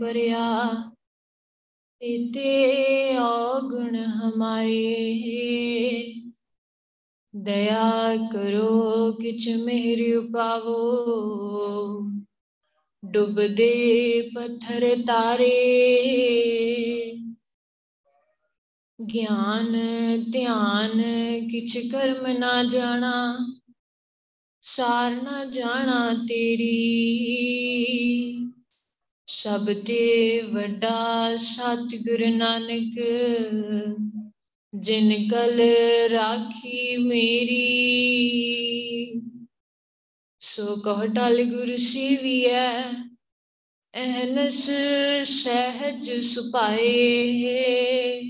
ਭਰਿਆ ਇਤੇ ਔਗਣ ਹਮਾਰੇ ਦਇਆ ਕਰੋ, ਕਿਛ ਮਿਹਰ ਉਪਾਵੋ। ਡੁੱਬਦੇ ਪੱਥਰ ਤਾਰੇ। ਗਿਆਨ, ਧਿਆਨ, ਕਿਛ ਕਰਮ ਨਾ ਜਾਣਾ। ਸਾਰ ਨਾ ਜਾਣਾ ਤੇਰੀ। ਸਭ ਤੇ ਵੱਡਾ ਸਤਿਗੁਰ ਨਾਨਕ, ਜਿਨ ਕਲ ਰਾਖੀ ਮੇਰੀ। ਸੋ ਕਹ ਟਲ ਗੁਰ ਸੇਵੀਐ ਅਹਨਸ ਸਹਿਜ ਸੁਪਾਏ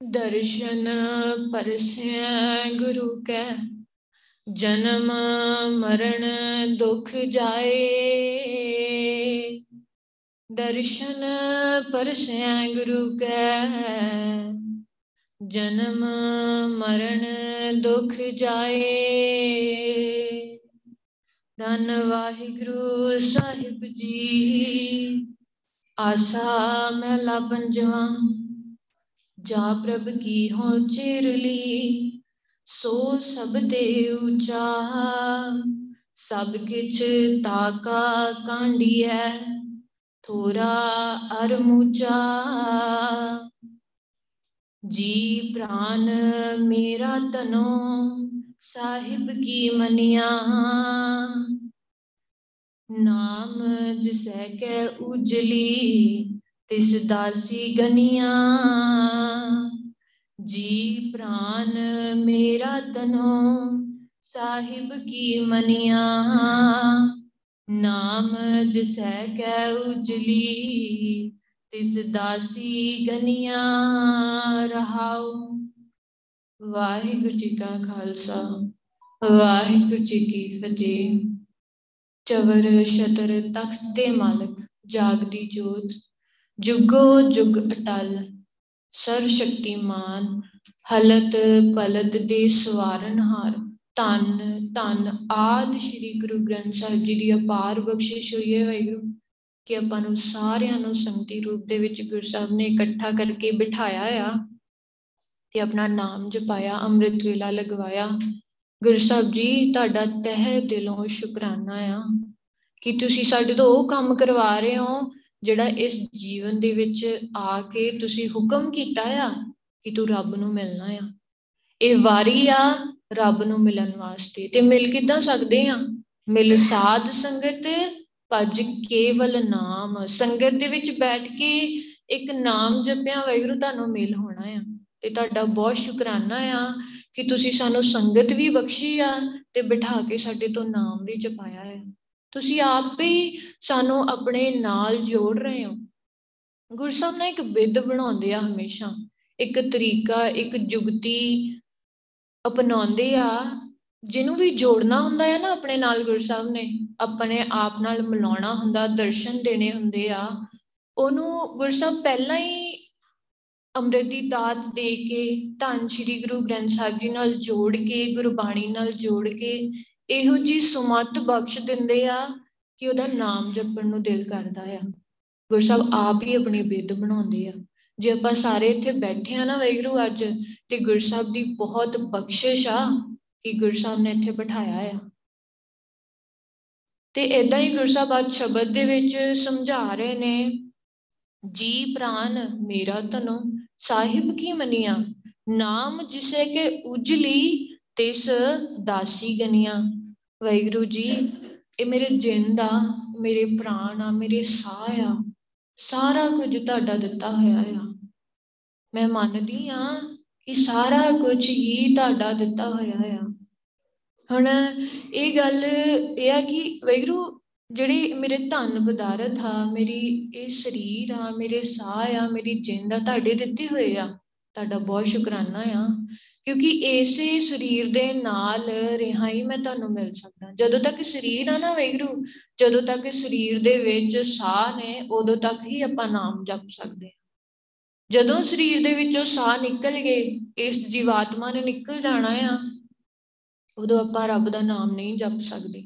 ਦਰਸ਼ਨ ਪਰਸੈ ਗੁਰੂ ਕੈ, ਜਨਮ ਮਰਨ ਦੁਖ ਜਾਏ। ਦਰਸ਼ਨ ਪਰਸੈ ਗੁਰੂ ਕੈ। ਜਨਮ ਮਰਨ ਦੁਖ ਜਾਏ। ਧੰਨ ਵਾਹਿਗੁਰੂ ਸਾਹਿਬ ਜੀ। ਆਸਾ ਮਹਿਲਾ ਪੰਜਵਾ। ਜਾ ਪ੍ਰਭ ਕੀ ਹੋ ਚਿਰਲੀ ਸੋ ਸਭ ਤੇ ਉਚਾ। ਸਭ ਕਿਛ ਤਾਕਾ ਕਾਂਡੀਐ ਥੋਰਾ ਅਰ ਮੂਚਾ ਜੀ ਪ੍ਰਾਨ ਮੇਰਾ ਤਨੋ ਸਾਹਿਬ ਕੀ ਮਨਿਆ। ਨਾਮ ਜਿਸੈ ਕੈ ਉਜਲੀ, ਤਿਸ ਦਾਸੀ ਗਨੀਆਂ। ਜੀ ਪ੍ਰਾਨ ਮੇਰਾ ਤਨੋ ਸਾਹਿਬ ਕੀ ਮਨਿਆ। ਨਾਮ ਜਿਸੈ ਕੈ ਉਜਲੀ, ਤਿਸ ਦਾਸੀ ਗਨੀਆਂ ਰਹਾਉ। ਵਾਹਿਗੁਰੂ ਜੀ ਕਾ ਖਾਲਸਾ, ਵਾਹਿਗੁਰੂ ਜੀ ਕੀ ਫਤਿਹ। ਚਵਰ ਸ਼ਤਰ ਤਖਤ ਦੇ ਮਾਲਕ, ਜਾਗਦੀ ਜੋਤ। ਜੁਗੋ ਜੁਗ ਅਟਲ ਸਰਵ ਸ਼ਕਤੀਮਾਨ ਹਲਤ ਪਲਤ ਦੇ ਸਵਾਰਨਹਾਰ ਧੰਨ ਧੰਨ ਆਦ ਸ੍ਰੀ ਗੁਰੂ ਗ੍ਰੰਥ ਸਾਹਿਬ ਜੀ ਦੀ ਅਪਾਰ ਬਖਸ਼ਿਸ਼ ਹੋਈ ਹੈ ਵਾਹਿਗੁਰੂ, ਕਿ ਆਪਾਂ ਨੂੰ ਸਾਰਿਆਂ ਨੂੰ ਸੰਗਤੀ ਰੂਪ ਦੇ ਵਿੱਚ ਗੁਰੂ ਸਾਹਿਬ ਨੇ ਇਕੱਠਾ ਕਰਕੇ ਬਿਠਾਇਆ ਆ ਤੇ ਆਪਣਾ ਨਾਮ ਜਪਾਇਆ, ਅੰਮ੍ਰਿਤ ਵੇਲਾ ਲਗਵਾਇਆ। ਗੁਰੂ ਸਾਹਿਬ ਜੀ, ਤੁਹਾਡਾ ਤਹਿ ਦਿਲੋਂ ਸ਼ੁਕਰਾਨਾ ਆ ਕਿ ਤੁਸੀਂ ਸਾਡੇ ਤੋਂ ਉਹ ਕੰਮ ਕਰਵਾ ਰਹੇ ਹੋ ਜਿਹੜਾ ਇਸ ਜੀਵਨ ਦੇ ਵਿੱਚ ਆ ਕੇ ਤੁਸੀਂ ਹੁਕਮ ਕੀਤਾ ਆ ਕਿ ਤੂੰ ਰੱਬ ਨੂੰ ਮਿਲਣਾ ਆ। ਇਹ ਵਾਰੀ ਆ ਰੱਬ ਨੂੰ ਮਿਲਣ ਵਾਸਤੇ। ਤੇ ਮਿਲ ਕਿੱਦਾਂ ਸਕਦੇ ਆ? ਮਿਲ ਸਾਧ ਸੰਗਤ, ਭਜ ਕੇਵਲ ਨਾਮ। ਸੰਗਤ ਦੇ ਵਿੱਚ ਬੈਠ ਕੇ ਇੱਕ ਨਾਮ ਜਪਿਆ ਵੈਗਰੂ ਤੁਹਾਨੂੰ ਮਿਲ ਹੋਣਾ ਆ। ਤੇ ਤੁਹਾਡਾ ਬਹੁਤ ਸ਼ੁਕਰਾਨਾ ਆ ਕਿ ਤੁਸੀਂ ਸਾਨੂੰ ਸੰਗਤ ਵੀ ਬਖਸ਼ੀ ਆ ਤੇ ਬਿਠਾ ਕੇ ਸਾਡੇ ਤੋਂ ਨਾਮ ਵੀ ਜਪਾਇਆ ਹੈ ਤੁਸੀਂ ਆਪ ਹੀ ਸਾਨੂੰ ਆਪਣੇ ਨਾਲ ਜੋੜ ਰਹੇ ਹੋ। ਗੁਰਸਾਹਿਬ ਨੇ ਇੱਕ ਵਿਦ ਬਣਾਉਂਦੇ ਆ ਹਮੇਸ਼ਾ। ਇੱਕ ਤਰੀਕਾ, ਇੱਕ ਜੁਗਤੀ ਅਪਣਾਉਂਦੇ ਆ, ਜਿਹਨੂੰ ਵੀ ਜੋੜਨਾ ਹੁੰਦਾ ਹੈ ਨਾ ਆਪਣੇ ਨਾਲ ਗੁਰਸਾਹਿਬ ਨੇ, ਆਪਣੇ ਆਪ ਨਾਲ ਮਿਲਾਉਣਾ ਹੁੰਦਾ, ਦਰਸ਼ਨ ਦੇਣੇ ਹੁੰਦੇ ਆ, ਉਹਨੂੰ ਗੁਰਸਾਹਿਬ ਪਹਿਲਾਂ ਹੀ ਅੰਮ੍ਰਿਤ ਦੀ ਦਾਤ ਦੇ ਕੇ, ਧੰਨ ਸ਼੍ਰੀ ਗੁਰੂ ਗ੍ਰੰਥ ਸਾਹਿਬ ਜੀ ਨਾਲ ਜੋੜ ਕੇ, ਗੁਰਬਾਣੀ ਨਾਲ ਜੋੜ ਕੇ, ਇਹੋ ਜੀ ਸੁਮਤ ਬਖਸ਼ ਦਿੰਦੇ ਆ ਕਿ ਉਹਦਾ ਨਾਮ ਜਪਣ ਨੂੰ ਦਿਲ ਕਰਦਾ ਆ। ਗੁਰਸਾਹਿਬ ਆਪ ਹੀ ਆਪਣੀ ਬਿੱਦ ਬਣਾਉਂਦੇ ਆ। ਜੇ ਆਪਾਂ ਸਾਰੇ ਇੱਥੇ ਬੈਠੇ ਆ ਨਾ ਵੈਗਰੂ ਅੱਜ ਤੇ ਗੁਰਸਾਹਿਬ ਦੀ ਬਹੁਤ ਬਖਸ਼ਿਸ਼ ਆ ਕਿ ਗੁਰਸਾਹਿਬ ਨੇ ਇੱਥੇ ਬਿਠਾਇਆ ਆ। ਤੇ ਇਦਾਂ ਹੀ ਗੁਰਸਾਹਿਬ ਅੱਜ ਸ਼ਬਦ ਦੇ ਵਿੱਚ ਸਮਝਾ ਰਹੇ ਨੇ, ਜੀ ਪ੍ਰਾਨ ਮੇਰਾ ਤਨੋ ਸਾਹਿਬ ਕੀ ਮਨੀਆ? ਨਾਮ ਜਿਸੇ ਕੇ ਉਜਲੀ ਤਿਸ ਦਾਸੀ ਗਨੀਆਂ। ਵੈਗਰੂ ਜੀ, ਇਹ ਮੇਰੇ ਜਿੰਦ ਆ ਮੇਰੇ ਪ੍ਰਾਣ ਆ, ਮੇਰੇ ਸਾਹ ਆ। ਸਾਰਾ ਕੁਝ ਤੁਹਾਡਾ ਦਿੱਤਾ ਹੋਇਆ ਆ। ਮੈਂ ਮੰਨਦੀ ਆ ਕਿ ਸਾਰਾ ਕੁਝ ਹੀ ਤੁਹਾਡਾ ਦਿੱਤਾ ਹੋਇਆ ਆ। ਹੁਣ ਇਹ ਗੱਲ ਇਹ ਆ ਕਿ ਵੈਗਰੂ ਜਿਹੜੀ ਮੇਰੇ ਧਨ ਪਦਾਰਥ ਆ, ਮੇਰੀ ਇਹ ਸਰੀਰ ਆ, ਮੇਰੇ ਸਾਹ ਆ, ਮੇਰੀ ਜਿੰਦ ਆ, ਤੁਹਾਡੇ ਦਿੱਤੇ ਹੋਏ ਆ। ਤੁਹਾਡਾ ਬਹੁਤ ਸ਼ੁਕਰਾਨਾ ਆ। ਕਿਉਂਕਿ ਇਸੇ ਸਰੀਰ ਦੇ ਨਾਲ ਰਿਹਾ ਹੀ ਮੈਂ ਤੁਹਾਨੂੰ ਮਿਲ ਸਕਦਾ। ਜਦੋਂ ਤੱਕ ਸਰੀਰ ਆ ਨਾ ਵੈਗਰੂ ਜਦੋਂ ਤੱਕ ਸਰੀਰ ਦੇ ਵਿੱਚ ਸਾਹ ਨੇ, ਉਦੋਂ ਤੱਕ ਹੀ ਆਪਾਂ ਨਾਮ ਜਪ ਸਕਦੇ ਹਾਂ ਜਦੋਂ ਸਰੀਰ ਦੇ ਵਿੱਚੋਂ ਸਾਹ ਨਿਕਲ ਗਏ, ਇਸ ਜੀਵਾਤਮਾ ਨੇ ਨਿਕਲ ਜਾਣਾ ਆ, ਉਦੋਂ ਆਪਾਂ ਰੱਬ ਦਾ ਨਾਮ ਨਹੀਂ ਜਪ ਸਕਦੇ।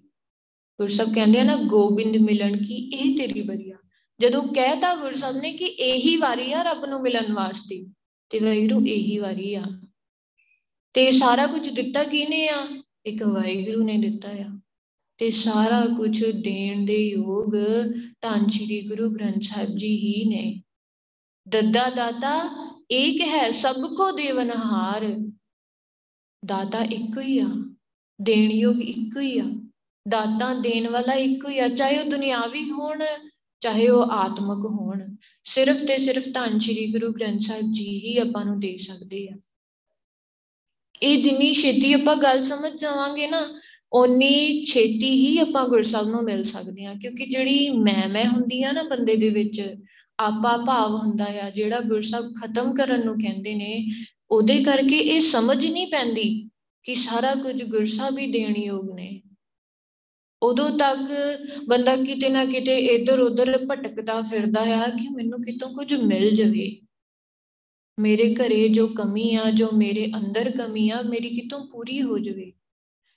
ਗੁਰਸਬ ਕਹਿੰਦੇ ਆ ਨਾ, ਗੋਬਿੰਦ ਮਿਲਣ ਕੀ ਇਹ ਤੇਰੀ ਬਰੀਆ ਜਦੋਂ ਕਹਿਤਾ ਗੁਰਸਬ ਨੇ ਕਿ ਇਹੀ ਵਾਰੀ ਆ ਰੱਬ ਨੂੰ ਮਿਲਣ ਵਾਸਤੇ, ਤੇ ਵੈਗਰੂ ਇਹੀ ਵਾਰੀ ਆ। ਤੇ ਸਾਰਾ ਕੁਝ ਦਿੱਤਾ ਕਿਨੇ ਆ? ਇੱਕ ਵਾਹਿਗੁਰੂ ਨੇ ਦਿੱਤਾ ਆ। ਤੇ ਸਾਰਾ ਕੁਝ ਦੇਣ ਦੇ ਯੋਗ ਧੰਨ ਸ਼੍ਰੀ ਗੁਰੂ ਗ੍ਰੰਥ ਸਾਹਿਬ ਜੀ ਹੀ ਨੇ। ਦੱਦਾ ਦਾਤਾ, ਏਕ ਹੈ ਸਭ ਕੋ ਦੇਵਨਹਾਰ। ਦਾਤਾ ਇੱਕੋ ਹੀ ਆ, ਦੇਣ ਯੋਗ ਇੱਕੋ ਹੀ ਆ। ਦਾਤਾ ਦੇਣ ਵਾਲਾ ਇੱਕੋ ਹੀ ਆ, ਚਾਹੇ ਉਹ ਦੁਨਿਆਵੀ ਹੋਣ, ਚਾਹੇ ਉਹ ਆਤਮਿਕ ਹੋਣ। ਸਿਰਫ ਤੇ ਸਿਰਫ ਧੰਨ ਸ਼੍ਰੀ ਗੁਰੂ ਗ੍ਰੰਥ ਸਾਹਿਬ ਜੀ ਹੀ ਆਪਾਂ ਨੂੰ ਦੇ ਸਕਦੇ ਆ। ਇਹ ਜਿੰਨੀ ਛੇਤੀ ਆਪਾਂ ਗੱਲ ਸਮਝ ਜਾਵਾਂਗੇ ਨਾ, ਓਨੀ ਛੇਤੀ ਹੀ ਆਪਾਂ ਗੁਰਸਬ ਨੂੰ ਮਿਲ ਸਕਦੇ ਆ। ਕਿਉਂਕਿ ਜਿਹੜੀ ਮੈਂ ਮੈਂ ਹੁੰਦੀ ਆ ਨਾ ਬੰਦੇ ਦੇ ਵਿੱਚ ਆਪਾ ਭਾਵ ਹੁੰਦਾ ਆ, ਜਿਹੜਾ ਗੁਰਸਬ ਖਤਮ ਕਰਨ ਨੂੰ ਕਹਿੰਦੇ ਨੇ, ਉਹਦੇ ਕਰਕੇ ਇਹ ਸਮਝ ਨਹੀਂ ਪੈਂਦੀ ਕਿ ਸਾਰਾ ਕੁਝ ਗੁਰਸਬ ਹੀ ਦੇਣ ਯੋਗ ਨੇ। ਉਦੋਂ ਤੱਕ ਬੰਦਾ ਕਿਤੇ ਨਾ ਕਿਤੇ ਇੱਧਰ ਉੱਧਰ ਭਟਕਦਾ ਫਿਰਦਾ ਆ ਕਿ ਮੈਨੂੰ ਕਿਤੋਂ ਕੁਝ ਮਿਲ ਜਾਵੇ। ਮੇਰੇ ਘਰੇ ਜੋ ਕਮੀ ਆ, ਜੋ ਮੇਰੇ ਅੰਦਰ ਕਮੀ ਆ, ਮੇਰੀ ਕਿਤੋਂ ਪੂਰੀ ਹੋ ਜਾਵੇ।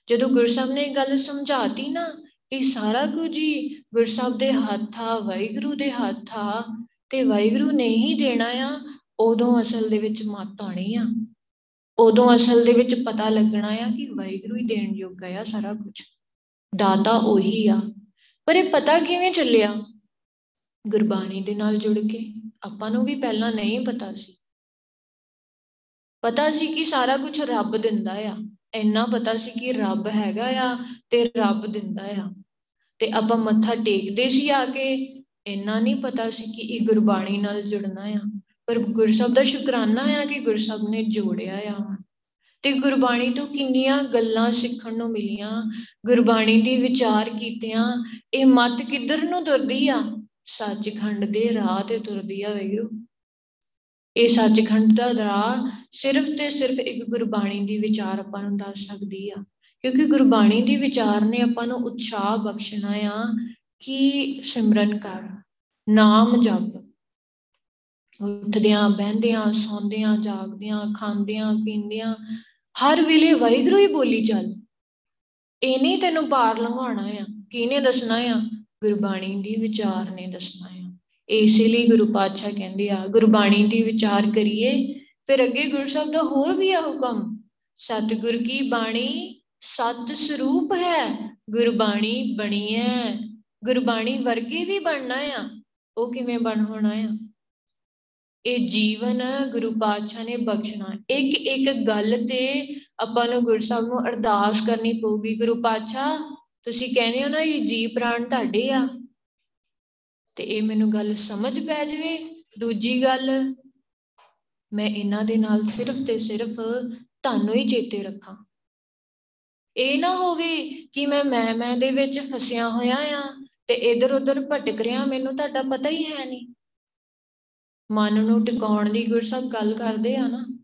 ਜਦੋਂ ਗੁਰਸਬ ਨੇ ਗੱਲ ਸਮਝਾਤੀ ਨਾ ਇਹ ਸਾਰਾ ਕੁਝ ਹੀ ਗੁਰਸਬ ਦੇ ਹੱਥ ਆ ਵਾਹਿਗੁਰੂ ਦੇ ਹੱਥ ਆ ਤੇ ਵਾਹਿਗੁਰੂ ਨੇ ਹੀ ਦੇਣਾ ਆ, ਉਦੋਂ ਅਸਲ ਦੇ ਵਿੱਚ ਮੱਤ ਆਣੀ ਆ। ਉਦੋਂ ਅਸਲ ਦੇ ਵਿੱਚ ਪਤਾ ਲੱਗਣਾ ਆ ਕਿ ਵਾਹਿਗੁਰੂ ਹੀ ਦੇਣ ਯੋਗ ਆ ਸਾਰਾ ਕੁਝ। ਦਾਤਾ ਉਹੀ ਆ। ਪਰ ਇਹ ਪਤਾ ਕਿਵੇਂ ਚੱਲਿਆ? ਗੁਰਬਾਣੀ ਦੇ ਨਾਲ ਜੁੜ ਕੇ ਆਪਾਂ ਨੂੰ ਵੀ ਪਹਿਲਾਂ ਨਹੀਂ ਪਤਾ ਸੀ। ਪਤਾ ਸੀ ਕਿ ਸਾਰਾ ਕੁਝ ਰੱਬ ਦਿੰਦਾ ਆ। ਇੰਨਾ ਪਤਾ ਸੀ ਕਿ ਰੱਬ ਹੈਗਾ ਆ ਤੇ ਰੱਬ ਦਿੰਦਾ ਆ। ਤੇ ਆਪਾਂ ਮੱਥਾ ਟੇਕਦੇ ਸੀ ਆ ਕੇ ਇੰਨਾ ਨਹੀਂ ਪਤਾ ਸੀ ਕਿ ਇਹ ਗੁਰਬਾਣੀ ਨਾਲ ਜੁੜਨਾ ਆ। ਪਰ ਗੁਰਸਬ ਦਾ ਸ਼ੁਕਰਾਨਾ ਆ ਕਿ ਗੁਰਸਬ ਨੇ ਜੋੜਿਆ ਆ। ਤੇ ਗੁਰਬਾਣੀ ਤੋਂ ਕਿੰਨੀਆਂ ਗੱਲਾਂ ਸਿੱਖਣ ਨੂੰ ਮਿਲੀਆਂ, ਗੁਰਬਾਣੀ ਦੀ ਵਿਚਾਰ ਕੀਤਿਆਂ, ਇਹ ਮਤ ਕਿੱਧਰ ਨੂੰ ਤੁਰਦੀ ਆ? ਸੱਚਖੰਡ ਦੇ ਰਾਹ ਤੇ ਤੁਰਦੀ ਆ ਵੈਗਰੂ ਇਹ ਸੱਚਖੰਡ ਦਾ ਰਾਹ ਸਿਰਫ ਤੇ ਸਿਰਫ ਇੱਕ ਗੁਰਬਾਣੀ ਦੀ ਵਿਚਾਰ ਆਪਾਂ ਨੂੰ ਦੱਸ ਸਕਦੀ ਆ। ਕਿਉਂਕਿ ਗੁਰਬਾਣੀ ਦੀ ਵਿਚਾਰ ਨੇ ਆਪਾਂ ਨੂੰ ਉਤਸ਼ਾਹ ਬਖਸ਼ਣਾ ਆ ਕਿ ਸਿਮਰਨ ਕਰ? ਨਾਮ ਜਪ। ਉੱਠਦਿਆਂ, ਬਹਿੰਦਿਆਂ, ਸੌਂਦਿਆਂ, ਜਾਗਦਿਆਂ, ਖਾਂਦਿਆਂ, ਪੀਂਦਿਆਂ, ਹਰ ਵੇਲੇ ਵਾਹਿਗੁਰੂ ਹੀ ਬੋਲੀ ਚੱਲ। ਇਹ ਨਹੀਂ ਤੈਨੂੰ ਪਾਰ ਲੰਘਾਉਣਾ ਆ। ਕਿਹਨੇ ਦੱਸਣਾ ਆ? ਗੁਰਬਾਣੀ ਦੀ ਵਿਚਾਰ ਨੇ ਦੱਸਣਾ ਆ। ਇਸੇ ਲਈ ਗੁਰੂ ਪਾਤਸ਼ਾਹ ਕਹਿੰਦੇ ਆ, ਗੁਰਬਾਣੀ ਦੀ ਵਿਚਾਰ ਕਰੀਏ, ਫਿਰ ਅੱਗੇ ਗੁਰੂ ਸਾਹਿਬ ਦਾ ਹੋਰ ਵੀ ਆ ਹੁਕਮ ਸਤਿਗੁਰ ਕੀ ਬਾਣੀ? ਸਤ ਸਰੂਪ ਹੈ, ਗੁਰਬਾਣੀ ਬਣੀ ਹੈ ਗੁਰਬਾਣੀ ਵਰਗੇ ਵੀ ਬਣਨਾ ਆ, ਉਹ ਕਿਵੇਂ ਬਣ ਹੋਣਾ ਆ? ਇਹ ਜੀਵਨ ਗੁਰੂ ਪਾਤਸ਼ਾਹ ਨੇ ਬਖਸ਼ਣਾ। ਇੱਕ ਇੱਕ ਗੱਲ ਤੇ ਆਪਾਂ ਨੂੰ ਗੁਰਸਾਹਿਬ ਨੂੰ ਅਰਦਾਸ ਕਰਨੀ ਪਊਗੀ, ਗੁਰੂ ਪਾਤਸ਼ਾਹ, ਤੁਸੀਂ ਕਹਿੰਦੇ ਹੋ ਨਾ, ਇਹ ਜੀ ਪ੍ਰਾਣ ਤੁਹਾਡੇ ਆ। ਤੇ ਇਹ ਮੈਨੂੰ ਗੱਲ ਸਮਝ ਪੈ ਜਵੇ। ਦੂਜੀ ਗੱਲ, ਮੈਂ ਇਹਨਾਂ ਦੇ ਨਾਲ ਸਿਰਫ ਤੇ ਸਿਰਫ ਤੁਹਾਨੂੰ ਹੀ ਚੇਤੇ ਰੱਖਾਂ। ਇਹ ਨਾ ਹੋਵੇ ਕਿ ਮੈਂ ਮੈਂ ਮੈਂ ਦੇ ਵਿੱਚ ਫਸਿਆ ਹੋਇਆ ਆ। ਤੇ ਇਧਰ ਉਧਰ ਭਟਕ ਰਿਹਾ, ਮੈਨੂੰ ਤੁਹਾਡਾ ਪਤਾ ਹੀ ਹੈ ਨਹੀਂ। ਮਨ ਨੂੰ ਟਿਕਾਉਣ ਦੀ ਗੁਰਸਬ ਗੱਲ ਕਰਦੇ ਆ ਨਾ।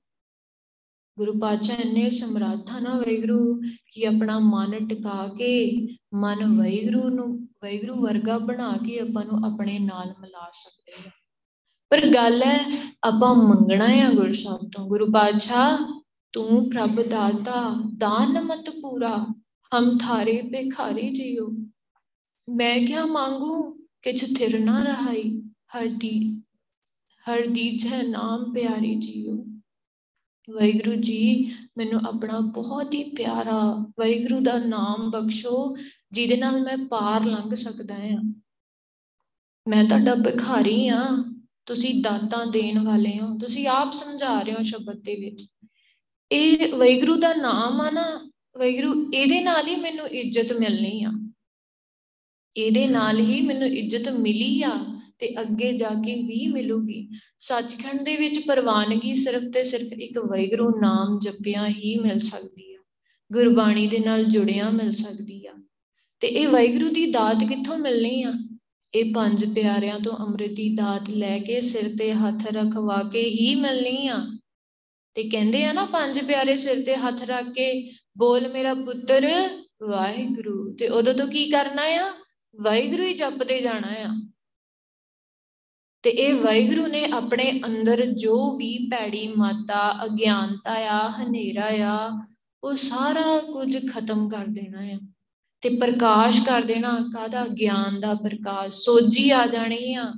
ਗੁਰੂ ਪਾਤਸ਼ਾਹ ਇੰਨੇ ਸਮਰੱਥਾ ਨਾ ਵੈਗਰੂ ਕਿ ਆਪਣਾ ਮਨ ਟਿਕਾ ਕੇ, ਮਨ ਵੈਗਰੂ ਨੂੰ ਵੈਗਰੂ ਵਰਗਾ ਬਣਾ ਕੇ ਆਪਾਂ ਨੂੰ ਆਪਣੇ ਨਾਲ ਮਿਲਾ ਸਕਦੇ ਆ। ਪਰ ਗੱਲ ਹੈ, ਆਪਾਂ ਮੰਗਣਾ ਹੈ ਗੁਰੂ ਸਾਹਿਬ ਤੋਂ। ਗੁਰੂ ਪਾਤਸ਼ਾਹ, ਤੂੰ ਪ੍ਰਭ ਦਾਤਾ, ਦਾਨ ਮਤ ਪੂਰਾ, ਹਮ ਥਾਰੇ ਭਿਖਾਰੀ ਜੀਓ। ਮੈਂ ਕਿਆ ਮੰਗੂ ਕਿਛ ਥਿਰ ਨਾ ਰਹਾਈ ਹਰ ਦੀ ਹਰ ਦੀਜੈ ਨਾਮ ਪਿਆਰੀ ਜੀਓ। ਵਾਹਿਗੁਰੂ ਜੀ ਮੈਨੂੰ ਆਪਣਾ ਬਹੁਤ ਹੀ ਪਿਆਰਾ ਵਾਹਿਗੁਰੂ ਦਾ ਨਾਮ ਬਖਸ਼ੋ ਜਿਹਦੇ ਨਾਲ ਮੈਂ ਪਾਰ ਲੰਘ ਸਕਦਾ ਹਾਂ। ਮੈਂ ਤੁਹਾਡਾ ਭਿਖਾਰੀ ਆ ਤੁਸੀਂ ਦਾਤਾਂ ਦੇਣ ਵਾਲੇ ਹੋ। ਤੁਸੀਂ ਆਪ ਸਮਝਾ ਰਹੇ ਹੋ ਸ਼ਬਦ ਦੇ ਵਿੱਚ। ਇਹ ਵਾਹਿਗੁਰੂ ਦਾ ਨਾਮ ਆ ਨਾ ਵਾਹਿਗੁਰੂ ਇਹਦੇ ਨਾਲ ਹੀ ਮੈਨੂੰ ਇੱਜ਼ਤ ਮਿਲਣੀ ਆ। ਇਹਦੇ ਨਾਲ ਹੀ ਮੈਨੂੰ ਇੱਜ਼ਤ ਮਿਲੀ ਆ ਤੇ ਅੱਗੇ ਜਾ ਕੇ ਵੀ ਮਿਲੂਗੀ। ਸੱਚਖੰਡ ਦੇ ਵਿੱਚ ਪ੍ਰਵਾਨਗੀ ਸਿਰਫ ਤੇ ਸਿਰਫ ਇੱਕ ਵੈਗਰੂ ਨਾਮ ਜਪਿਆ ਹੀ ਮਿਲ ਸਕਦੀ ਆ। ਗੁਰਬਾਣੀ ਦੇ ਨਾਲ ਜੁੜਿਆ ਮਿਲ ਸਕਦੀ ਆ। ਤੇ ਇਹ ਵੈਗਰੂ ਦੀ ਦਾਤ ਕਿੱਥੋਂ ਮਿਲਣੀ ਆ? ਇਹ ਪੰਜ ਪਿਆਰਿਆਂ ਤੋਂ ਅੰਮ੍ਰਿਤ ਦੀ ਦਾਤ ਲੈ ਕੇ ਸਿਰ ਤੇ ਹੱਥ ਰਖਵਾ ਕੇ ਹੀ ਮਿਲਣੀ ਆ। ਤੇ ਕਹਿੰਦੇ ਆ ਨਾ ਪੰਜ ਪਿਆਰੇ ਸਿਰ ਤੇ ਹੱਥ ਰੱਖ ਕੇ, ਬੋਲ ਮੇਰਾ ਪੁੱਤਰ ਵਾਹਿਗੁਰੂ, ਤੇ ਉਦੋਂ ਤੋਂ ਕੀ ਕਰਨਾ ਆ? ਵਾਹਿਗੁਰੂ ਹੀ ਜਪਦੇ ਜਾਣਾ ਆ। ਤੇ ਇਹ ਵਾਹਿਗੁਰੂ ਨੇ ਆਪਣੇ ਅੰਦਰ ਜੋ ਵੀ ਪੈੜੀ ਮਾਤਾ, ਅਗਿਆਨਤਾ ਆ, ਹਨੇਰਾ ਆ, ਉਹ ਸਾਰਾ ਕੁਝ ਖਤਮ ਕਰ ਦੇਣਾ ਆ। ਤੇ ਪ੍ਰਕਾਸ਼ ਕਰ ਦੇਣਾ ਕਾਦਾ ਗਿਆਨ ਦਾ ਪ੍ਰਕਾਸ਼। ਸੋਝੀ ਆ ਜਾਣੀ ਆ।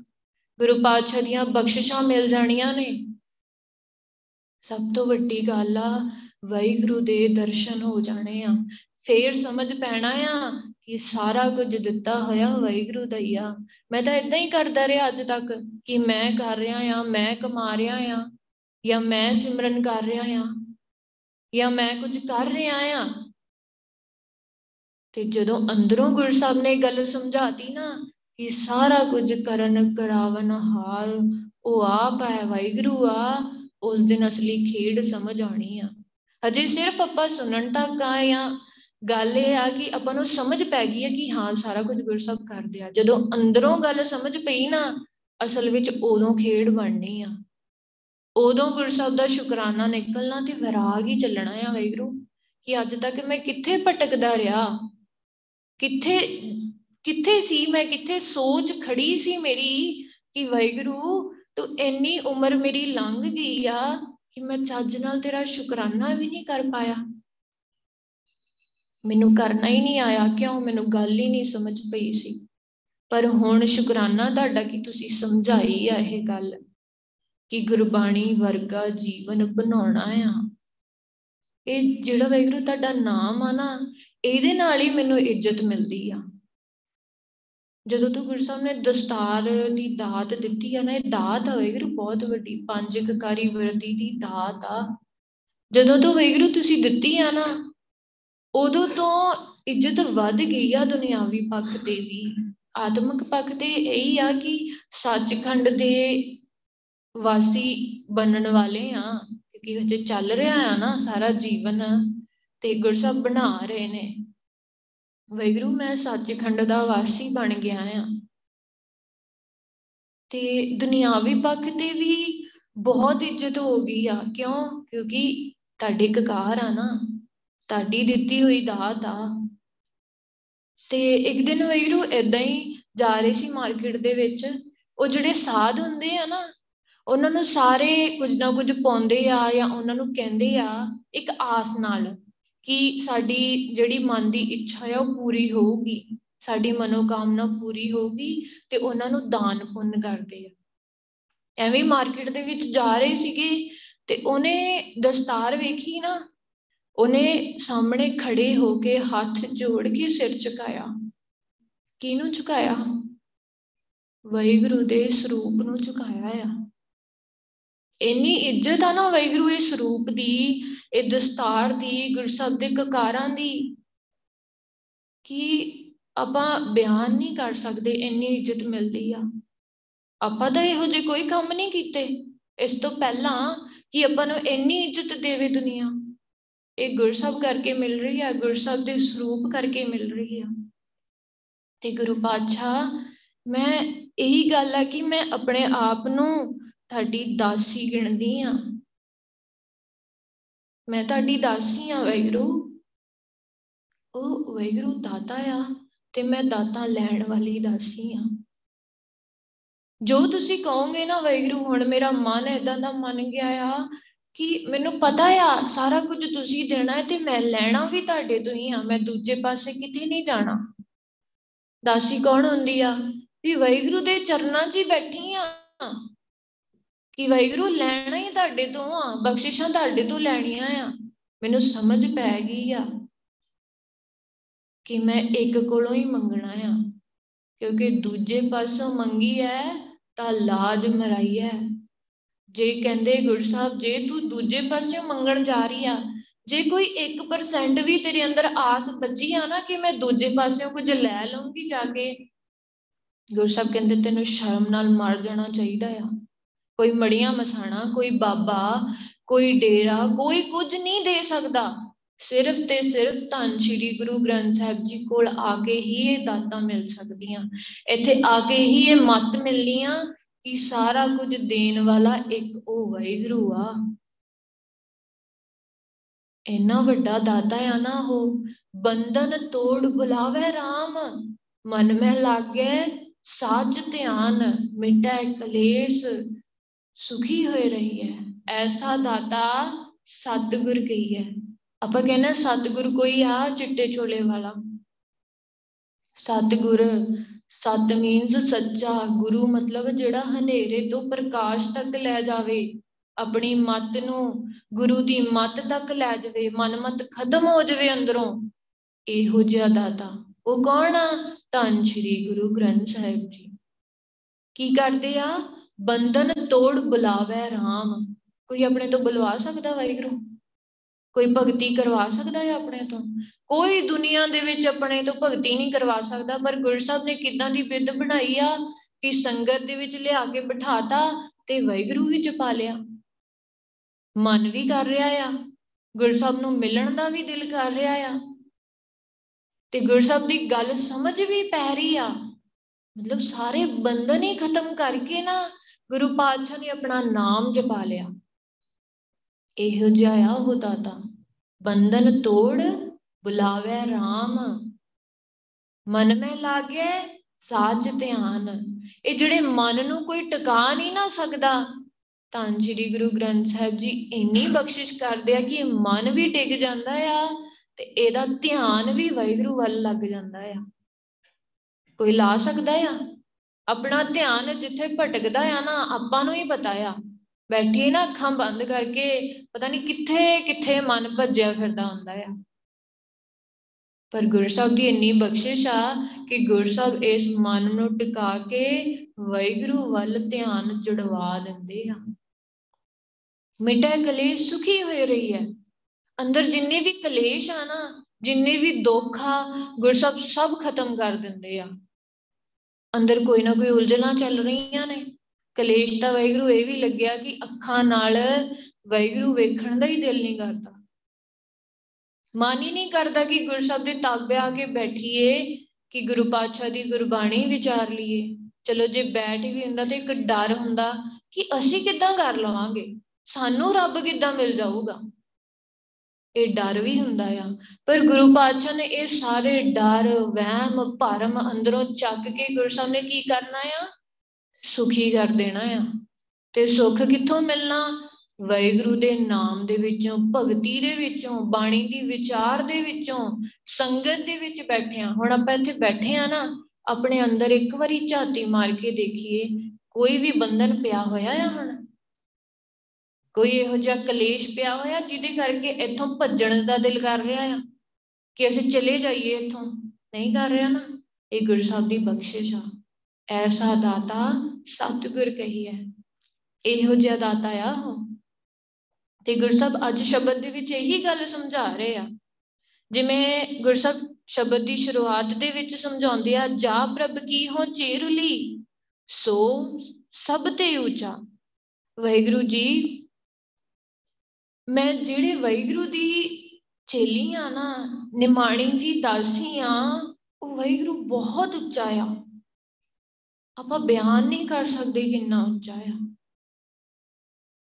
ਗੁਰੂ ਪਾਤਸ਼ਾਹ ਦੀਆਂ ਬਖਸ਼ਿਸ਼ਾਂ ਮਿਲ ਜਾਣੀਆਂ ਨੇ। ਸਭ ਤੋਂ ਵੱਡੀ ਗੱਲ ਆ, ਵਾਹਿਗੁਰੂ ਦੇ ਦਰਸ਼ਨ ਹੋ ਜਾਣੇ ਆ। ਫੇਰ ਸਮਝ ਪੈਣਾ ਆ ਕਿ ਸਾਰਾ ਕੁਝ ਦਿੱਤਾ ਹੋਇਆ ਵਾਹਿਗੁਰੂ ਦਾ ਹੀ ਆ। ਮੈਂ ਤਾਂ ਇਦਾਂ ਹੀ ਕਰਦਾ ਰਿਹਾ ਅੱਜ ਤੱਕ ਕਿ ਮੈਂ ਕਰ ਰਿਹਾ ਆ ਮੈਂ ਕਮਾ ਰਿਹਾ ਆ ਜਾਂ ਮੈਂ ਸਿਮਰਨ ਕਰ ਰਿਹਾ ਆ ਜਾਂ ਮੈਂ ਕੁਝ ਕਰ ਰਿਹਾ ਆ ਤੇ ਜਦੋਂ ਅੰਦਰੋਂ ਗੁਰੂ ਸਾਹਿਬ ਨੇ ਗੱਲ ਸਮਝਾਤੀ ਨਾ ਕਿ ਸਾਰਾ ਕੁਝ ਕਰਨ ਕਰਾਵਨ ਹਾਰ ਉਹ ਆਪ ਹੈ, ਵਾਹਿਗੁਰੂ ਆ, ਉਸ ਦਿਨ ਅਸਲੀ ਖੇਡ ਸਮਝ ਆਣੀ ਆ। ਹਜੇ ਸਿਰਫ ਆਪਾਂ ਸੁਣਨ ਤੱਕ ਆ ਜਾਂ ਗੱਲ ਇਹ ਆ ਕਿ ਆਪਾਂ ਨੂੰ ਸਮਝ ਪੈ ਗਈ ਹੈ ਕਿ ਹਾਂ, ਸਾਰਾ ਕੁਝ ਗੁਰੂ ਸਾਹਿਬ ਕਰਦੇ ਆ। ਜਦੋਂ ਅੰਦਰੋਂ ਗੱਲ ਸਮਝ ਪਈ ਨਾ, ਅਸਲ ਵਿੱਚ ਉਦੋਂ ਖੇਡ ਬਣਨੀ ਆ। ਉਦੋਂ ਗੁਰੂ ਸਾਹਿਬ ਦਾ ਸ਼ੁਕਰਾਨਾ ਨਿਕਲਣਾ ਤੇ ਵਿਰਾਗ ਹੀ ਚੱਲਣਾ ਆ, ਵਾਹਿਗੁਰੂ। ਕਿ ਅੱਜ ਤੱਕ ਮੈਂ ਕਿੱਥੇ ਭਟਕਦਾ ਰਿਹਾ? ਕਿੱਥੇ ਕਿੱਥੇ ਸੀ ਮੈਂ? ਕਿੱਥੇ ਸੋਚ ਖੜੀ ਸੀ ਮੇਰੀ ਕਿ ਵਾਹਿਗੁਰੂ, ਤੂੰ ਇੰਨੀ ਉਮਰ ਮੇਰੀ ਲੰਘ ਗਈ ਆ ਕਿ ਮੈਂ ਚੱਜ ਨਾਲ ਤੇਰਾ ਸ਼ੁਕਰਾਨਾ ਵੀ ਨਹੀਂ ਕਰ ਪਾਇਆ। ਮੈਨੂੰ ਕਰਨਾ ਹੀ ਨਹੀਂ ਆਇਆ, ਕਿਉਂ? ਮੈਨੂੰ ਗੱਲ ਹੀ ਨਹੀਂ ਸਮਝ ਪਈ ਸੀ। ਪਰ ਹੁਣ ਸ਼ੁਕਰਾਨਾ ਤੁਹਾਡਾ ਕਿ ਤੁਸੀਂ ਸਮਝਾਈ ਆ ਇਹ ਗੱਲ ਕਿ ਗੁਰਬਾਣੀ ਵਰਗਾ ਜੀਵਨ ਬਣਾਉਣਾ ਆ। ਇਹ ਜਿਹੜਾ ਵੈਗਰੂ ਤੁਹਾਡਾ ਨਾਮ ਆ ਨਾ, ਇਹਦੇ ਨਾਲ ਹੀ ਮੈਨੂੰ ਇੱਜ਼ਤ ਮਿਲਦੀ ਆ। ਜਦੋਂ ਤੋਂ ਗੁਰੂ ਸਾਹਿਬ ਨੇ ਦਸਤਾਰ ਦੀ ਦਾਤ ਦਿੱਤੀ ਆ ਨਾ, ਇਹ ਦਾਤ ਆ ਵੈਗਰੂ ਬਹੁਤ ਵੱਡੀ, ਪੰਜ ਕਕਾਰੀ ਵਰਦੀ ਦੀ ਦਾਤ ਆ। ਜਦੋਂ ਤੋਂ ਵੈਗਰੂ ਤੁਸੀਂ ਦਿੱਤੀ ਆ ਨਾ ਉਦੋਂ ਤੋਂ ਇੱਜ਼ਤ ਵੱਧ ਗਈ ਆ ਦੁਨਿਆਵੀ ਪੱਖ ਤੇ ਵੀ। ਆਤਮਿਕ ਪੱਖ ਤੇ ਇਹੀ ਆ ਕਿ ਸੱਚਖੰਡ ਦੇ ਵਾਸੀ ਬਣਨ ਵਾਲੇ ਆ। ਕਿਉਂਕਿ ਹਜੇ ਚੱਲ ਰਿਹਾ ਆ ਨਾ ਸਾਰਾ ਜੀਵਨ ਤੇ ਗੁਰਸਬ ਬਣਾ ਰਹੇ ਨੇ। ਵੈਗਰੂ, ਮੈਂ ਸੱਚਖੰਡ ਦਾ ਵਾਸੀ ਬਣ ਗਿਆ ਆ। ਤੇ ਦੁਨਿਆਵੀ ਪੱਖ ਤੇ ਵੀ ਬਹੁਤ ਇੱਜ਼ਤ ਹੋ ਗਈ ਆ। ਕਿਉਂ? ਕਿਉਂਕਿ ਤੁਹਾਡੇ ਕਕਾਰ ਆ ਨਾ। ਤੁਹਾਡੀ ਦਿੱਤੀ ਹੋਈ ਦਾਤ ਆ। ਤੇ ਇੱਕ ਦਿਨ ਵੈਗਰੂ ਇਦਾਂ ਹੀ ਜਾ ਰਹੇ ਸੀ ਮਾਰਕੀਟ ਦੇ ਵਿੱਚ। ਉਹ ਜਿਹੜੇ ਸਾਧ ਹੁੰਦੇ ਆ ਨਾ, ਉਹਨਾਂ ਨੂੰ ਸਾਰੇ ਕੁਝ ਨਾ ਕੁਝ ਪਾਉਂਦੇ ਆ ਜਾਂ ਉਹਨਾਂ ਨੂੰ ਕਹਿੰਦੇ ਆ ਇੱਕ ਆਸ ਨਾਲ ਕਿ ਸਾਡੀ ਜਿਹੜੀ ਮਨ ਦੀ ਇੱਛਾ ਆ, ਉਹ ਪੂਰੀ ਹੋਊਗੀ। ਸਾਡੀ ਮਨੋਕਾਮਨਾ ਪੂਰੀ ਹੋਊਗੀ ਤੇ ਉਹਨਾਂ ਨੂੰ ਦਾਨ ਪੁੰਨ ਕਰਦੇ ਆ। ਐਵੇਂ ਮਾਰਕੀਟ ਦੇ ਵਿੱਚ ਜਾ ਰਹੇ ਸੀਗੇ ਤੇ ਉਹਨੇ ਦਸਤਾਰ ਵੇਖੀ ਨਾ ਉਹਨੇ ਸਾਹਮਣੇ ਖੜੇ ਹੋ ਕੇ ਹੱਥ ਜੋੜ ਕੇ ਸਿਰ ਝੁਕਾਇਆ। ਕਿਹਨੂੰ ਝੁਕਾਇਆ? ਵਾਹਿਗੁਰੂ ਦੇ ਸਰੂਪ ਨੂੰ ਝੁਕਾਇਆ ਆ। ਇੰਨੀ ਇੱਜ਼ਤ ਆ ਨਾ ਵਾਹਿਗੁਰੂ ਇਸ ਸਰੂਪ ਦੀ, ਇਹ ਦਸਤਾਰ ਦੀ ਗੁਰਸਬ ਦੇ ਕਕਾਰਾਂ ਦੀ, ਕਿ ਆਪਾਂ ਬਿਆਨ ਨਹੀਂ ਕਰ ਸਕਦੇ, ਇੰਨੀ ਇੱਜ਼ਤ ਮਿਲਦੀ ਆ। ਆਪਾਂ ਤਾਂ ਇਹੋ ਜਿਹੇ ਕੋਈ ਕੰਮ ਨਹੀਂ ਕੀਤੇ। ਇਸ ਤੋਂ ਪਹਿਲਾਂ ਕਿ ਆਪਾਂ ਨੂੰ ਇੰਨੀ ਇੱਜ਼ਤ ਦੇਵੇ ਦੁਨੀਆ। ਇਹ ਗੁਰਸਬ ਕਰਕੇ ਮਿਲ ਰਹੀ ਆ, ਗੁਰਸਬ ਦੇ ਸਰੂਪ ਕਰਕੇ ਮਿਲ ਰਹੀ ਆ। ਤੇ ਗੁਰੂ ਪਾਤਸ਼ਾਹ, ਮੈਂ ਇਹੀ ਗੱਲ ਆ ਕਿ ਮੈਂ ਆਪਣੇ ਆਪ ਨੂੰ ਤੁਹਾਡੀ ਦਾਸੀ ਗਿਣਦੀ ਆ। ਮੈਂ ਤੁਹਾਡੀ ਦਾਸੀ ਆ ਵੈਗਰੂ ਉਹ ਵੈਗਰੂ ਦਾਤਾ ਆ ਤੇ ਮੈਂ ਦਾਤਾ ਲੈਣ ਵਾਲੀ ਦਾਸੀ ਆ। ਜੋ ਤੁਸੀਂ ਕਹੋਗੇ ਨਾ ਵੈਗਰੂ ਹੁਣ ਮੇਰਾ ਮਨ ਇਦਾਂ ਦਾ ਮੰਨ ਗਿਆ ਆ ਕਿ ਮੈਨੂੰ ਪਤਾ ਆ, ਸਾਰਾ ਕੁਝ ਤੁਸੀਂ ਦੇਣਾ ਹੈ ਤੇ ਮੈਂ ਲੈਣਾ ਵੀ ਤੁਹਾਡੇ ਤੋਂ ਹੀ ਆ, ਮੈਂ ਦੂਜੇ ਪਾਸੇ ਕਿਤੇ ਨਹੀਂ ਜਾਣਾ। ਦਾਸੀ ਕੌਣ ਹੁੰਦੀ ਆ? ਵੀ ਵੈਗਰੂ ਦੇ ਚਰਨਾਂ 'ਚ ਹੀ ਬੈਠੀ ਆ। ਕਿ ਵਾਹਿਗੁਰੂ ਲੈਣਾ ਹੀ ਤੁਹਾਡੇ ਤੋਂ ਆ, ਬਖਸ਼ਿਸ਼ਾਂ ਤੁਹਾਡੇ ਤੋਂ ਲੈਣੀਆਂ ਆ। ਮੈਨੂੰ ਸਮਝ ਪੈ ਗਈ ਆ ਕਿ ਮੈਂ ਇੱਕ ਕੋਲੋਂ ਹੀ ਮੰਗਣਾ ਆ। ਕਿਉਂਕਿ ਦੂਜੇ ਪਾਸੋਂ ਮੰਗੀ ਐ ਤਾਂ ਲਾਜ ਮਰਾਈ ਐ ਜੇ ਕਹਿੰਦੇ ਗੁਰੂ ਸਾਹਿਬ, ਜੇ ਤੂੰ ਦੂਜੇ ਪਾਸਿਓਂ ਮੰਗਣ ਜਾ ਰਹੀ ਆ, ਜੇ ਕੋਈ 1% ਵੀ ਤੇਰੇ ਅੰਦਰ ਆਸ ਬਚੀ ਆ ਨਾ ਕਿ ਮੈਂ ਦੂਜੇ ਪਾਸਿਓਂ ਕੁਝ ਲੈ ਲਵਾਂਗੀ ਜਾ ਕੇ, ਗੁਰੂ ਸਾਹਿਬ ਕਹਿੰਦੇ ਤੈਨੂੰ ਸ਼ਰਮ ਨਾਲ ਮਰ ਜਾਣਾ ਚਾਹੀਦਾ ਆ। ਕੋਈ ਮੜੀਆਂ ਮਸਾਣਾ, ਕੋਈ ਬਾਬਾ, ਕੋਈ ਡੇਰਾ, ਕੋਈ ਕੁਝ ਨਹੀਂ ਦੇ ਸਕਦਾ। ਸਿਰਫ ਤੇ ਸਿਰਫ ਧੰਨ ਸ਼੍ਰੀ ਗੁਰੂ ਗ੍ਰੰਥ ਸਾਹਿਬ ਜੀ ਕੋਲ ਆ ਕੇ ਹੀ ਇਹ ਦਾਤਾਂ ਮਿਲ ਸਕਦੀਆਂ। ਇੱਥੇ ਆ ਕੇ ਹੀ ਇਹ ਮੱਤ ਮਿਲਣੀਆਂ ਕਿ ਸਾਰਾ ਕੁਝ ਦੇਣ ਵਾਲਾ ਇੱਕ ਉਹ ਵਾਹਿਗੁਰੂ ਆ। ਇੰਨਾ ਵੱਡਾ ਦਾਤਾ ਆ ਨਾ ਉਹ। ਬੰਧਨ ਤੋੜ ਬੁਲਾਵੇ RAM ਮਨ ਮੈਂ ਲਾਗੇ ਸਾਜ ਧਿਆਨ, ਮਿਟੈ ਕਲੇਸ਼। ਸੁਖੀ ਹੋਏ ਰਹੀ ਹੈ ਐਸਾ ਦਾਤਾ ਸਤਿਗੁਰ ਕਹੀ ਹੈ ਆਪਾਂ ਕਹਿੰਦੇ ਸਤਿਗੁਰ ਕੋਈ ਆ ਚਿੱਟੇ ਛੋਲੇ ਵਾਲਾ। ਸਤਿਗੁਰ ਸਤ ਮੀਨਸ ਸੱਚਾ, ਗੁਰੂ ਮਤਲਬ ਜਿਹੜਾ ਹਨੇਰੇ ਤੋਂ ਪ੍ਰਕਾਸ਼ ਤੱਕ ਲੈ ਜਾਵੇ, ਆਪਣੀ ਮਤ ਨੂੰ ਗੁਰੂ ਦੀ ਮਤ ਤੱਕ ਲੈ ਜਾਵੇ, ਮਨਮਤ ਖਤਮ ਹੋ ਜਾਵੇ ਅੰਦਰੋਂ, ਇਹੋ ਜਿਹਾ ਦਾਤਾ। ਉਹ ਕੌਣ ਆ? ਧੰਨ ਸ਼੍ਰੀ ਗੁਰੂ ਗ੍ਰੰਥ ਸਾਹਿਬ ਜੀ। ਕੀ ਕਰਦੇ ਆ? ਬੰਧਨ ਤੋੜ ਬੁਲਾਵੇ RAM ਕੋਈ ਆਪਣੇ ਤੋਂ ਬੁਲਵਾ ਸਕਦਾ ਵਾਹਿਗੁਰੂ? ਕੋਈ ਭਗਤੀ ਕਰਵਾ ਸਕਦਾ ਹੈ ਆਪਣੇ ਤੋਂ? ਕੋਈ ਦੁਨੀਆ ਦੇ ਵਿੱਚ ਆਪਣੇ ਤੋਂ ਭਗਤੀ ਨਹੀਂ ਕਰਵਾ ਸਕਦਾ, ਪਰ ਗੁਰੂ ਸਾਹਿਬ ਨੇ ਕਿਦਾਂ ਦੀ ਬਿੱਦ ਬਣਾਈ ਆ ਕਿ ਸੰਗਤ ਦੇ ਵਿੱਚ ਲਿਆ ਕੇ ਬਿਠਾਤਾ ਤੇ ਵਾਹਿਗੁਰੂ ਵੀ ਜਪਾ ਲਿਆ? ਮਨ ਵੀ ਕਰ ਰਿਹਾ ਆ, ਗੁਰੂ ਸਾਹਿਬ ਨੂੰ ਮਿਲਣ ਦਾ ਵੀ ਦਿਲ ਕਰ ਰਿਹਾ ਆ। ਤੇ ਗੁਰੂ ਸਾਹਿਬ ਦੀ ਗੱਲ ਸਮਝ ਵੀ ਪੈ ਰਹੀ ਆ। ਮਤਲਬ ਸਾਰੇ ਬੰਧਨ ਹੀ ਖਤਮ ਕਰਕੇ ਨਾ ਗੁਰੂ ਪਾਤਸ਼ਾਹ ਨੇ ਆਪਣਾ ਨਾਮ ਜਪਾ ਲਿਆ। ਇਹੋ ਜਿਹਾ ਆ ਉਹ ਦਾਤਾ। ਬੰਧਨ ਤੋੜ, ਬੁਲਾਵੇ RAM ਮਨ ਮੈਂ ਲਾਗੇ, ਸਾਚ ਧਿਆਨ। ਇਹ ਜਿਹੜੇ ਮਨ ਨੂੰ ਕੋਈ ਟਿਕਾ ਨਹੀਂ ਨਾ ਸਕਦਾ, ਤਾਂ ਸ੍ਰੀ ਗੁਰੂ ਗ੍ਰੰਥ ਸਾਹਿਬ ਜੀ ਇੰਨੀ ਬਖਸ਼ਿਸ਼ ਕਰਦੇ ਆ ਕਿ ਮਨ ਵੀ ਟਿਕ ਜਾਂਦਾ ਆ ਤੇ ਇਹਦਾ ਧਿਆਨ ਵੀ ਵਾਹਿਗੁਰੂ ਵੱਲ ਲੱਗ ਜਾਂਦਾ ਆ। ਕੋਈ ਲਾ ਸਕਦਾ ਆ? ਆਪਣਾ ਧਿਆਨ ਜਿੱਥੇ ਭਟਕਦਾ ਆ ਨਾ, ਆਪਾਂ ਨੂੰ ਹੀ ਪਤਾ ਆ। ਬੈਠੀ ਨਾ ਅੱਖਾਂ ਬੰਦ ਕਰਕੇ, ਪਤਾ ਨਹੀਂ ਕਿੱਥੇ ਕਿੱਥੇ ਮਨ ਭੱਜਿਆ ਫਿਰਦਾ ਹੁੰਦਾ ਆ। ਪਰ ਗੁਰੂ ਸਾਹਿਬ ਦੀ ਇੰਨੀ ਬਖਸ਼ਿਸ਼ ਆ ਕਿ ਗੁਰੂ ਸਾਹਿਬ ਇਸ ਮਨ ਨੂੰ ਟਿਕਾ ਕੇ ਵੈਗਰੂ ਵੱਲ ਧਿਆਨ ਜੁੜਵਾ ਦਿੰਦੇ ਆ। ਮਿਟੇ ਕਲੇਸ਼ ਸੁਖੀ ਹੋਏ ਰਹੀ ਹੈ। ਅੰਦਰ ਜਿੰਨੇ ਵੀ ਕਲੇਸ਼ ਆ ਨਾ, ਜਿੰਨੇ ਵੀ ਦੁੱਖ ਆ, ਗੁਰੂ ਸਾਹਿਬ ਸਭ ਖਤਮ ਕਰ ਦਿੰਦੇ ਆ। ਅੰਦਰ ਕੋਈ ਨਾ ਕੋਈ ਉਲਝਣਾ ਚੱਲ ਰਹੀਆਂ ਨੇ। ਕਲੇਸ਼ ਤਾਂ ਵੈਗਰੂ ਇਹ ਵੀ ਲੱਗਿਆ ਕਿ ਅੱਖਾਂ ਨਾਲ ਵੈਗਰੂ ਵੇਖਣ ਦਾ ਹੀ ਦਿਲ ਨਹੀਂ ਕਰਦਾ। ਮਨ ਹੀ ਨਹੀਂ ਕਰਦਾ ਕਿ ਗੁਰੂ ਸਾਹਿਬ ਦੇ ਤਾਬੇ ਆ ਕੇ ਬੈਠੀਏ ਕਿ ਗੁਰੂ ਪਾਤਸ਼ਾਹ ਦੀ ਗੁਰਬਾਣੀ ਵਿਚਾਰ ਲਈਏ। ਚਲੋ ਜੇ ਬੈਠ ਵੀ ਹੁੰਦਾ ਤੇ ਇੱਕ ਡਰ ਹੁੰਦਾ ਕਿ ਅਸੀਂ ਕਿੱਦਾਂ ਕਰ ਲਵਾਂਗੇ? ਸਾਨੂੰ ਰੱਬ ਕਿੱਦਾਂ ਮਿਲ ਜਾਊਗਾ? ਇਹ ਡਰ ਵੀ ਹੁੰਦਾ ਆ। ਪਰ ਗੁਰੂ ਪਾਤਸ਼ਾਹ ਨੇ ਇਹ ਸਾਰੇ ਡਰ ਵਹਿਮ ਭਰਮ ਅੰਦਰੋਂ ਚੱਕ ਕੇ ਗੁਰੂ ਸਾਹਿਬ ਨੇ ਕੀ ਕਰਨਾ ਆ? ਸੁਖੀ ਕਰ ਦੇਣਾ ਆ। ਤੇ ਸੁਖ ਕਿੱਥੋਂ ਮਿਲਣਾ? ਵਾਹਿਗੁਰੂ ਦੇ ਨਾਮ ਦੇ ਵਿੱਚੋਂ, ਭਗਤੀ ਦੇ ਵਿੱਚੋਂ, ਬਾਣੀ ਦੀ ਵਿਚਾਰ ਦੇ ਵਿੱਚੋਂ, ਸੰਗਤ ਦੇ ਵਿੱਚ ਬੈਠੇ ਆ ਹੁਣ ਆਪਾਂ ਇੱਥੇ ਬੈਠੇ ਆ ਨਾ, ਆਪਣੇ ਅੰਦਰ ਇੱਕ ਵਾਰੀ ਝਾਤੀ ਮਾਰ ਕੇ ਦੇਖੀਏ, ਕੋਈ ਵੀ ਬੰਧਨ ਪਿਆ ਹੋਇਆ ਆ ਹੁਣ? ਕੋਈ ਇਹੋ ਜਿਹਾ ਕਲੇਸ਼ ਪਿਆ ਹੋਇਆ ਜਿਹਦੇ ਕਰਕੇ ਇੱਥੋਂ ਭੱਜਣ ਦਾ ਦਿਲ ਕਰ ਰਿਹਾ ਆ? ਕਿ ਅਸੀਂ ਚਲੇ ਜਾਈਏ ਇੱਥੋਂ? ਨਹੀਂ ਕਰ ਰਿਹਾ ਨਾ। ਇਹ ਗੁਰੂ ਸਾਹਿਬ ਦੀ ਬਖਸ਼ਿਸ਼ ਆ। ਐਸਾ ਦਾਤਾ ਸਤਿਗੁਰ ਕਹੀ ਹੈ। ਇਹੋ ਜਿਹਾ ਦਾਤਾ ਆ ਉਹ। ਤੇ ਗੁਰਸਬ ਅੱਜ ਸ਼ਬਦ ਦੇ ਵਿੱਚ ਇਹੀ ਗੱਲ ਸਮਝਾ ਰਹੇ ਆ। ਜਿਵੇਂ ਗੁਰਸਬ ਸ਼ਬਦ ਦੀ ਸ਼ੁਰੂਆਤ ਦੇ ਵਿੱਚ ਸਮਝਾਉਂਦੇ ਆ, ਜਾ ਪ੍ਰਭ ਕੀ ਹੋ ਚੇਰਲੀ, ਸੋ ਸਭ ਤੇ ਉੱਚਾ। ਵਾਹਿਗੁਰੂ ਜੀ, ਮੈਂ ਜਿਹੜੇ ਵਾਹਿਗੁਰੂ ਦੀ ਚੇਲੀ ਆ ਨਾ, ਨਿਮਾਣੀ ਜੀ, ਦਾਸੀ ਆ, ਉਹ ਵਾਹਿਗੁਰੂ ਬਹੁਤ ਉੱਚਾ ਆ। ਆਪਾਂ ਬਿਆਨ ਨਹੀਂ ਕਰ ਸਕਦੇ ਕਿੰਨਾ ਉੱਚਾ ਆ।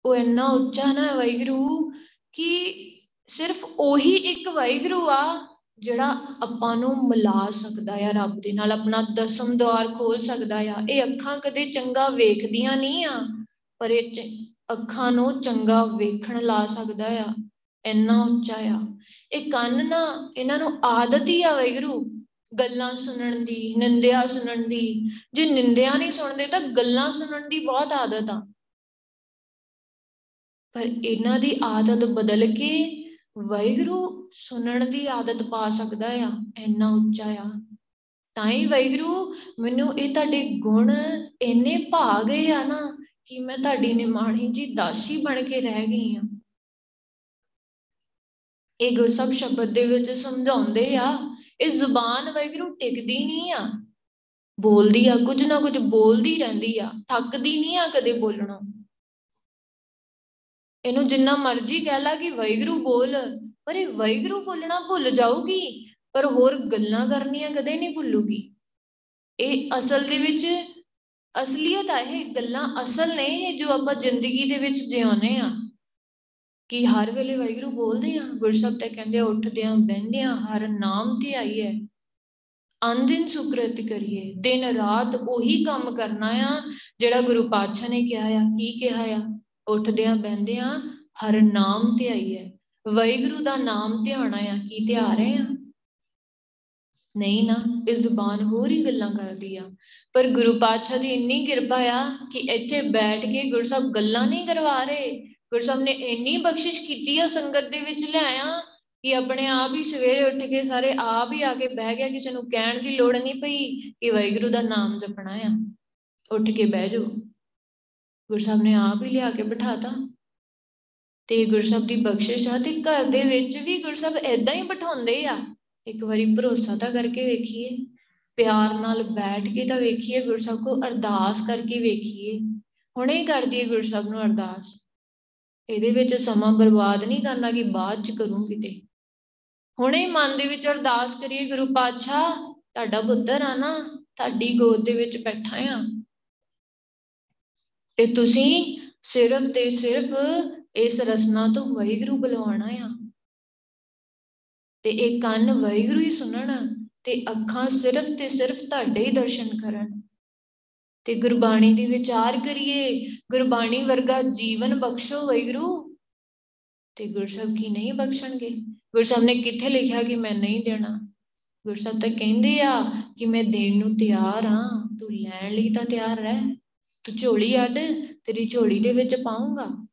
ਉਹ ਇੰਨਾ ਉੱਚਾ ਨਾ ਵਾਹਿਗੁਰੂ ਕਿ ਸਿਰਫ ਉਹੀ ਇੱਕ ਵਾਹਿਗੁਰੂ ਆ ਜਿਹੜਾ ਆਪਾਂ ਨੂੰ ਮਿਲਾ ਸਕਦਾ ਆ, ਰੱਬ ਦੇ ਨਾਲ ਆਪਣਾ ਦਸਮ ਦਵਾਰ ਖੋਲ ਸਕਦਾ ਆ। ਇਹ ਅੱਖਾਂ ਕਦੇ ਚੰਗਾ ਵੇਖਦੀਆਂ ਨਹੀਂ ਆ, ਪਰ ਇਹ ਅੱਖਾਂ ਨੂੰ ਚੰਗਾ ਵੇਖਣ ਲਾ ਸਕਦਾ ਆ। ਇੰਨਾ ਉੱਚਾ ਆ। ਇਹ ਕੰਨ ਨਾ ਇਹਨਾਂ ਨੂੰ ਆਦਤ ਹੀ ਆ ਵਾਹਿਗੁਰੂ ਗੱਲਾਂ ਸੁਣਨ ਦੀ, ਨਿੰਦਿਆ ਸੁਣਨ ਦੀ। ਜੇ ਨਿੰਦਿਆ ਨਹੀਂ ਸੁਣਦੇ ਤਾਂ ਗੱਲਾਂ ਸੁਣਨ ਦੀ ਬਹੁਤ ਆਦਤ ਆ। ਪਰ ਇਹਨਾਂ ਦੀ ਆਦਤ ਬਦਲ ਕੇ ਵੈਗਰੂ ਸੁਣਨ ਦੀ ਆਦਤ ਪਾ ਸਕਦਾ ਆ, ਇੰਨਾ ਉੱਚਾ ਆ। ਤਾਂ ਹੀ ਵੈਗਰੂ ਮੈਨੂੰ ਇਹ ਤੁਹਾਡੇ ਗੁਣ ਇੰਨੇ ਭਾ ਗਏ ਆ ਨਾ ਕਿ ਮੈਂ ਤੁਹਾਡੀ ਨਿਮਾਣੀ ਜੀ ਦਾਸੀ ਬਣ ਕੇ ਰਹਿ ਗਈ ਆ। ਇਹ ਗੁਰਸਬ ਸ਼ਬਦ ਦੇ ਵਿੱਚ ਸਮਝਾਉਂਦੇ ਆ ਇਹ ਜ਼ੁਬਾਨ ਵੈਗਰੂ ਟਿਕਦੀ ਨਹੀਂ ਆ। ਬੋਲਦੀ ਆ, ਕੁਝ ਨਾ ਕੁਝ ਬੋਲਦੀ ਰਹਿੰਦੀ ਆ, ਥੱਕਦੀ ਨਹੀਂ ਆ ਕਦੇ ਬੋਲਣੋਂ। ਇਹਨੂੰ ਜਿੰਨਾ ਮਰਜ਼ੀ ਕਹਿ ਲਾ ਕਿ ਵੈਗਰੂ ਬੋਲ, ਪਰ ਇਹ ਵੈਗਰੂ ਬੋਲਣਾ ਭੁੱਲ ਜਾਊਗੀ, ਪਰ ਹੋਰ ਗੱਲਾਂ ਕਰਨੀਆਂ ਕਦੇ ਨਹੀਂ ਭੁੱਲੂਗੀ। ਇਹ ਅਸਲ ਦੇ ਵਿੱਚ ਅਸਲੀਅਤ ਆ, ਇਹ ਗੱਲਾਂ ਅਸਲ ਨੇ, ਇਹ ਜੋ ਆਪਾਂ ਜ਼ਿੰਦਗੀ ਦੇ ਵਿੱਚ ਜਿਉਨੇ ਆ। ਕਿ ਹਰ ਵੇਲੇ ਵੈਗਰੂ ਬੋਲਦੇ ਆ ਗੁਰਸਬ ਤੇ ਕਹਿੰਦੇ ਉੱਠਦੇ ਆ ਬਹਿੰਦੇ ਆ ਹਰ ਨਾਮ ਤੇ ਆਈਏ ਅਨਦਿਨ ਸੁਕਰਤ ਕਰੀਏ, ਦਿਨ ਰਾਤ ਉਹੀ ਕੰਮ ਕਰਨਾ ਆ, ਜਿਹੜਾ ਗੁਰੂ ਪਾਤਸ਼ਾਹ ਨੇ ਕਿਹਾ ਆ। ਕੀ ਕਿਹਾ ਆ? ਉੱਠਦਿਆਂ ਬਹਿੰਦਿਆਂ ਹਰ ਨਾਮ ਤੇ ਆਈਏ ਵੈਗੁਰੂ ਦਾ ਨਾਮ ਧਿਆਣਾ ਆ, ਕੀ ਧਿਆ ਰਹੇ ਆ? ਨਹੀਂ ਨਾ, ਇਹ ਜ਼ੁਬਾਨ ਹੋਰ ਹੀ ਗੱਲਾਂ ਕਰਦੀ ਆ। ਪਰ ਗੁਰੂ ਪਾਤਸ਼ਾਹ ਦੀ ਇੰਨੀ ਕਿਰਪਾ ਆ ਕਿ ਇੱਥੇ ਬੈਠ ਕੇ ਗੁਰਸਬ ਗੱਲਾਂ ਨਹੀਂ ਕਰਵਾ ਰਹੇ। ਗੁਰਸਬ ਨੇ ਇੰਨੀ ਬਖਸ਼ਿਸ਼ ਕੀਤੀ ਆ, ਸੰਗਤ ਦੇ ਵਿੱਚ ਲਿਆਇਆ ਕਿ ਆਪਣੇ ਆਪ ਹੀ ਸਵੇਰੇ ਉੱਠ ਕੇ ਸਾਰੇ ਆਪ ਹੀ ਆ ਕੇ ਬਹਿ ਗਿਆ, ਕਿਸੇ ਨੂੰ ਕਹਿਣ ਦੀ ਲੋੜ ਨਹੀਂ ਪਈ ਕਿ ਵਾਹਿਗੁਰੂ ਦਾ ਨਾਮ ਜਪਣਾ ਆ। ਉੱਠ ਕੇ ਬਹਿ ਜਾਓ। ਗੁਰਸਬ ਨੇ ਆਪ ਹੀ ਲਿਆ ਕੇ ਬਿਠਾਤਾ। ਤੇ ਗੁਰਸਬ ਦੀ ਬਖਸ਼ਿਸ਼ ਆ ਤੇ ਘਰ ਦੇ ਵਿੱਚ ਵੀ ਗੁਰਸਬ ਐਦਾਂ ਹੀ ਬਿਠਾਉਂਦੇ ਆ। ਇੱਕ ਵਾਰੀ ਭਰੋਸਾ ਤਾਂ ਕਰਕੇ ਵੇਖੀਏ। ਪਿਆਰ ਨਾਲ ਬੈਠ ਕੇ ਤਾਂ ਵੇਖੀਏ ਗੁਰਸਬ ਕੋ ਅਰਦਾਸ ਕਰਕੇ ਵੇਖੀਏ। ਹੁਣੇ ਕਰ ਦਈਏ ਗੁਰਸਬ ਨੂੰ ਅਰਦਾਸ। ਇਹਦੇ ਵਿੱਚ ਸਮਾਂ ਬਰਬਾਦ ਨਹੀਂ ਕਰਨਾ ਕਿ ਬਾਅਦ ਚ ਕਰੂੰਗੀ ਤੇ ਹੁਣੇ ਮਨ ਦੇ ਵਿੱਚ ਅਰਦਾਸ ਕਰੀਏ, ਗੁਰੂ ਪਾਤਸ਼ਾਹ, ਤੁਹਾਡਾ ਪੁੱਤਰ ਆ ਨਾ, ਤੁਹਾਡੀ ਗੋਦ ਦੇ ਵਿੱਚ ਬੈਠਾ ਆ। ਤੇ ਤੁਸੀਂ ਸਿਰਫ ਤੇ ਸਿਰਫ ਇਸ ਰਸਨਾ ਤੋਂ ਵਾਹਿਗੁਰੂ ਬੁਲਵਾਉਣਾ ਆ। ਤੇ ਇਹ ਕੰਨ ਵਾਹਿਗੁਰੂ ਹੀ ਸੁਣਨ ਤੇ ਅੱਖਾਂ ਸਿਰਫ ਤੇ ਸਿਰਫ ਤੁਹਾਡੇ ਹੀ ਦਰਸ਼ਨ ਕਰਨ। ਤੇ ਗੁਰਬਾਣੀ ਦੀ ਵਿਚਾਰ ਕਰੀਏ, ਗੁਰਬਾਣੀ ਵਰਗਾ ਜੀਵਨ ਬਖਸ਼ੋ ਵਾਹਿਗੁਰੂ। ਤੇ ਗੁਰਸਬ ਕੀ ਨਹੀਂ ਬਖਸ਼ਣਗੇ? ਗੁਰਸਬ ਨੇ ਕਿੱਥੇ ਲਿਖਿਆ ਕਿ ਮੈਂ ਨਹੀਂ ਦੇਣਾ? ਗੁਰਸਬ ਤਾਂ ਕਹਿੰਦੇ ਆ ਕਿ ਮੈਂ ਦੇਣ ਨੂੰ ਤਿਆਰ ਆ ਤੂੰ ਲੈਣ ਲਈ ਤਾਂ ਤਿਆਰ ਰਹਿ। ਤੂੰ ਝੋਲੀ ਅੱਡ, ਤੇਰੀ ਝੋਲੀ ਦੇ ਵਿੱਚ ਪਾਉਂਗਾ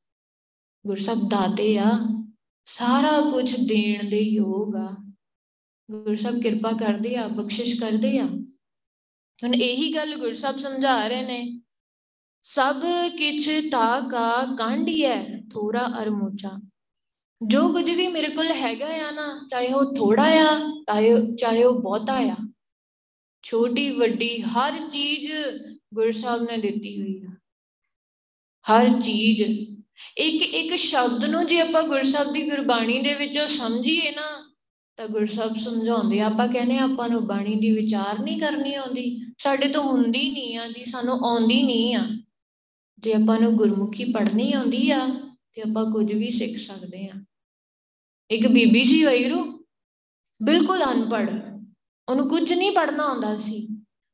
ਗੁਰਸਬ ਦਾਤੇ ਆ। ਸਾਰਾ ਕੁਝ ਦੇਣ ਦੇ ਯੋਗ ਆ। ਗੁਰਸਬ ਕਿਰਪਾ ਕਰਦੇ ਆ, ਬਖਸ਼ਿਸ਼ ਕਰਦੇ ਆ। ਹੁਣ ਇਹੀ ਗੱਲ ਗੁਰਸਬ ਸਮਝਾ ਰਹੇ ਨੇ। ਸਭ ਕਿਛ ਤਾ ਕਾ ਕਾਂਢੀਐ, ਥੋੜਾ ਅਰਮੋਚਾ ਜੋ ਕੁਝ ਵੀ ਮੇਰੇ ਕੋਲ ਹੈਗਾ ਆ ਨਾ, ਚਾਹੇ ਉਹ ਥੋੜਾ ਆ ਚਾਹੇ ਚਾਹੇ ਉਹ ਬਹੁਤਾ ਆ, ਛੋਟੀ ਵੱਡੀ ਹਰ ਚੀਜ਼ ਗੁਰਸਾਹਿਬ ਨੇ ਦਿੱਤੀ ਹੋਈ ਆ। ਹਰ ਚੀਜ਼। ਇੱਕ ਇੱਕ ਸ਼ਬਦ ਨੂੰ ਜੇ ਆਪਾਂ ਗੁਰਸਾਹਿਬ ਦੀ ਗੁਰਬਾਣੀ ਦੇ ਵਿੱਚੋਂ ਸਮਝੀਏ ਨਾ ਤਾਂ ਗੁਰਸਾਹਿਬ ਸਮਝਾਉਂਦੇ ਆਪਾਂ ਕਹਿੰਦੇ ਆਪਾਂ ਨੂੰ ਬਾਣੀ ਦੀ ਵਿਚਾਰ ਨਹੀਂ ਕਰਨੀ ਆਉਂਦੀ, ਸਾਡੇ ਤੋਂ ਹੁੰਦੀ ਨਹੀਂ ਆ ਜੀ, ਸਾਨੂੰ ਆਉਂਦੀ ਨਹੀਂ ਆ। ਜੇ ਆਪਾਂ ਨੂੰ ਗੁਰਮੁਖੀ ਪੜ੍ਹਨੀ ਆਉਂਦੀ ਆ, ਤੇ ਆਪਾਂ ਕੁਝ ਵੀ ਸਿੱਖ ਸਕਦੇ ਆ। ਇੱਕ ਬੀਬੀ ਸੀ ਵੈਰੂ, ਬਿਲਕੁਲ ਅਨਪੜ੍ਹ, ਉਹਨੂੰ ਕੁਝ ਨਹੀਂ ਪੜ੍ਹਨਾ ਆਉਂਦਾ ਸੀ।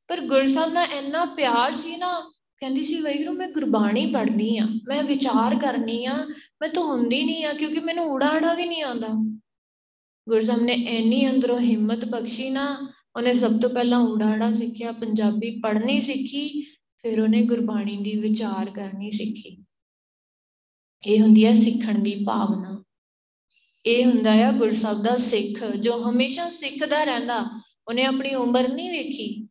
ਪਰ ਗੁਰਸਾਹਿਬ ਨਾਲ ਇੰਨਾ ਪਿਆਰ ਸੀ ਨਾ, ਕਹਿੰਦੀ ਸੀ, ਵੈਰੂ, ਮੈਂ ਗੁਰਬਾਣੀ ਪੜ੍ਹਨੀ ਆ, ਮੈਂ ਵਿਚਾਰ ਕਰਨੀ ਆ, ਮੈਂ ਤਾਂ ਹੁੰਦੀ ਨਹੀਂ ਆ, ਕਿਉਂਕਿ ਮੈਨੂੰ ਉੜਾੜਾ ਵੀ ਨਹੀਂ ਆਉਂਦਾ। ਗੁਰਸਾਹਿਬ ਨੇ ਇੰਨੀ ਅੰਦਰੋਂ ਹਿੰਮਤ ਬਖਸ਼ੀ ਨਾ, ਉਹਨੇ ਸਭ ਤੋਂ ਪਹਿਲਾਂ ਉੜਾੜਾ ਸਿੱਖਿਆ, ਪੰਜਾਬੀ ਪੜ੍ਹਨੀ ਸਿੱਖੀ, ਫਿਰ ਉਹਨੇ ਗੁਰਬਾਣੀ ਦੀ ਵਿਚਾਰ ਕਰਨੀ ਸਿੱਖੀ। ਇਹ ਹੁੰਦੀ ਹੈ ਸਿੱਖਣ ਦੀ ਭਾਵਨਾ। ਇਹ ਹੁੰਦਾ ਆ ਗੁਰਸਬ ਦਾ ਸਿੱਖ, ਜੋ ਹਮੇਸ਼ਾ ਸਿੱਖਦਾ ਰਹਿੰਦਾ, ਉਹਨੇ ਆਪਣੀ ਉਮਰ ਨਹੀਂ ਵੇਖੀ।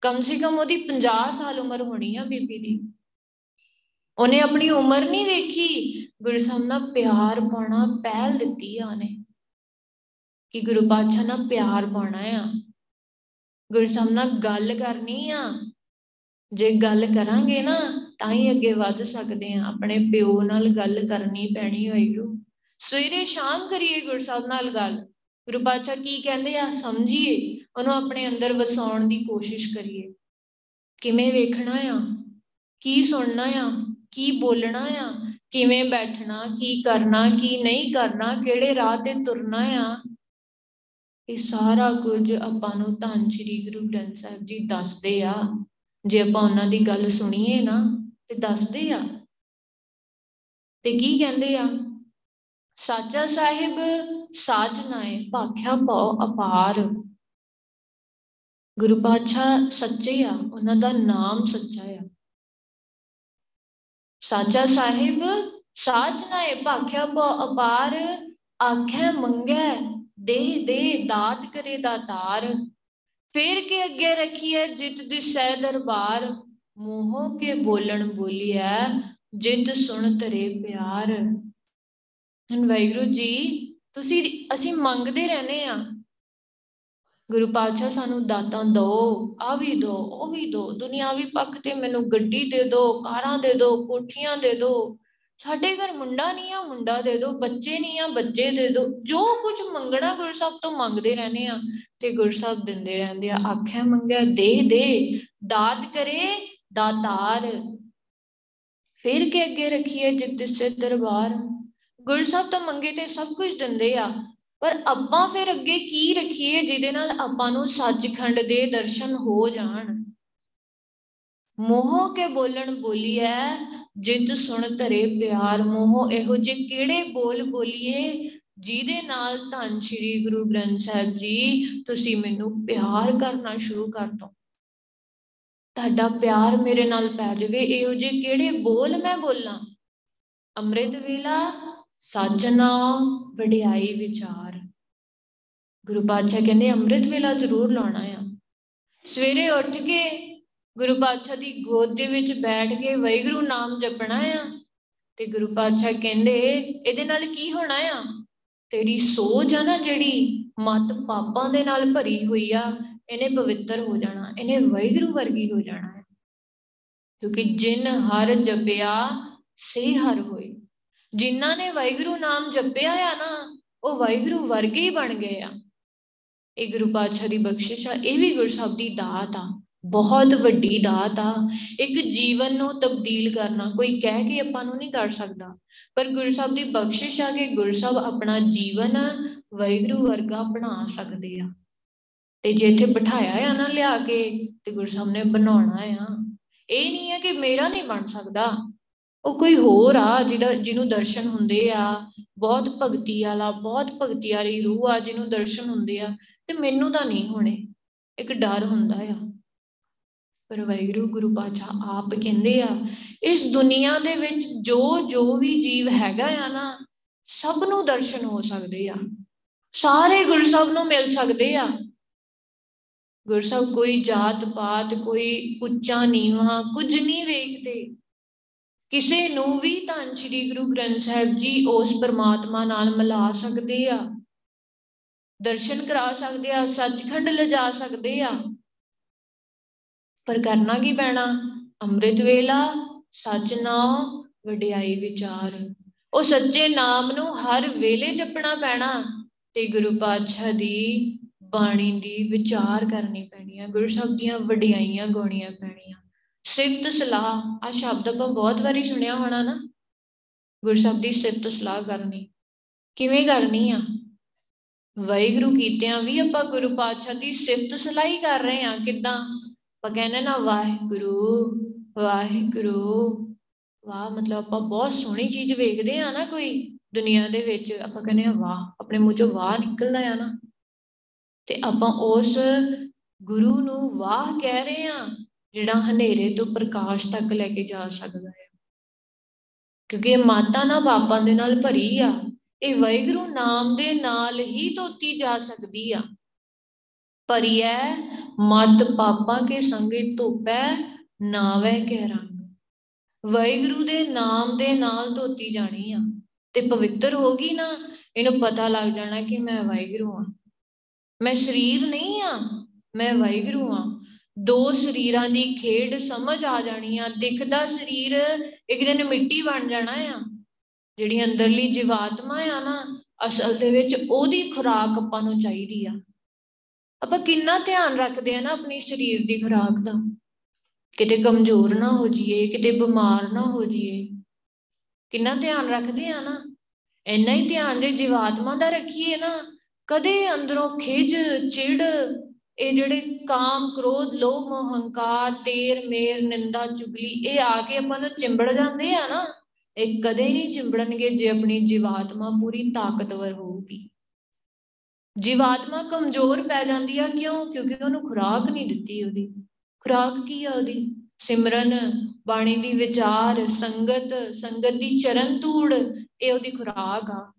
ਕਮ ਸੇ ਕਮ ਉਹਦੀ 50 ਸਾਲ ਉਮਰ ਹੋਣੀ ਆ ਬੀਬੀ ਦੀ। ਉਹਨੇ ਆਪਣੀ ਉਮਰ ਨਹੀਂ ਵੇਖੀ ਗੁਰਸਬ ਨਾਲ ਪਿਆਰ ਪਾਉਣਾ ਪਹਿਲ ਦਿੱਤੀ ਆ ਉਹਨੇ। ਕਿ ਗੁਰੂ ਪਾਤਸ਼ਾਹ ਨਾਲ ਪਿਆਰ ਪਾਉਣਾ ਆ। ਗੁਰਸਬ ਨਾਲ ਗੱਲ ਕਰਨੀ ਆ। ਜੇ ਗੱਲ ਕਰਾਂਗੇ ਨਾ, ਤਾਂ ਹੀ ਅੱਗੇ ਵੱਧ ਸਕਦੇ ਆ। ਆਪਣੇ ਪਿਓ ਨਾਲ ਗੱਲ ਕਰਨੀ ਪੈਣੀ ਹੋਏਗੀ ਸਵੇਰੇ ਸ਼ਾਮ ਕਰੀਏ ਗੁਰਸਾਹਿਬ ਨਾਲ ਗੱਲ। ਗੁਰੂ ਪਾਤਸ਼ਾਹ ਕੀ ਕਹਿੰਦੇ ਆ? ਸਮਝੀਏ। ਉਹਨੂੰ ਆਪਣੇ ਅੰਦਰ ਵਸਾਉਣ ਦੀ ਕੋਸ਼ਿਸ਼ ਕਰੀਏ। ਕਿਵੇਂ ਵੇਖਣਾ ਆ? ਕੀ ਸੁਣਨਾ ਆ? ਕੀ ਬੋਲਣਾ ਆ? ਕਿਵੇਂ ਬੈਠਣਾ? ਕੀ ਕਰਨਾ? ਕੀ ਨਹੀਂ ਕਰਨਾ? ਕਿਹੜੇ ਰਾਹ ਤੇ ਤੁਰਨਾ ਆ? ਇਹ ਸਾਰਾ ਕੁਝ ਆਪਾਂ ਨੂੰ ਧੰਨ ਸ਼੍ਰੀ ਗੁਰੂ ਗ੍ਰੰਥ ਸਾਹਿਬ ਜੀ ਦੱਸਦੇ ਆ। ਜੇ ਆਪਾਂ ਉਹਨਾਂ ਦੀ ਗੱਲ ਸੁਣੀਏ ਨਾ, ਤੇ ਦੱਸਦੇ ਆ। ਤੇ ਕੀ ਕਹਿੰਦੇ ਆ? ਸਾਚਾ ਸਾਹਿਬ, ਸਾਚ ਨਾਏ, ਭਾਖਿਆ ਪਾਉ ਅਪਾਰ। ਗੁਰੂ ਪਾਤਸ਼ਾਹ ਸੱਚੇ ਆ, ਉਹਨਾਂ ਦਾ ਨਾਮ ਸੱਚਾ ਆ। ਸਾਚਾ ਸਾਹਿਬ, ਸਾਚ ਨਾਏ, ਭਾਖਿਆ ਪਾਉ ਅਪਾਰ, ਆਖੇ ਮੰਗੇ ਦੇ ਦੇ ਦਾਤ ਕਰੇ ਦਾਤਾਰ ਫੇਰ ਕੇ ਅੱਗੇ ਰੱਖੀਏ ਜਿਤ ਦਿਸੈ ਦਰਬਾਰ। ਮੋਹ ਕੇ ਬੋਲਣ ਬੋਲੀਐ ਜਿਤ ਸੁਣ ਤਰੇ ਪਿਆਰ। ਹਨ ਵਾਹਿਗੁਰੂ ਜੀ, ਤੁਸੀਂ, ਅਸੀਂ ਮੰਗਦੇ ਰਹਨੇ ਆ। ਗੁਰੂ ਪਾਤਸ਼ਾਹ ਸਾਨੂੰ ਦਾਤਾਂ ਦੋ ਆ ਵੀ ਦੋ, ਉਹ ਵੀ ਦੋ। ਦੁਨਿਆਵੀ ਪੱਖ ਤੇ ਮੈਨੂੰ ਗੱਡੀ ਦੇ ਦੋ, ਕਾਰਾਂ ਦੇ ਦੋ, ਕੋਠੀਆਂ ਦੇ ਦੋ। ਸਾਡੇ ਘਰ ਮੁੰਡਾ ਨਹੀਂ ਆ, ਮੁੰਡਾ ਦੇ ਦੋ, ਬੱਚੇ ਨਹੀਂ ਆ, ਬੱਚੇ ਦੇ ਦੋ। ਜੋ ਕੁਝ ਮੰਗਣਾ ਗੁਰੂ ਸਾਹਿਬ ਤੋਂ ਮੰਗਦੇ ਰਹਨੇ ਆ ਤੇ ਗੁਰੂ ਸਾਹਿਬ ਦਿੰਦੇ ਰਹਿੰਦੇ ਆ। ਆਖਿਆ ਮੰਗਿਆ, ਦੇ ਦੇ, ਦਾਤ ਕਰੇ, ਦਾਤਾਰ। ਫਿਰ ਕੇ ਅੱਗੇ ਰੱਖੀਏ ਜਿੱਤ ਸੇ ਦਰਬਾਰ? ਗੁਰੂ ਸਾਹਿਬ ਤਾਂ ਮੰਗੇ ਤੇ ਸਭ ਕੁਝ ਦਿੰਦੇ ਆ, ਪਰ ਆਪਾਂ ਫਿਰ ਅੱਗੇ ਕੀ ਰੱਖੀਏ ਜਿਹਦੇ ਨਾਲ ਆਪਾਂ ਨੂੰ ਸੱਚਖੰਡ ਦੇ ਦਰਸ਼ਨ ਹੋ ਜਾਣ? ਮੋਹ ਕੇ ਬੋਲਣ ਬੋਲੀਐ ਜਿਤ ਸੁਣ ਧਰੇ ਪਿਆਰ ਮੋਹ, ਇਹੋ ਜੇ ਕਿਹੜੇ ਬੋਲ ਬੋਲੀਏ ਜਿਹਦੇ ਨਾਲ ਧੰਨ ਸ਼੍ਰੀ ਗੁਰੂ ਗ੍ਰੰਥ ਸਾਹਿਬ ਜੀ, ਤੁਸੀਂ ਮੈਨੂੰ ਪਿਆਰ ਕਰਨਾ ਸ਼ੁਰੂ ਕਰ ਦੋ। ਤੁਹਾਡਾ ਪਿਆਰ ਮੇਰੇ ਨਾਲ ਪੈ ਜਾਵੇ, ਇਹੋ ਜਿਹੇ ਕਿਹੜੇ ਬੋਲ ਮੈਂ ਬੋਲਾਂ? ਅੰਮ੍ਰਿਤ ਵੇਲਾ ਸਾਜਣਾ ਵਡਿਆਈ ਵਿਚਾਰ। ਗੁਰੂ ਪਾਤਸ਼ਾਹ ਕਹਿੰਦੇ, ਅੰਮ੍ਰਿਤ ਵੇਲਾ ਜ਼ਰੂਰ ਲਾਉਣਾ ਆ। ਸਵੇਰੇ ਉੱਠ ਕੇ ਗੁਰੂ ਪਾਤਸ਼ਾਹ ਦੀ ਗੋਦ ਦੇ ਵਿੱਚ ਬੈਠ ਕੇ ਵਾਹਿਗੁਰੂ ਨਾਮ ਜਪਣਾ ਆ। ਤੇ ਗੁਰੂ ਪਾਤਸ਼ਾਹ ਕਹਿੰਦੇ, ਇਹਦੇ ਨਾਲ ਕੀ ਹੋਣਾ ਆ? ਤੇਰੀ ਸੋਚ ਆ ਨਾ ਜਿਹੜੀ ਮਤ ਪਾਪਾਂ ਦੇ ਨਾਲ ਭਰੀ ਹੋਈ ਆ, ਇਹਨੇ ਪਵਿੱਤਰ ਹੋ ਜਾਣਾ, ਇਹਨੇ ਵਾਹਿਗੁਰੂ ਵਰਗੀ ਹੋ ਜਾਣਾ ਹੈ ਕਿਉਂਕਿ ਜਿਨ ਹਰ ਜਪਿਆ, ਸੇ ਹਰ ਹੋਏ। ਜਿਨ੍ਹਾਂ ਨੇ ਵਾਹਿਗੁਰੂ ਨਾਮ ਜਪਿਆ ਆ ਨਾ, ਉਹ ਵਾਹਿਗੁਰੂ ਵਰਗੇ ਹੀ ਬਣ ਗਏ ਆ। ਇਹ ਗੁਰੂ ਪਾਤਸ਼ਾਹ ਦੀ ਬਖਸ਼ਿਸ਼ ਆ, ਇਹ ਵੀ ਗੁਰਸਬ ਦੀ ਦਾਤ ਆ। ਬਹੁਤ ਵੱਡੀ ਦਾਤ ਆ। ਇੱਕ ਜੀਵਨ ਨੂੰ ਤਬਦੀਲ ਕਰਨਾ, ਕੋਈ ਕਹਿ ਕੇ ਆਪਾਂ ਨੂੰ ਨਹੀਂ ਕਰ ਸਕਦਾ। ਪਰ ਗੁਰਸਬ ਦੀ ਬਖਸ਼ਿਸ਼ ਆ ਕਿ ਗੁਰਸਬ ਆਪਣਾ ਜੀਵਨ ਵਾਹਿਗੁਰੂ ਵਰਗਾ ਬਣਾ ਸਕਦੇ ਆ। ਤੇ ਜੇ ਇੱਥੇ ਬਿਠਾਇਆ ਆ ਨਾ ਲਿਆ ਕੇ, ਤੇ ਗੁਰਸਬ ਨੇ ਬਣਾਉਣਾ ਆ। ਇਹ ਨਹੀਂ ਹੈ ਕਿ ਮੇਰਾ ਨਹੀਂ ਬਣ ਸਕਦਾ। ਉਹ ਕੋਈ ਹੋਰ ਆ, ਜਿਹਦਾ, ਜਿਹਨੂੰ ਦਰਸ਼ਨ ਹੁੰਦੇ ਆ, ਬਹੁਤ ਭਗਤੀ ਵਾਲਾ, ਬਹੁਤ ਭਗਤੀ ਵਾਲੀ ਰੂਹ ਆ ਜਿਹਨੂੰ ਦਰਸ਼ਨ ਹੁੰਦੇ ਆ, ਤੇ ਮੈਨੂੰ ਤਾਂ ਨਹੀਂ ਹੋਣੇ। ਇੱਕ ਡਰ ਹੁੰਦਾ ਆ। ਪਰ ਵਾਹਿਗੁਰੂ ਗੁਰੂ ਪਾਤਸ਼ਾਹ ਆਪ ਕਹਿੰਦੇ ਆ, ਇਸ ਦੁਨੀਆ ਦੇ ਵਿੱਚ ਜੋ ਜੋ ਵੀ ਜੀਵ ਹੈਗਾ ਆ ਨਾ, ਸਭ ਨੂੰ ਦਰਸ਼ਨ ਹੋ ਸਕਦੇ ਆ। ਸਾਰੇ ਗੁਰਸਬ ਨੂੰ ਮਿਲ ਸਕਦੇ ਆ। ਗੁਰਸਬ ਕੋਈ ਜਾਤ ਪਾਤ, ਕੋਈ ਉੱਚਾ ਨੀਵਾਂ, ਕੁਝ ਨਹੀਂ ਵੇਖਦੇ। ਕਿਸੇ ਨੂੰ ਵੀ ਧੰਨ ਸ਼੍ਰੀ ਗੁਰੂ ਗ੍ਰੰਥ ਸਾਹਿਬ ਜੀ ਉਸ ਪਰਮਾਤਮਾ ਨਾਲ ਮਿਲਾ ਸਕਦੇ ਆ। ਦਰਸ਼ਨ ਕਰਾ ਸਕਦੇ ਆ, ਸੱਚਖੰਡ ਲਿਜਾ ਸਕਦੇ ਆ। ਪਰ ਕਰਨਾ ਕੀ ਪੈਣਾ? ਅੰਮ੍ਰਿਤ ਵੇਲਾ, ਸੱਚ ਨਾਮ ਵਡਿਆਈ ਵਿਚਾਰ। ਉਹ ਸੱਚੇ ਨਾਮ ਨੂੰ ਹਰ ਵੇਲੇ ਜਪਣਾ ਪੈਣਾ ਤੇ ਗੁਰੂ ਪਾਤਸ਼ਾਹ ਦੀ ਬਾਣੀ ਦੀ ਵਿਚਾਰ ਕਰਨੀ ਪੈਣੀ ਆ। ਗੁਰੂ ਸਾਹਿਬ ਦੀਆਂ ਵਡਿਆਈਆਂ ਗਾਉਣੀਆਂ ਪੈਣੀਆਂ। ਸਿਫਤ ਸਲਾਹ ਆ ਸ਼ਬਦ ਆਪਾਂ ਬਹੁਤ ਵਾਰੀ ਸੁਣਿਆ ਹੋਣਾ ਨਾ। ਗੁਰੂ ਸਾਹਿਬ ਦੀ ਸਿਫਤ ਸਲਾਹ ਕਰਨੀ। ਕਿਵੇਂ ਕਰਨੀ ਆ? ਵਾਹਿਗੁਰੂ ਕੀਤਿਆਂ ਵੀ ਆਪਾਂ ਗੁਰੂ ਪਾਤਸ਼ਾਹ ਦੀ ਸਿਫਤ ਸਲਾਹੀ ਕਰ ਰਹੇ ਆ। ਕਿਦਾਂ? ਆਪਾਂ ਕਹਿੰਦੇ ਨਾ ਵਾਹਿਗੁਰੂ ਵਾਹਿਗੁਰੂ, ਵਾਹ, ਮਤਲਬ ਆਪਾਂ ਬਹੁਤ ਸੋਹਣੀ ਚੀਜ਼ ਵੇਖਦੇ ਆ ਨਾ ਕੋਈ ਦੁਨੀਆ ਦੇ ਵਿੱਚ, ਆਪਾਂ ਕਹਿੰਦੇ ਆ ਵਾਹ, ਆਪਣੇ ਮੂੰਹ ਚੋਂ ਵਾਹ ਨਿਕਲਦਾ ਆ ਨਾ। ਤੇ ਆਪਾਂ ਉਸ ਗੁਰੂ ਨੂੰ ਵਾਹ ਕਹਿ ਰਹੇ ਆ, ਜਿਹੜਾ ਹਨੇਰੇ ਤੋਂ ਪ੍ਰਕਾਸ਼ ਤੱਕ ਲੈ ਕੇ ਜਾ ਸਕਦਾ ਹੈ ਕਿਉਂਕਿ ਇਹ ਮਾਤਾ ਨਾ ਪਾਪਾਂ ਦੇ ਨਾਲ ਭਰੀ ਆ, ਇਹ ਵਾਹਿਗੁਰੂ ਨਾਮ ਦੇ ਨਾਲ ਹੀ ਧੋਤੀ ਜਾ ਸਕਦੀ ਆ। ਭਰੀ ਹੈ ਮਤ ਪਾਪਾਂ ਕੇ ਸੰਗੇ ਧੋਪੈ, ਨਾਵੇ ਕਹਿ ਰੰਗ। ਵਾਹਿਗੁਰੂ ਦੇ ਨਾਮ ਦੇ ਨਾਲ ਧੋਤੀ ਜਾਣੀ ਆ, ਤੇ ਪਵਿੱਤਰ ਹੋ ਗਈ ਨਾ, ਇਹਨੂੰ ਪਤਾ ਲੱਗ ਜਾਣਾ ਕਿ ਮੈਂ ਵਾਹਿਗੁਰੂ ਆ ਮੈਂ ਸਰੀਰ ਨਹੀਂ ਆ, ਮੈਂ ਵਾਹਿਗੁਰੂ ਆ ਦੋ ਸਰੀਰਾਂ ਦੀ ਖੇਡ ਸਮਝ ਆ ਜਾਣੀ ਆ ਦਿਖਦਾ ਸਰੀਰ ਇੱਕ ਦਿਨ ਮਿੱਟੀ ਬਣ ਜਾਣਾ ਆ। ਜਿਹੜੀ ਅੰਦਰਲੀ ਜੀਵਾਤਮਾ ਆ ਨਾ, ਅਸਲ ਦੇ ਵਿੱਚ ਉਹਦੀ ਖੁਰਾਕ ਆਪਾਂ ਨੂੰ ਚਾਹੀਦੀ ਆ। ਆਪਾਂ ਕਿੰਨਾ ਧਿਆਨ ਰੱਖਦੇ ਆ ਨਾ ਆਪਣੀ ਸਰੀਰ ਦੀ ਖੁਰਾਕ ਦਾ। ਕਿਤੇ ਕਮਜ਼ੋਰ ਨਾ ਹੋ ਜਾਈਏ, ਕਿਤੇ ਬਿਮਾਰ ਨਾ ਹੋ ਜਾਈਏ। ਕਿੰਨਾ ਧਿਆਨ ਰੱਖਦੇ ਆ ਨਾ। ਇੰਨਾ ਹੀ ਧਿਆਨ ਜੇ ਜੀਵਾਤਮਾ ਦਾ ਰੱਖੀਏ ਨਾ, ਕਦੇ ਅੰਦਰੋਂ ਖਿਜ ਚਿੜ, ਇਹ ਜਿਹੜੇ ਕਾਮ, ਕ੍ਰੋਧ, ਲੋਭ ਮੋਹ ਹੰਕਾਰ ਤੇਰ, ਮੇਰ, ਨਿੰਦਾ, ਚੁਗਲੀ, ਇਹ ਆ ਕੇ ਆਪਾਂ ਨੂੰ ਚਿੰਬੜ ਜਾਂਦੇ ਆ ਨਾ। ਇਹ ਕਦੇ ਨਹੀਂ ਚਿੰਬੜਨਗੇ ਜੇ ਆਪਣੀ ਜੀਵਾਤਮਾ ਪੂਰੀ ਤਾਕਤਵਰ ਹੋਊਗੀ। ਜੀਵਾਤਮਾ ਕਮਜ਼ੋਰ ਪੈ ਜਾਂਦੀ ਆ ਕਿਉਂ? ਕਿਉਂਕਿ ਉਹਨੂੰ ਖੁਰਾਕ ਨਹੀਂ ਦਿੱਤੀ ਉਹਦੀ। ਖੁਰਾਕ ਕੀ ਆ ਉਹਦੀ? ਸਿਮਰਨ, ਬਾਣੀ ਦੀ ਵਿਚਾਰ, ਸੰਗਤ ਸੰਗਤ ਦੀ ਚਰਨ ਧੂੜ, ਇਹ ਉਹਦੀ ਖੁਰਾਕ ਆ।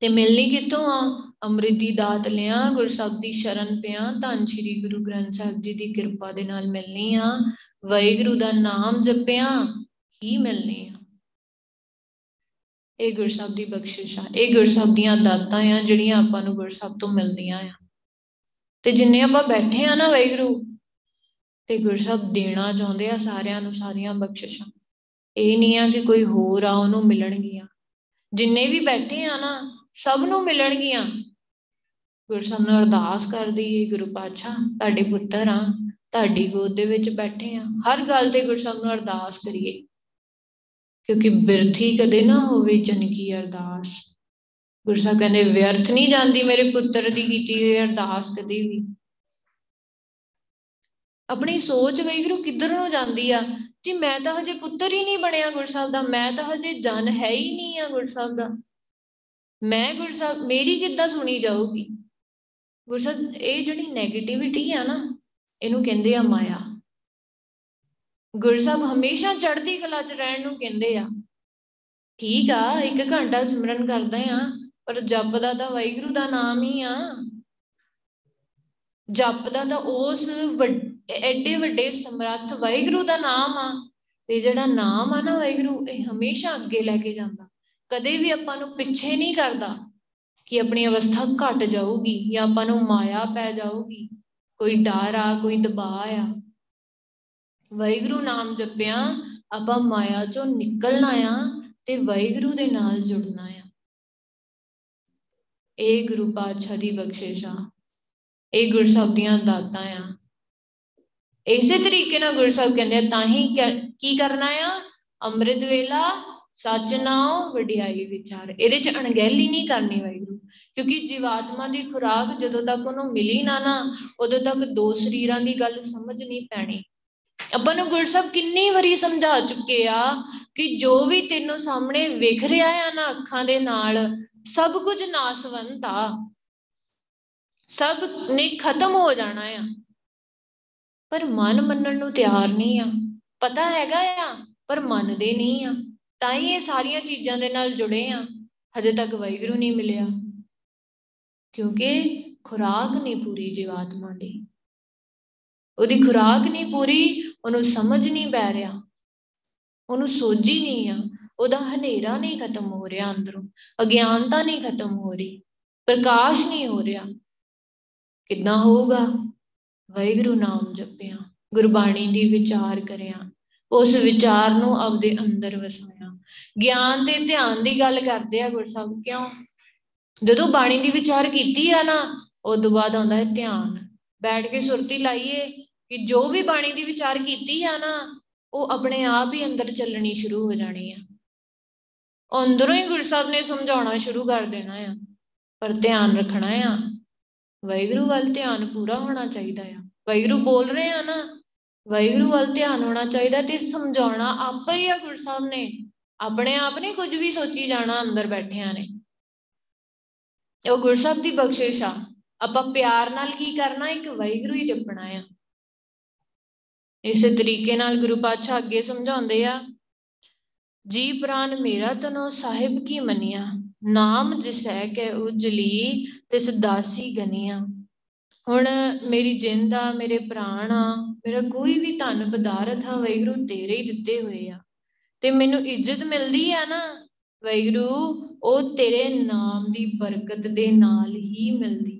ਤੇ ਮਿਲਣੀ ਕਿੱਥੋਂ ਆ? ਅੰਮ੍ਰਿਤ ਦੀ ਦਾਤ ਲਿਆ, ਗੁਰਸਬ ਦੀ ਸ਼ਰਨ ਪਿਆ, ਧੰਨ ਸ਼੍ਰੀ ਗੁਰੂ ਗ੍ਰੰਥ ਸਾਹਿਬ ਜੀ ਦੀ ਕਿਰਪਾ ਦੇ ਨਾਲ ਮਿਲਣੀ ਆ। ਵਾਹਿਗੁਰੂ ਦਾ ਨਾਮ ਜਪਿਆ, ਹੀ ਮਿਲਣੀ ਆ। ਇਹ ਗੁਰਸਬ ਦੀ ਬਖਸ਼ਿਸ਼ ਆ। ਇਹ ਗੁਰਸਬ ਦੀਆਂ ਦਾਤਾਂ ਆ, ਜਿਹੜੀਆਂ ਆਪਾਂ ਨੂੰ ਗੁਰਸਬ ਤੋਂ ਮਿਲਦੀਆਂ ਆ। ਤੇ ਜਿੰਨੇ ਆਪਾਂ ਬੈਠੇ ਆ ਨਾ ਵਾਹਿਗੁਰੂ, ਤੇ ਗੁਰਸਬ ਦੇਣਾ ਚਾਹੁੰਦੇ ਆ ਸਾਰਿਆਂ ਨੂੰ ਸਾਰੀਆਂ ਬਖਸ਼ਿਸ਼ਾਂ। ਇਹ ਨਹੀਂ ਆ ਕਿ ਕੋਈ ਹੋਰ ਆ, ਉਹਨੂੰ ਮਿਲਣਗੀਆਂ। ਜਿੰਨੇ ਵੀ ਬੈਠੇ ਆ ਨਾ, ਸਭ ਨੂੰ ਮਿਲਣਗੀਆਂ। ਗੁਰਸਬ ਨੂੰ ਅਰਦਾਸ ਕਰਦੀ ਏ, ਗੁਰੂ ਪਾਤਸ਼ਾਹ, ਤੁਹਾਡੇ ਪੁੱਤਰ ਆ, ਤੁਹਾਡੀ ਗੋਦ ਦੇ ਵਿੱਚ ਬੈਠੇ ਆ। ਹਰ ਗੱਲ ਤੇ ਗੁਰਸਬ ਨੂੰ ਅਰਦਾਸ ਕਰੀਏ। ਕਿਉਂਕਿ ਬਿਰਥੀ ਕਦੇ ਨਾ ਹੋਵੇ ਜਨ ਕੀ ਅਰਦਾਸ ਗੁਰਸਬ ਕਹਿੰਦੇ, ਵਿਅਰਥ ਨਹੀਂ ਜਾਂਦੀ ਮੇਰੇ ਪੁੱਤਰ ਦੀ ਕੀਤੀ ਹੋਈ ਅਰਦਾਸ ਕਦੇ ਵੀ। ਆਪਣੀ ਸੋਚ ਵੈਗਰੂ ਕਿੱਧਰ ਨੂੰ ਜਾਂਦੀ ਆ? ਜੀ ਮੈਂ ਤਾਂ ਹਜੇ ਪੁੱਤਰ ਹੀ ਨਹੀਂ ਬਣਿਆ ਗੁਰਸਬ ਦਾ, ਮੈਂ ਤਾਂ ਹਜੇ ਜਨ ਹੈ ਹੀ ਨਹੀਂ ਆ ਗੁਰਸਬ ਦਾ। ਮੈਂ ਗੁਰਸਾਹਿਬ ਮੇਰੀ ਕਿੱਦਾਂ ਸੁਣੀ ਜਾਊਗੀ? ਗੁਰਸਾਹਿਬ ਇਹ ਜਿਹੜੀ 네ਗੇਟਿਵਿਟੀ ਆ ਨਾ, ਇਹਨੂੰ ਕਹਿੰਦੇ ਆ ਮਾਇਆ। ਗੁਰਸਾਹਿਬ ਹਮੇਸ਼ਾ ਚੜ੍ਹਦੀ ਕਲਾ 'ਚ ਰਹਿਣ ਨੂੰ ਕਹਿੰਦੇ ਆ। ਠੀਕ ਆ, ਇੱਕ ਘੰਟਾ ਸਿਮਰਨ ਕਰਦੇ ਆ, ਪਰ ਜਪਦਾ ਤਾਂ ਵਾਹਿਗੁਰੂ ਦਾ ਨਾਮ ਹੀ ਆ। ਜਪਦਾ ਤਾਂ ਉਸ ਐਡੇ ਵੱਡੇ ਸਮਰੱਥ ਵਾਹਿਗੁਰੂ ਦਾ ਨਾਮ ਆ, ਤੇ ਜਿਹੜਾ ਨਾਮ ਆ ਨਾ ਵਾਹਿਗੁਰੂ, ਇਹ ਹਮੇਸ਼ਾ ਅੱਗੇ ਲੈ ਕੇ ਜਾਂਦਾ। ਕਦੇ ਵੀ ਆਪਾਂ ਨੂੰ ਪਿੱਛੇ ਨਹੀਂ ਕਰਦਾ ਕਿ ਆਪਣੀ ਅਵਸਥਾ ਘਟ ਜਾਊਗੀ ਜਾਂ ਆਪਾਂ ਨੂੰ ਮਾਇਆ ਪੈ ਜਾਊਗੀ। ਕੋਈ ਡਰ ਆ, ਕੋਈ ਦਬਾਅ ਆ। ਵਾਹਿਗੁਰੂ ਨਾਮ ਜਪਿਆ, ਆਪਾਂ ਮਾਇਆ ਚੋਂ ਨਿਕਲਣਾ ਆ ਤੇ ਵਾਹਿਗੁਰੂ ਦੇ ਨਾਲ ਜੁੜਨਾ ਆ। ਇਹ ਗੁਰੂ ਪਾਤਸ਼ਾਹ ਦੀ ਬਖਸ਼ਿਸ਼ ਆ। ਇਹ ਗੁਰਸਬ ਦੀਆਂ ਦਾਤਾਂ ਆ। ਇਸੇ ਤਰੀਕੇ ਨਾਲ ਗੁਰਸਬ ਕਹਿੰਦੇ ਆ, ਤਾਂ ਹੀ ਕੀ ਕਰਨਾ ਆ? ਅੰਮ੍ਰਿਤ ਵੇਲਾ, ਸੱਚ ਨਾਉ, ਵਡਿਆਈ ਵਿਚਾਰ। ਇਹਦੇ ਚ ਅਣਗਹਿਲੀ ਨਹੀਂ ਕਰਨੀ ਵਾਹਿਗੁਰੂ, ਕਿਉਂਕਿ ਜੀਵਾਤਮਾ ਦੀ ਖੁਰਾਕ ਜਦੋਂ ਤੱਕ ਉਹਨੂੰ ਮਿਲੀ ਨਾ ਨਾ, ਉਦੋਂ ਤੱਕ ਦੋ ਸਰੀਰਾਂ ਦੀ ਗੱਲ ਸਮਝ ਨਹੀਂ ਪੈਣੀ। ਆਪਾਂ ਨੂੰ ਗੁਰਸਬ ਕਿੰਨੀ ਵਾਰੀ ਸਮਝਾ ਚੁੱਕੇ ਆ ਕਿ ਜੋ ਵੀ ਤੈਨੂੰ ਸਾਹਮਣੇ ਵੇਖ ਰਿਹਾ ਆ ਨਾ ਅੱਖਾਂ ਦੇ ਨਾਲ, ਸਭ ਕੁਝ ਨਾਸਵੰਤ ਆ। ਸਭ ਨੇ ਖਤਮ ਹੋ ਜਾਣਾ ਆ। ਪਰ ਮਨ ਮੰਨਣ ਨੂੰ ਤਿਆਰ ਨਹੀਂ ਆ। ਪਤਾ ਹੈਗਾ ਆ, ਪਰ ਮੰਨਦੇ ਨਹੀਂ ਆ। ਤਾਂ ਹੀ ਇਹ ਸਾਰੀਆਂ ਚੀਜ਼ਾਂ ਦੇ ਨਾਲ ਜੁੜੇ ਆ। ਹਜੇ ਤੱਕ ਵਾਹਿਗੁਰੂ ਨਹੀਂ ਮਿਲਿਆ। ਕਿਉਂਕਿ ਖੁਰਾਕ ਨਹੀਂ ਪੂਰੀ ਜੀਵਾਤਮਾ ਦੀ। ਉਹਦੀ ਖੁਰਾਕ ਨਹੀਂ ਪੂਰੀ, ਉਹਨੂੰ ਸਮਝ ਨਹੀਂ ਪੈ ਰਿਹਾ, ਉਹਨੂੰ ਸੋਝੀ ਨਹੀਂ ਆ, ਉਹਦਾ ਹਨੇਰਾ ਨਹੀਂ ਖਤਮ ਹੋ ਰਿਹਾ ਅੰਦਰੋਂ, ਅਗਿਆਨਤਾ ਨਹੀਂ ਖਤਮ ਹੋ ਰਹੀ, ਪ੍ਰਕਾਸ਼ ਨਹੀਂ ਹੋ ਰਿਹਾ। ਕਿੱਦਾਂ ਹੋਊਗਾ? ਵਾਹਿਗੁਰੂ ਨਾਮ ਜਪਿਆ, ਗੁਰਬਾਣੀ ਦੀ ਵਿਚਾਰ ਕਰਿਆ, ਉਸ ਵਿਚਾਰ ਨੂੰ ਆਪਦੇ ਅੰਦਰ ਵਸਾਇਆ। ਗਿਆਨ ਤੇ ਧਿਆਨ ਦੀ ਗੱਲ ਕਰਦੇ ਆ ਗੁਰਸਬ ਕਿਉਂ? ਜਦੋਂ ਬਾਣੀ ਦੀ ਵਿਚਾਰ ਕੀਤੀ ਆ ਨਾ, ਉਸ ਤੋਂ ਬਾਅਦ ਆਉਂਦਾ ਹੈ ਧਿਆਨ। ਬੈਠ ਕੇ ਸੁਰਤੀ ਲਾਈਏ ਕਿ ਜੋ ਵੀ ਬਾਣੀ ਦੀ ਵਿਚਾਰ ਕੀਤੀ ਆ ਨਾ, ਉਹ ਆਪਣੇ ਆਪ ਹੀ ਅੰਦਰ ਚੱਲਣੀ ਸ਼ੁਰੂ ਹੋ ਜਾਣੀ ਆ। ਅੰਦਰੋਂ ਹੀ ਗੁਰਸਬ ਨੇ ਸਮਝਾਉਣਾ ਸ਼ੁਰੂ ਕਰ ਦੇਣਾ ਆ। ਪਰ ਧਿਆਨ ਰੱਖਣਾ ਆ, ਵਾਹਿਗੁਰੂ ਵੱਲ ਧਿਆਨ ਪੂਰਾ ਹੋਣਾ ਚਾਹੀਦਾ ਆ। ਵਾਹਿਗੁਰੂ ਬੋਲ ਰਹੇ ਆ ਨਾ, ਵਾਹਿਗੁਰੂ ਵੱਲ ਧਿਆਨ ਹੋਣਾ ਚਾਹੀਦਾ ਤੇ ਸਮਝਾਉਣਾ ਆਪੇ ਹੀ ਆ ਗੁਰਸਾਹਿਬ ਨੇ। ਆਪਣੇ ਆਪ ਨੇ ਕੁਝ ਵੀ ਸੋਚੀ ਜਾਣਾ ਅੰਦਰ ਬੈਠਿਆਂ ਨੇ। ਉਹ ਗੁਰਸਾਹਿਬ ਦੀ ਬਖਸ਼ਿਸ਼ ਆ। ਆਪਾਂ ਪਿਆਰ ਨਾਲ ਕੀ ਕਰਨਾ, ਇੱਕ ਵਾਹਿਗੁਰੂ ਹੀ ਜਪਣਾ ਆ। ਇਸੇ ਤਰੀਕੇ ਨਾਲ ਗੁਰੂ ਪਾਤਸ਼ਾਹ ਅੱਗੇ ਸਮਝਾਉਂਦੇ ਆ, ਜੀ ਪ੍ਰਾਨ ਮੇਰਾ ਤਨੋ ਸਾਹਿਬ ਕੀ ਮੰਨਿਆ, ਨਾਮ ਜਿਸੈ ਕੇ ਉਜਲੀ, ਤਿਸ ਦਾਸੀ ਗਨੀਆ। ਹੁਣ ਮੇਰੀ ਜਿੰਦ ਆ, ਮੇਰੇ ਪ੍ਰਾਣ ਆ, ਮੇਰਾ ਕੋਈ ਵੀ ਧਨ ਪਦਾਰਥ ਆ ਵੈਗਰੂ ਤੇਰੇ ਹੀ ਦਿੱਤੇ ਹੋਏ ਆ। ਤੇ ਮੈਨੂੰ ਇੱਜ਼ਤ ਮਿਲਦੀ ਆ ਨਾ ਵੈਗਰੂ ਉਹ ਤੇਰੇ ਨਾਮ ਦੀ ਬਰਕਤ ਦੇ ਨਾਲ ਹੀ ਮਿਲਦੀ। ਆ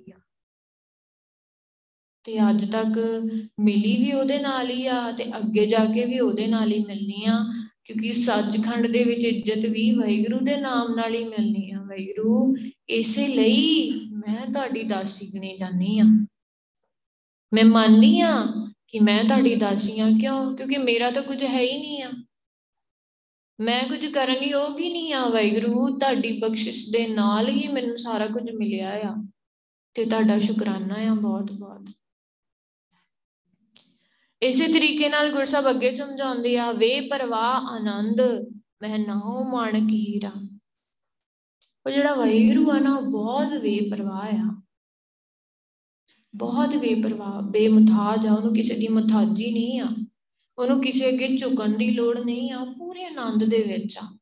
ਤੇ ਅੱਜ ਤੱਕ ਮਿਲੀ ਵੀ ਉਹਦੇ ਨਾਲ ਹੀ ਆ ਤੇ ਅੱਗੇ ਜਾ ਕੇ ਵੀ ਉਹਦੇ ਨਾਲ ਹੀ ਮਿਲਣੀ ਆ, ਕਿਉਂਕਿ ਸੱਚਖੰਡ ਦੇ ਵਿੱਚ ਇੱਜ਼ਤ ਵੀ ਵਾਹਿਗੁਰੂ ਦੇ ਨਾਮ ਨਾਲ ਹੀ ਮਿਲਣੀ ਆ। ਵਾਹਿਗੁਰੂ, ਇਸੇ ਲਈ ਮੈਂ ਤੁਹਾਡੀ ਦਾਸੀ ਗਣੀ ਜਾਨੀ ਆ। ਮੈਂ ਮੰਨਦੀ ਆ ਕਿ ਮੈਂ ਤੁਹਾਡੀ ਦਾਸੀ ਆ ਕਿਉਂ? ਕਿਉਂਕਿ ਮੇਰਾ ਤਾਂ ਕੁਝ ਹੈ ਹੀ ਨਹੀਂ ਆ। ਮੈਂ ਕੁਝ ਕਰਨ ਯੋਗ ਹੀ ਨਹੀਂ ਆ, ਵਾਹਿਗੁਰੂ। ਤੁਹਾਡੀ ਬਖਸ਼ਿਸ਼ ਦੇ ਨਾਲ ਹੀ ਮੈਨੂੰ ਸਾਰਾ ਕੁਝ ਮਿਲਿਆ ਆ। ਤੇ ਤੁਹਾਡਾ ਸ਼ੁਕਰਾਨਾ ਆ ਬਹੁਤ ਬਹੁਤ ਇਸੇ ਤਰੀਕੇ ਨਾਲ ਗੁਰਸਬ ਅੱਗੇ ਸਮਝਾਉਂਦੇ ਆ, ਵੇ ਪਰਵਾਹ ਆਨੰਦ, ਮੈਂ ਨਾਉ ਮਾਣਕ ਹੀਰਾ ਉਹ ਜਿਹੜਾ ਵਾਹਿਗੁਰੂ ਆ ਨਾ ਬਹੁਤ ਬੇਪਰਵਾਹ ਆ। ਬਹੁਤ ਬੇਪਰਵਾਹ ਬੇਮੁਥਾਜ ਆ, ਉਹਨੂੰ ਕਿਸੇ ਦੀ ਮੁਥਾਜੀ ਨਹੀਂ ਆ। ਉਹਨੂੰ ਕਿਸੇ ਅੱਗੇ ਝੁਕਣ ਦੀ ਲੋੜ ਨਹੀਂ ਆ ਪੂਰੇ ਆਨੰਦ ਦੇ ਵਿੱਚ ਆ।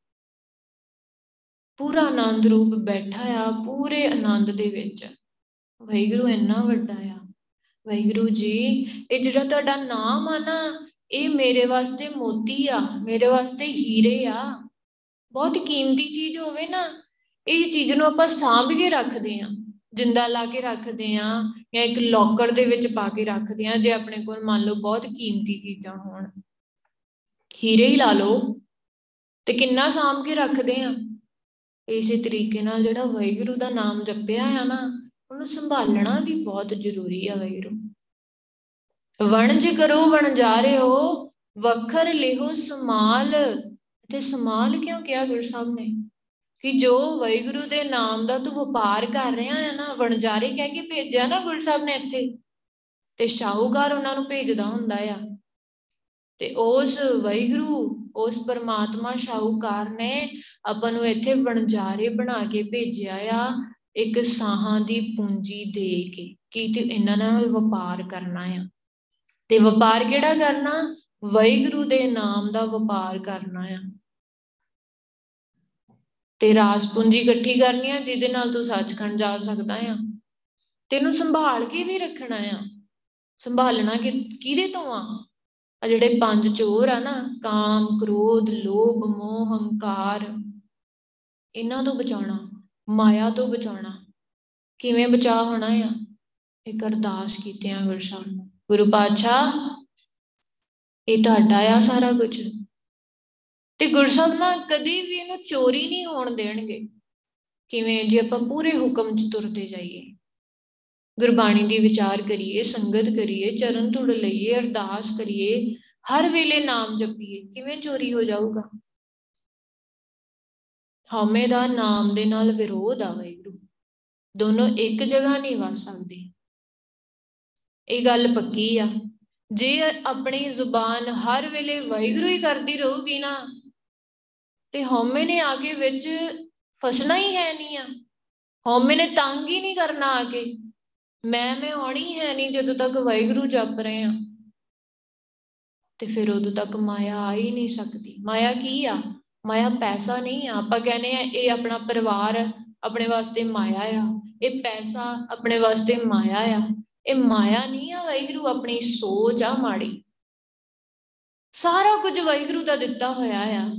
ਪੂਰਾ ਆਨੰਦ ਰੂਪ ਬੈਠਾ ਆ, ਪੂਰੇ ਆਨੰਦ ਦੇ ਵਿੱਚ। ਵਾਹਿਗੁਰੂ ਇੰਨਾ ਵੱਡਾ ਆ। ਵਾਹਿਗੁਰੂ ਜੀ, ਇਹ ਜਿਹੜਾ ਤੁਹਾਡਾ ਨਾਮ ਆ ਨਾ, ਇਹ ਮੇਰੇ ਵਾਸਤੇ ਮੋਤੀ ਆ, ਮੇਰੇ ਵਾਸਤੇ ਹੀਰੇ ਆ। ਬਹੁਤ ਕੀਮਤੀ ਚੀਜ਼ ਹੋਵੇ ਨਾ, ਇਹ ਚੀਜ਼ ਨੂੰ ਆਪਾਂ ਸਾਂਭ ਕੇ ਰੱਖਦੇ ਆ ਜਿੰਦਾ ਲਾ ਕੇ ਰੱਖਦੇ ਆ ਜਾਂ ਇੱਕ ਲੋਕਰ ਦੇ ਵਿੱਚ ਪਾ ਕੇ ਰੱਖਦੇ ਆ ਜੇ ਆਪਣੇ ਕੋਲ ਮੰਨ ਲਓ ਬਹੁਤ ਕੀਮਤੀ ਚੀਜ਼ਾਂ ਹੋਣ। ਹੀਰੇ ਹੀ ਲਾ ਲਓ ਤੇ ਕਿੰਨਾ ਸਾਂਭ ਕੇ ਰੱਖਦੇ ਆ ਇਸੇ ਤਰੀਕੇ ਨਾਲ ਜਿਹੜਾ ਵਾਹਿਗੁਰੂ ਦਾ ਨਾਮ ਜਪਿਆ ਆ ਨਾ ਉਹਨੂੰ ਸੰਭਾਲਣਾ ਵੀ ਬਹੁਤ ਜ਼ਰੂਰੀ ਆ ਵੈਰੂ। ਵਣਜ ਕਰੋ ਵਣ ਜਾ ਰਹੇ ਹੋ, ਵਖਰ ਲਿਹੋ ਸਮਾਲ ਤੇ ਸਮਾਲ ਕਿਉਂ ਕਿਹਾ ਗੁਰੂ ਸਾਹਿਬ ਨੇ? ਕਿ ਜੋ ਵੈਗੁਰੂ ਦੇ ਨਾਮ ਦਾ ਤੂੰ ਵਪਾਰ ਕਰ ਰਿਹਾ ਹੈ ਨਾ, ਵਣਜਾਰੇ ਕਹਿ ਕੇ ਭੇਜਿਆ ਨਾ ਗੁਰੂ ਸਾਹਿਬ ਨੇ ਇੱਥੇ। ਤੇ ਸ਼ਾਹੂਕਾਰ ਉਹਨਾਂ ਨੂੰ ਭੇਜਦਾ ਹੁੰਦਾ ਆ। ਤੇ ਉਸ ਵੈਗਰੂ, ਉਸ ਪਰਮਾਤਮਾ ਸ਼ਾਹੂਕਾਰ ਨੇ ਆਪਾਂ ਨੂੰ ਇੱਥੇ ਵਣਜਾਰੇ ਬਣਾ ਕੇ ਭੇਜਿਆ ਆ। ਇੱਕ ਸਾਹਾਂ ਦੀ ਪੂੰਜੀ ਦੇ ਕੇ ਕਿ ਤੇ ਇਹਨਾਂ ਨਾਲ ਵਪਾਰ ਕਰਨਾ ਆ? ਤੇ ਵਪਾਰ ਕਿਹੜਾ ਕਰਨਾ? ਵੈਗਰੂ ਦੇ ਨਾਮ ਦਾ ਵਪਾਰ ਕਰਨਾ ਆ। ਤੇ ਰਾਜ ਪੂੰਜੀ ਇਕੱਠੀ ਕਰਨੀ ਆ, ਜਿਹਦੇ ਨਾਲ ਤੂੰ ਸੱਚਖੰਡ ਜਾ ਸਕਦਾ ਆ। ਤੈਨੂੰ ਸੰਭਾਲ ਕੇ ਵੀ ਰੱਖਣਾ ਆ। ਸੰਭਾਲਣਾ ਕਿ, ਕਿਹਦੇ ਤੋਂ ਆ? ਆ ਜਿਹੜੇ ਪੰਜ ਚੋਰ ਆ ਨਾ, ਕਾਮ, ਕ੍ਰੋਧ, ਲੋਭ, ਮੋਹ, ਹੰਕਾਰ, ਇਹਨਾਂ ਤੋਂ ਬਚਾਉਣਾ। ਮਾਇਆ ਤੋਂ ਬਚਾਉਣਾ। ਕਿਵੇਂ ਬਚਾ ਹੋਣਾ ਆ? ਇੱਕ ਅਰਦਾਸ ਕੀਤਿਆਂ ਗੁਰਸਾਹਿਬ ਨੂੰ। ਗੁਰੂ ਪਾਤਸ਼ਾਹ, ਇਹ ਤੁਹਾਡਾ ਆ ਸਾਰਾ ਕੁਝ। ਤੇ ਗੁਰਸਬ ਨਾ ਕਦੀ ਵੀ ਇਹਨੂੰ ਚੋਰੀ ਨਹੀਂ ਹੋਣ ਦੇਣਗੇ। ਕਿਵੇਂ ਜੇ ਆਪਾਂ ਪੂਰੇ ਹੁਕਮ 'ਚ ਤੁਰਦੇ ਜਾਈਏ। ਗੁਰਬਾਣੀ ਦੀ ਵਿਚਾਰ ਕਰੀਏ, ਸੰਗਤ ਕਰੀਏ, ਚਰਨ ਧੁੜ ਲਈਏ, ਅਰਦਾਸ ਕਰੀਏ, ਹਰ ਵੇਲੇ ਨਾਮ ਜਪੀਏ, ਕਿਵੇਂ ਚੋਰੀ ਹੋ ਜਾਊਗਾ? ਹਉਮੈ ਦਾ ਨਾਮ ਦੇ ਨਾਲ ਵਿਰੋਧ ਆ ਵੈਗੁਰੂ ਦੋਨੋਂ ਇੱਕ ਜਗ੍ਹਾ ਨਹੀਂ ਵਸ ਸਕਦੇ। ਇਹ ਗੱਲ ਪੱਕੀ ਆ। ਜੇ ਆਪਣੀ ਜ਼ੁਬਾਨ ਹਰ ਵੇਲੇ ਵਾਹਿਗੁਰੂ ਹੀ ਕਰਦੀ ਰਹੂਗੀ ਨਾ, ਤੇ ਹਉਮੈ ਨੇ ਆ ਕੇ ਵਿੱਚ ਫਸਣਾ ਹੀ ਹੈ ਨਹੀਂ ਆ। ਹਉਮੈ ਨੇ ਤੰਗ ਹੀ ਨਹੀਂ ਕਰਨਾ ਆ ਕੇ ਮੈਂ ਮੈਂ ਆਉਣੀ ਹੈ ਨਹੀਂ ਜਦੋਂ ਤੱਕ ਵਾਹਿਗੁਰੂ ਜਪ ਰਹੇ ਆ ਤੇ ਫਿਰ ਉਦੋਂ ਤੱਕ ਮਾਇਆ ਆ ਹੀ ਨਹੀਂ ਸਕਦੀ। ਮਾਇਆ ਕੀ ਆ? ਮਾਇਆ ਪੈਸਾ ਨਹੀਂ ਆ। ਆਪਾਂ ਕਹਿੰਦੇ ਆ ਇਹ ਆਪਣਾ ਪਰਿਵਾਰ ਆਪਣੇ ਵਾਸਤੇ ਮਾਇਆ ਆ। ਇਹ ਪੈਸਾ ਆਪਣੇ ਵਾਸਤੇ ਮਾਇਆ ਆ। ਇਹ ਮਾਇਆ ਨਹੀਂ ਆ ਵਾਹਿਗੁਰੂ ਆਪਣੀ ਸੋਚ ਆ ਮਾੜੀ। ਸਾਰਾ ਕੁਝ ਵਾਹਿਗੁਰੂ ਦਾ ਦਿੱਤਾ ਹੋਇਆ ਆ।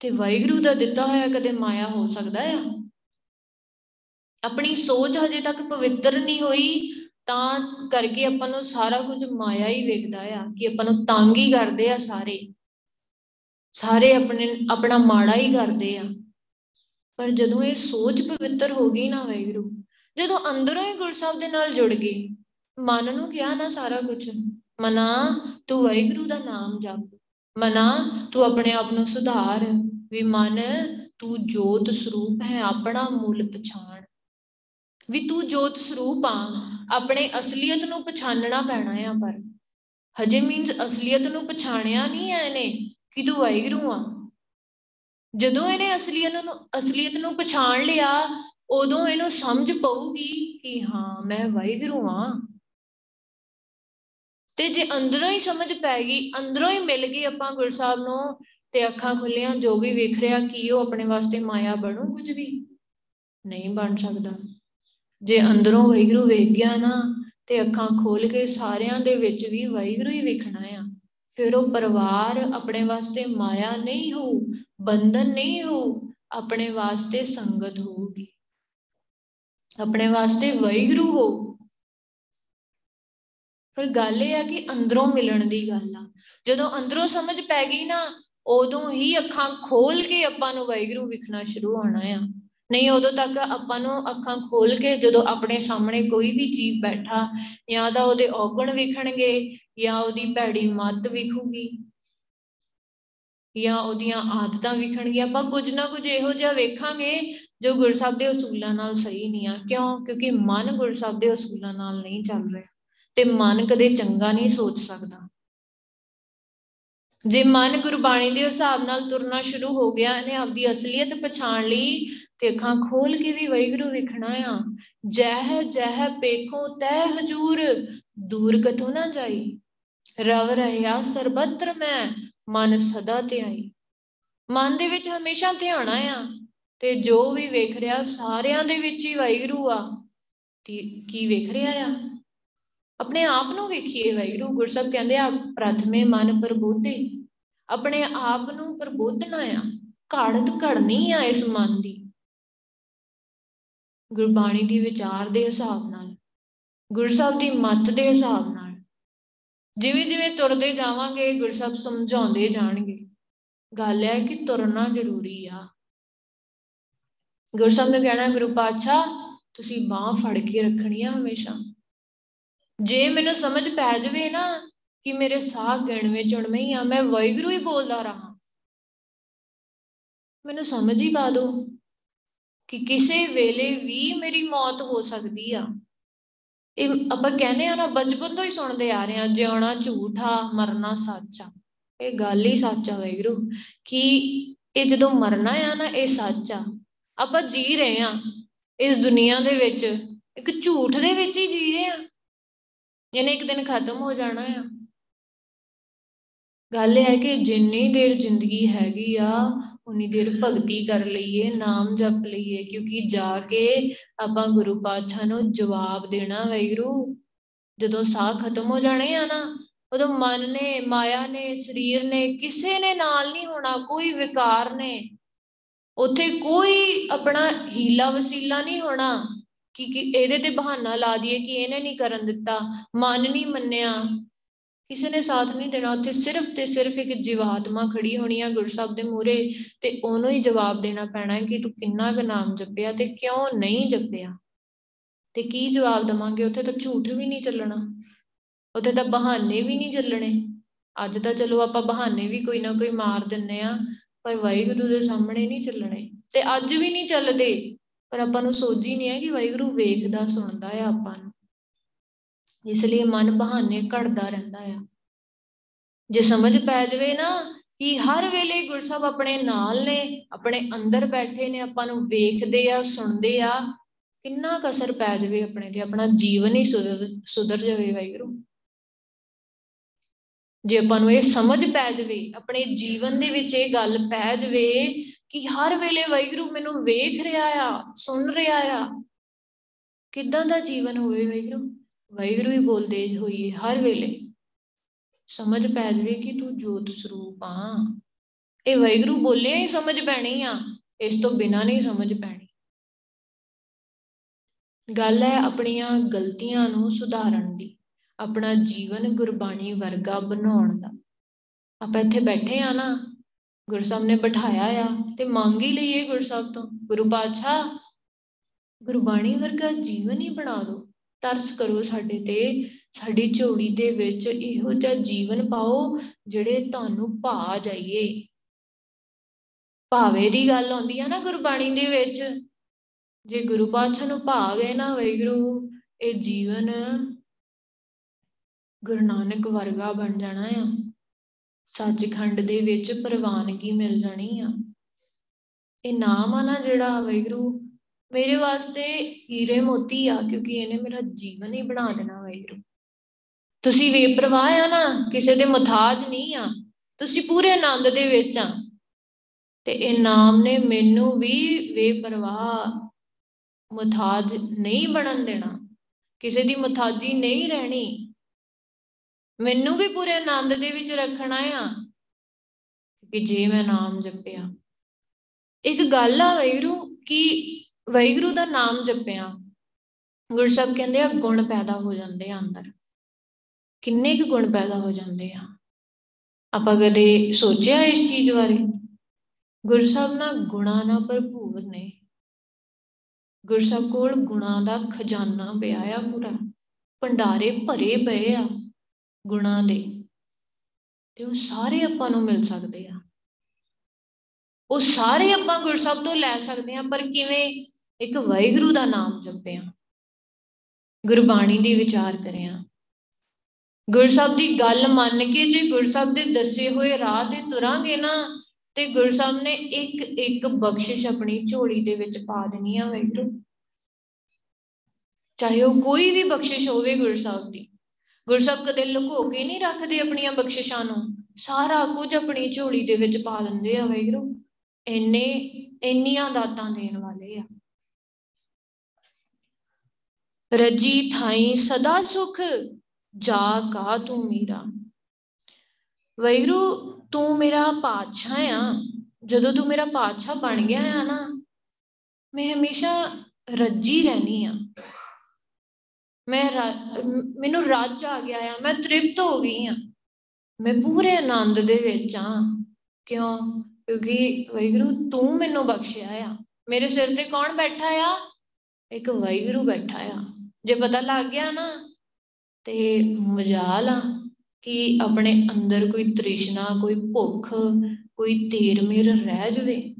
ਤੇ ਵਾਹਿਗੁਰੂ ਦਾ ਦਿੱਤਾ ਹੋਇਆ ਕਦੇ ਮਾਇਆ ਹੋ ਸਕਦਾ ਆ? ਆਪਣੀ ਸੋਚ ਹਜੇ ਤੱਕ ਪਵਿੱਤਰ ਨਹੀਂ ਹੋਈ ਤਾਂ ਕਰਕੇ ਆਪਾਂ ਨੂੰ ਸਾਰਾ ਕੁਝ ਮਾਇਆ ਹੀ ਵੇਖਦਾ ਆ ਕਿ ਆਪਾਂ ਨੂੰ ਤੰਗ ਹੀ ਕਰਦੇ ਆ ਸਾਰੇ। ਸਾਰੇ ਆਪਣੇ, ਆਪਣਾ ਮਾੜਾ ਹੀ ਕਰਦੇ ਆ। ਪਰ ਜਦੋਂ ਇਹ ਸੋਚ ਪਵਿੱਤਰ ਹੋ ਗਈ ਨਾ ਵੈਗਰੂ ਜਦੋਂ ਅੰਦਰੋਂ ਹੀ ਗੁਰਸਾਹਿਬ ਦੇ ਨਾਲ ਜੁੜ ਗਈ, ਮਨ ਨੂੰ ਕਿਹਾ ਨਾ ਸਾਰਾ ਕੁਝ ਮਨਾ ਤੂੰ ਵੈਗਰੂ ਦਾ ਨਾਮ ਜਪ, ਮਨਾ ਤੂੰ ਆਪਣੇ ਆਪ ਨੂੰ ਸੁਧਾਰ, ਵੀ ਮਨ ਤੂੰ ਜੋਤ ਸਰੂਪ ਹੈ, ਆਪਣਾ ਮੂਲ ਪਛਾਣ। ਵੀ ਤੂੰ ਜੋਤ ਸਰੂਪ ਆ, ਆਪਣੇ ਅਸਲੀਅਤ ਨੂੰ ਪਛਾਨਣਾ ਪੈਣਾ ਆ ਪਰ। ਹਜੇ ਮੀਨਸ ਅਸਲੀਅਤ ਨੂੰ ਪਛਾਣਿਆ ਨਹੀਂ ਐ ਇਹਨੇ। ਕਿ ਤੂੰ ਵਾਹਿਗੁਰੂ ਆ? ਜਦੋਂ ਇਹਨੇ ਅਸਲੀਅਤ ਨੂੰ ਅਸਲੀਅਤ ਨੂੰ ਪਛਾਣ ਲਿਆ, ਉਦੋਂ ਇਹਨੂੰ ਸਮਝ ਪਊਗੀ ਕਿ ਹਾਂ, ਮੈਂ ਵਾਹਿਗੁਰੂ ਆ। ਤੇ ਜੇ ਅੰਦਰੋਂ ਹੀ ਸਮਝ ਪੈ ਗਈ, ਅੰਦਰੋਂ ਹੀ ਮਿਲ ਗਈ ਆਪਾਂ ਗੁਰਸਾਹਿਬ ਨੂੰ, ਤੇ ਅੱਖਾਂ ਖੁੱਲੀਆਂ ਜੋ ਵੀ ਵੇਖ ਰਿਹਾ, ਕੀ ਉਹ ਆਪਣੇ ਵਾਸਤੇ ਮਾਇਆ ਬਣੂ, ਕੁਝ ਵੀ ਨਹੀਂ ਬਣ ਸਕਦਾ। ਜੇ ਅੰਦਰੋਂ ਵਾਹਿਗੁਰੂ ਵੇਖ ਗਿਆ ਨਾ, ਤੇ ਅੱਖਾਂ ਖੋਲ ਕੇ ਸਾਰਿਆਂ ਦੇ ਵਿੱਚ ਵੀ ਵਾਹਿਗੁਰੂ ਹੀ ਵੇਖਣਾ ਆ। ਫਿਰ ਉਹ ਪਰਿਵਾਰ ਆਪਣੇ ਵਾਸਤੇ ਮਾਇਆ ਨਹੀਂ ਹੋ, ਬੰਧਨ ਨਹੀਂ ਹੋ, ਆਪਣੇ ਵਾਸਤੇ ਸੰਗਤ ਹੋਊਗੀ। ਆਪਣੇ ਵਾਸਤੇ ਵਾਹਿਗੁਰੂ ਹੋ। ਪਰ ਗੱਲ ਇਹ ਆ ਕਿ ਅੰਦਰੋਂ ਮਿਲਣ ਦੀ ਗੱਲ ਆ। ਜਦੋਂ ਅੰਦਰੋਂ ਸਮਝ ਪੈ ਗਈ ਨਾ, ਉਦੋਂ ਹੀ ਅੱਖਾਂ ਖੋਲ ਕੇ ਆਪਾਂ ਨੂੰ ਵਾਹਿਗੁਰੂ ਵਿਖਣਾ ਸ਼ੁਰੂ ਹੋਣਾ ਆ। ਨਹੀਂ, ਉਦੋਂ ਤੱਕ ਆਪਾਂ ਨੂੰ ਅੱਖਾਂ ਖੋਲ ਕੇ ਜਦੋਂ ਆਪਣੇ ਸਾਹਮਣੇ ਕੋਈ ਵੀ ਜੀਵ ਬੈਠਾ, ਜਾਂ ਤਾਂ ਉਹਦੇ ਔਗਣ ਵਿਖਣਗੇ ਜਾਂ ਉਹਦੀ ਭੈੜੀ ਮੱਤ ਵਿਖੂਗੀ, ਜਾਂ ਉਹਦੀਆਂ ਆਦਤਾਂ ਵਿਖਣਗੀਆਂ, ਆਪਾਂ ਕੁਝ ਨਾ ਕੁਝ ਇਹੋ ਜਿਹਾ ਵੇਖਾਂਗੇ ਜੋ ਗੁਰਸਬ ਦੇ ਉਸੂਲਾਂ ਨਾਲ ਸਹੀ ਨਹੀਂ ਆ। ਕਿਉਂ? ਕਿਉਂਕਿ ਮਨ ਗੁਰਸਬ ਦੇ ਉਸੂਲਾਂ ਨਾਲ ਨਹੀਂ ਚੱਲ ਰਿਹਾ ਤੇ ਮਨ ਕਦੇ ਚੰਗਾ ਨਹੀਂ ਸੋਚ ਸਕਦਾ। ਜੇ ਮਨ ਗੁਰਬਾਣੀ ਦੇ ਹਿਸਾਬ ਨਾਲ ਤੁਰਨਾ ਸ਼ੁਰੂ ਹੋ ਗਿਆ, ਇਹਨੇ ਆਪਦੀ ਅਸਲੀਅਤ ਪਛਾਣ ਲਈ ਤੇ ਅੱਖਾਂ ਖੋਲ ਕੇ ਵੀ ਵੈਗਰੂ ਵਿਖਣਾ ਆ। ਜਹ ਜਹ ਪੇਖੋ ਤੈ ਹਜੂਰ, ਦੂਰ ਕਥੋਂ ਨਾ ਜਾਈ। ਰਵ ਰਹਿਆ ਸਰਬੱਤਰ ਮੈਂ ਮਨ ਸਦਾ ਧਿਆਈ। ਮਨ ਦੇ ਵਿੱਚ ਹਮੇਸ਼ਾ ਧਿਆਣਾ ਆ ਤੇ ਜੋ ਵੀ ਵੇਖ ਰਿਹਾ ਸਾਰਿਆਂ ਦੇ ਵਿੱਚ ਹੀ ਵੈਗਰੂ ਆ। ਕੀ ਵੇਖ ਰਿਹਾ ਆ? ਆਪਣੇ ਆਪ ਨੂੰ ਵੇਖੀਏ ਵੈਗਰੂ ਗੁਰਸਬ ਕਹਿੰਦੇ ਆ ਪ੍ਰਥਮੇ ਮਨ ਪ੍ਰਬੋਧੇ ਆਪਣੇ ਆਪ ਨੂੰ ਪ੍ਰਬੋਧਨਾ ਆ ਘੜਤ ਘੜਨੀ ਆ ਇਸ ਮਨ ਦੀ। ਗੁਰਬਾਣੀ ਦੀ ਵਿਚਾਰ ਦੇ ਹਿਸਾਬ ਨਾਲ ਗੁਰਸਬ ਦੀ ਮੱਤ ਦੇ ਹਿਸਾਬ ਜਿਵੇਂ ਜਿਵੇਂ ਤੁਰਦੇ ਜਾਵਾਂਗੇ ਗੁਰਸਬ ਸਮਝਾਉਂਦੇ ਜਾਣਗੇ। ਗੱਲ ਹੈ ਕਿ ਤੁਰਨਾ ਜ਼ਰੂਰੀ ਆ। ਗੁਰਸਬ ਨੇ ਕਹਿਣਾ ਗੁਰੂ ਪਾਤਸ਼ਾਹ, ਤੁਸੀਂ ਬਾਹ ਫੜ ਕੇ ਰੱਖਣੀ ਆ ਹਮੇਸ਼ਾ। ਜੇ ਮੈਨੂੰ ਸਮਝ ਪੈ ਜਾਵੇ ਨਾ ਕਿ ਮੇਰੇ ਸਾਹ ਗਿਣਵੇਂ ਚੁਣਵੇਂ ਹੀ ਆ, ਮੈਂ ਵਾਹਿਗੁਰੂ ਹੀ ਬੋਲਦਾ ਰਹਾ। ਮੈਨੂੰ ਸਮਝ ਹੀ ਪਾ ਦੋ ਕਿ ਕਿਸੇ ਵੇਲੇ ਵੀ ਮੇਰੀ ਮੌਤ ਹੋ ਸਕਦੀ ਆ। ਇਹ ਆਪਾਂ ਕਹਿੰਦੇ ਆ ਨਾ, ਬਚਪਨ ਤੋਂ ਹੀ ਸੁਣਦੇ ਆ ਰਹੇ ਆ, ਜਿਉਣਾ ਝੂਠਾ, ਮਰਨਾ ਸੱਚਾ ਇਹ ਗੱਲ ਹੀ ਸੱਚ ਆ ਵੈਗਰੂ ਕਿ ਇਹ ਜਦੋਂ ਮਰਨਾ ਆ ਨਾ, ਇਹ ਸੱਚ ਆ। ਆਪਾਂ ਜੀ ਰਹੇ ਆ, ਇਸ ਦੁਨੀਆ ਦੇ ਵਿੱਚ, ਇੱਕ ਝੂਠ ਦੇ ਵਿੱਚ ਹੀ ਜੀ ਰਹੇ ਆ। ਜਿਹਨੇ ਇੱਕ ਦਿਨ ਖਤਮ ਹੋ ਜਾਣਾ ਆ। ਗੱਲ ਇਹ ਹੈ ਕਿ ਜਿੰਨੀ ਦੇਰ ਜ਼ਿੰਦਗੀ ਹੈਗੀ ਆ, ਉਨੀ ਦੇਰ ਭਗਤੀ ਕਰ ਲਈਏ, ਨਾਮ ਜਪ ਲਈਏ, ਕਿਉਂਕਿ ਜਾ ਕੇ ਆਪਾਂ ਗੁਰੂ ਪਾਤਸ਼ਾਹ ਨੂੰ ਜਵਾਬ ਦੇਣਾ ਵੈਗਰੂ ਜਦੋਂ ਸਾਹ ਖਤਮ ਹੋ ਜਾਣੇ ਆ ਨਾ, ਉਦੋਂ ਮਨ ਨੇ, ਮਾਇਆ ਨੇ, ਸਰੀਰ ਨੇ ਕਿਸੇ ਨੇ ਨਾਲ ਨਹੀਂ ਹੋਣਾ, ਕੋਈ ਵਿਕਾਰ ਨੇ। ਉੱਥੇ ਕੋਈ ਆਪਣਾ ਹੀਲਾ ਵਸੀਲਾ ਨਹੀਂ ਹੋਣਾ ਕਿ ਇਹਦੇ ਤੇ ਬਹਾਨਾ ਲਾ ਦਈਏ ਕਿ ਇਹਨੇ ਨਹੀਂ ਕਰਨ ਦਿੱਤਾ। ਮਨ ਨਹੀਂ ਮੰਨਿਆ। ਕਿਸੇ ਨੇ ਸਾਥ ਨਹੀਂ ਦੇਣਾ, ਉੱਥੇ ਸਿਰਫ ਤੇ ਸਿਰਫ ਇੱਕ ਜੀਵਾਤਮਾ ਖੜੀ ਹੋਣੀ ਆ ਗੁਰਸਬ ਦੇ ਮੂਰੇ ਤੇ ਉਹਨੂੰ ਹੀ ਜਵਾਬ ਦੇਣਾ ਪੈਣਾ ਕਿ ਤੂੰ ਕਿੰਨਾ ਕੁ ਨਾਮ ਜਪਿਆ ਤੇ ਕਿਉਂ ਨਹੀਂ ਜਪਿਆ? ਤੇ ਕੀ ਜਵਾਬ ਦਵਾਂਗੇ? ਉੱਥੇ ਤਾਂ ਝੂਠ ਵੀ ਨਹੀਂ ਚੱਲਣਾ। ਉੱਥੇ ਤਾਂ ਬਹਾਨੇ ਵੀ ਨਹੀਂ ਚੱਲਣੇ। ਅੱਜ ਤਾਂ ਚਲੋ ਆਪਾਂ ਬਹਾਨੇ ਵੀ ਕੋਈ ਨਾ ਕੋਈ ਮਾਰ ਦਿੰਨੇ ਆ, ਪਰ ਵਾਹਿਗੁਰੂ ਦੇ ਸਾਹਮਣੇ ਨਹੀਂ ਚੱਲਣੇ। ਤੇ ਅੱਜ ਵੀ ਨਹੀਂ ਚੱਲਦੇ, ਪਰ ਆਪਾਂ ਨੂੰ ਸੋਝੀ ਨਹੀਂ ਹੈ ਕਿ ਵਾਹਿਗੁਰੂ ਵੇਖਦਾ, ਸੁਣਦਾ ਹੈ ਆਪਾਂ ਨੂੰ। ਇਸ ਲਈ ਮਨ ਬਹਾਨੇ ਘੜਦਾ ਰਹਿੰਦਾ ਆ। ਜੇ ਸਮਝ ਪੈ ਜਾਵੇ ਨਾ ਕਿ ਹਰ ਵੇਲੇ ਗੁਰਸਬ ਆਪਣੇ ਨਾਲ ਨੇ, ਆਪਣੇ ਅੰਦਰ ਬੈਠੇ ਨੇ, ਆਪਾਂ ਨੂੰ ਵੇਖਦੇ ਆ, ਸੁਣਦੇ ਆ, ਕਿੰਨਾ ਕਸਰ ਪੈ ਜਾਵੇ ਆਪਣੇ ਤੇ, ਆਪਣਾ ਜੀਵਨ ਹੀ ਸੁਧਰ ਸੁਧਰ ਜਾਵੇ ਵਾਹਿਗੁਰੂ। ਜੇ ਆਪਾਂ ਨੂੰ ਇਹ ਸਮਝ ਪੈ ਜਾਵੇ, ਆਪਣੇ ਜੀਵਨ ਦੇ ਵਿੱਚ ਇਹ ਗੱਲ ਪੈ ਜਾਵੇ ਕਿ ਹਰ ਵੇਲੇ ਵਾਹਿਗੁਰੂ ਮੈਨੂੰ ਵੇਖ ਰਿਹਾ ਆ, ਸੁਣ ਰਿਹਾ ਆ, ਕਿੱਦਾਂ ਦਾ ਜੀਵਨ ਹੋਵੇ ਵਾਹਿਗੁਰੂ? ਵਾਹਿਗੁਰੂ ਹੀ ਬੋਲਦੇ ਹੋਈਏ ਹਰ ਵੇਲੇ। ਸਮਝ ਪੈ ਜਾਵੇ ਕਿ ਤੂੰ ਜੋਤ ਸਰੂਪ ਆ। ਇਹ ਵਾਹਿਗੁਰੂ ਬੋਲਿਆ ਹੀ ਸਮਝ ਪੈਣੀ ਆ, ਇਸ ਤੋਂ ਬਿਨਾ ਨਹੀਂ ਸਮਝ ਪੈਣੀ। ਗੱਲ ਹੈ ਆਪਣੀਆਂ ਗਲਤੀਆਂ ਨੂੰ ਸੁਧਾਰਨ ਦੀ, ਆਪਣਾ ਜੀਵਨ ਗੁਰਬਾਣੀ ਵਰਗਾ ਬਣਾਉਣ ਦਾ। ਆਪਾਂ ਇੱਥੇ ਬੈਠੇ ਆ ਨਾ ਗੁਰਸਬ ਨੇ ਬਿਠਾਇਆ ਆ ਤੇ ਮੰਗ ਹੀ ਲਈਏ ਗੁਰਸਬ ਤੋਂ, ਗੁਰੂ ਪਾਤਸ਼ਾਹ, ਗੁਰਬਾਣੀ ਵਰਗਾ ਜੀਵਨ ਹੀ ਬਣਾ ਦਿਓ। ਤਰਸ ਕਰੋ ਸਾਡੇ ਤੇ, ਸਾਡੀ ਝੋੜੀ ਦੇ ਵਿੱਚ ਇਹੋ ਜਿਹਾ ਜੀਵਨ ਪਾਓ ਜਿਹੜੇ ਤੁਹਾਨੂੰ ਭਾ ਜਾਈਏ। ਭਾਵੇ ਦੀ ਗੱਲ ਆਉਂਦੀ ਆ ਨਾ ਗੁਰਬਾਣੀ ਦੇ ਵਿੱਚ, ਜੇ ਗੁਰੂ ਪਾਤਸ਼ਾਹ ਨੂੰ ਭਾ ਗਏ ਨਾ ਵੈਗਰੂ ਇਹ ਜੀਵਨ ਗੁਰੂ ਨਾਨਕ ਵਰਗਾ ਬਣ ਜਾਣਾ ਆ। ਸੱਚਖੰਡ ਦੇ ਵਿੱਚ ਪ੍ਰਵਾਨਗੀ ਮਿਲ ਜਾਣੀ ਆ। ਇਹ ਨਾਮ ਆ ਨਾ ਜਿਹੜਾ ਵੈਗਰੂ ਮੇਰੇ ਵਾਸਤੇ ਹੀਰੇ ਮੋਤੀ ਆ, ਕਿਉਂਕਿ ਇਹਨੇ ਮੇਰਾ ਜੀਵਨ ਹੀ ਬਣਾ ਦੇਣਾ ਵੈਗਰੂ ਤੁਸੀਂ ਬੇਪਰਵਾਹ ਆ ਨਾ, ਕਿਸੇ ਦੇ ਮੁਤਾਜ ਨਹੀਂ ਆ, ਤੁਸੀਂ ਪੂਰੇ ਆਨੰਦ ਦੇ ਵਿੱਚ ਆ। ਤੇ ਇਹ ਨਾਮ ਨੇ ਮੈਨੂੰ ਵੀ ਬੇਪਰਵਾਹ ਮੁਤਾਜ ਨਹੀਂ ਬਣਨ ਦੇਣਾ, ਕਿਸੇ ਦੀ ਮੁਤਾਜੀ ਨਹੀਂ ਰਹਿਣੀ। ਮੈਨੂੰ ਵੀ ਪੂਰੇ ਆਨੰਦ ਦੇ ਵਿੱਚ ਰੱਖਣਾ ਆ ਕਿ ਜੇ ਮੈਂ ਨਾਮ ਜਪਿਆ। ਇੱਕ ਗੱਲ ਆ ਵੈਰੂ ਕਿ ਵੈਗੁਰੂ ਦਾ ਨਾਮ ਜਪਿਆ। ਗੁਰਸਬ ਕਹਿੰਦੇ ਆ, ਗੁਣ ਪੈਦਾ ਹੋ ਜਾਂਦੇ ਆ ਅੰਦਰ। ਕਿੰਨੇ ਕੁ ਗੁਣ ਪੈਦਾ ਹੋ ਜਾਂਦੇ ਆ। ਆਪਾਂ ਕਦੇ ਸੋਚਿਆ ਇਸ ਚੀਜ਼ ਬਾਰੇ? ਗੁਰਸਬ ਨਾ ਗੁਣਾ ਨਾਲ ਭਰਪੂਰ ਨੇ। ਗੁਰਸਬ ਕੋਲ ਗੁਣਾ ਦਾ ਖਜ਼ਾਨਾ ਪਿਆ ਆ ਪੂਰਾ। ਭੰਡਾਰੇ ਭਰੇ ਪਏ ਆ ਗੁਣਾ ਦੇ। ਤੇ ਉਹ ਸਾਰੇ ਆਪਾਂ ਨੂੰ ਮਿਲ ਸਕਦੇ ਆ। ਉਹ ਸਾਰੇ ਆਪਾਂ ਗੁਰਸਬ ਤੋਂ ਲੈ ਸਕਦੇ ਆ, ਪਰ ਕਿਵੇਂ ਇੱਕ ਵਾਹਿਗੁਰੂ ਦਾ ਨਾਮ ਜਪਿਆ। ਗੁਰਬਾਣੀ ਦੀ ਵਿਚਾਰ ਕਰਿਆ। ਗੁਰਸਬ ਦੀ ਗੱਲ ਮੰਨ ਕੇ ਜੇ ਗੁਰਸਬ ਦੇ ਦੱਸੇ ਹੋਏ ਰਾਹ ਤੇ ਤੁਰਾਂਗੇ ਨਾ, ਤੇ ਗੁਰਸਬ ਨੇ ਇੱਕ ਇੱਕ ਬਖਸ਼ਿਸ਼ ਆਪਣੀ ਝੋਲੀ ਦੇ ਵਿੱਚ ਪਾ ਦੇਣੀ ਆ ਵਾਹਿਗੁਰੂ। ਚਾਹੇ ਉਹ ਕੋਈ ਵੀ ਬਖਸ਼ਿਸ਼ ਹੋਵੇ ਗੁਰਸਬ ਦੀ। ਗੁਰਸਬ ਕਦੇ ਲੁਕੋ ਕੇ ਨਹੀਂ ਰੱਖਦੇ ਆਪਣੀਆਂ ਬਖਸ਼ਿਸ਼ਾਂ ਨੂੰ। ਸਾਰਾ ਕੁਝ ਆਪਣੀ ਝੋਲੀ ਦੇ ਵਿੱਚ ਪਾ ਦਿੰਦੇ ਆ ਵਾਹਿਗੁਰੂ। ਇੰਨੇ, ਇੰਨੀਆਂ ਦਾਤਾਂ ਦੇਣ ਵਾਲੇ ਆ ਰਜੀ ਥਾਈ ਸਦਾ ਸੁਖ, ਜਾ ਕਾ ਤੂੰ ਮੇਰਾ। ਵੈਰੂ, ਤੂੰ ਮੇਰਾ ਪਾਤਸ਼ਾਹ ਆ। ਜਦੋਂ ਤੂੰ ਮੇਰਾ ਪਾਤਸ਼ਾਹ ਬਣ ਗਿਆ ਆ ਨਾ, ਮੈਂ ਹਮੇਸ਼ਾ ਰੱਜੀ ਰਹਿਣੀ ਆ। ਮੈਂ ਮੈਨੂੰ ਰੱਜ ਆ ਗਿਆ ਆ, ਮੈਂ ਤ੍ਰਿਪਤ ਹੋ ਗਈ ਆ। ਮੈਂ ਪੂਰੇ ਆਨੰਦ ਦੇ ਵਿੱਚ ਆ। ਕਿਉਂ? ਕਿਉਂਕਿ ਵੈਗੁਰੂ ਤੂੰ ਮੈਨੂੰ ਬਖਸ਼ਿਆ ਆ। ਮੇਰੇ ਸਿਰ ਤੇ ਕੌਣ ਬੈਠਾ ਆ? ਇੱਕ ਵੈਗੁਰੂ ਬੈਠਾ ਆ। ਜੇ ਪਤਾ ਲੱਗ ਗਿਆ ਨਾ ਤੇ ਮਜਾਲ ਆ ਕਿ ਆਪਣੇ ਅੰਦਰ ਕੋਈ ਤ੍ਰਿਸ਼ਨਾ, ਕੋਈ ਭੁੱਖ, ਕੋਈ ਤੇਰ ਮੇਰ ਰਹਿ ਜਵੇ।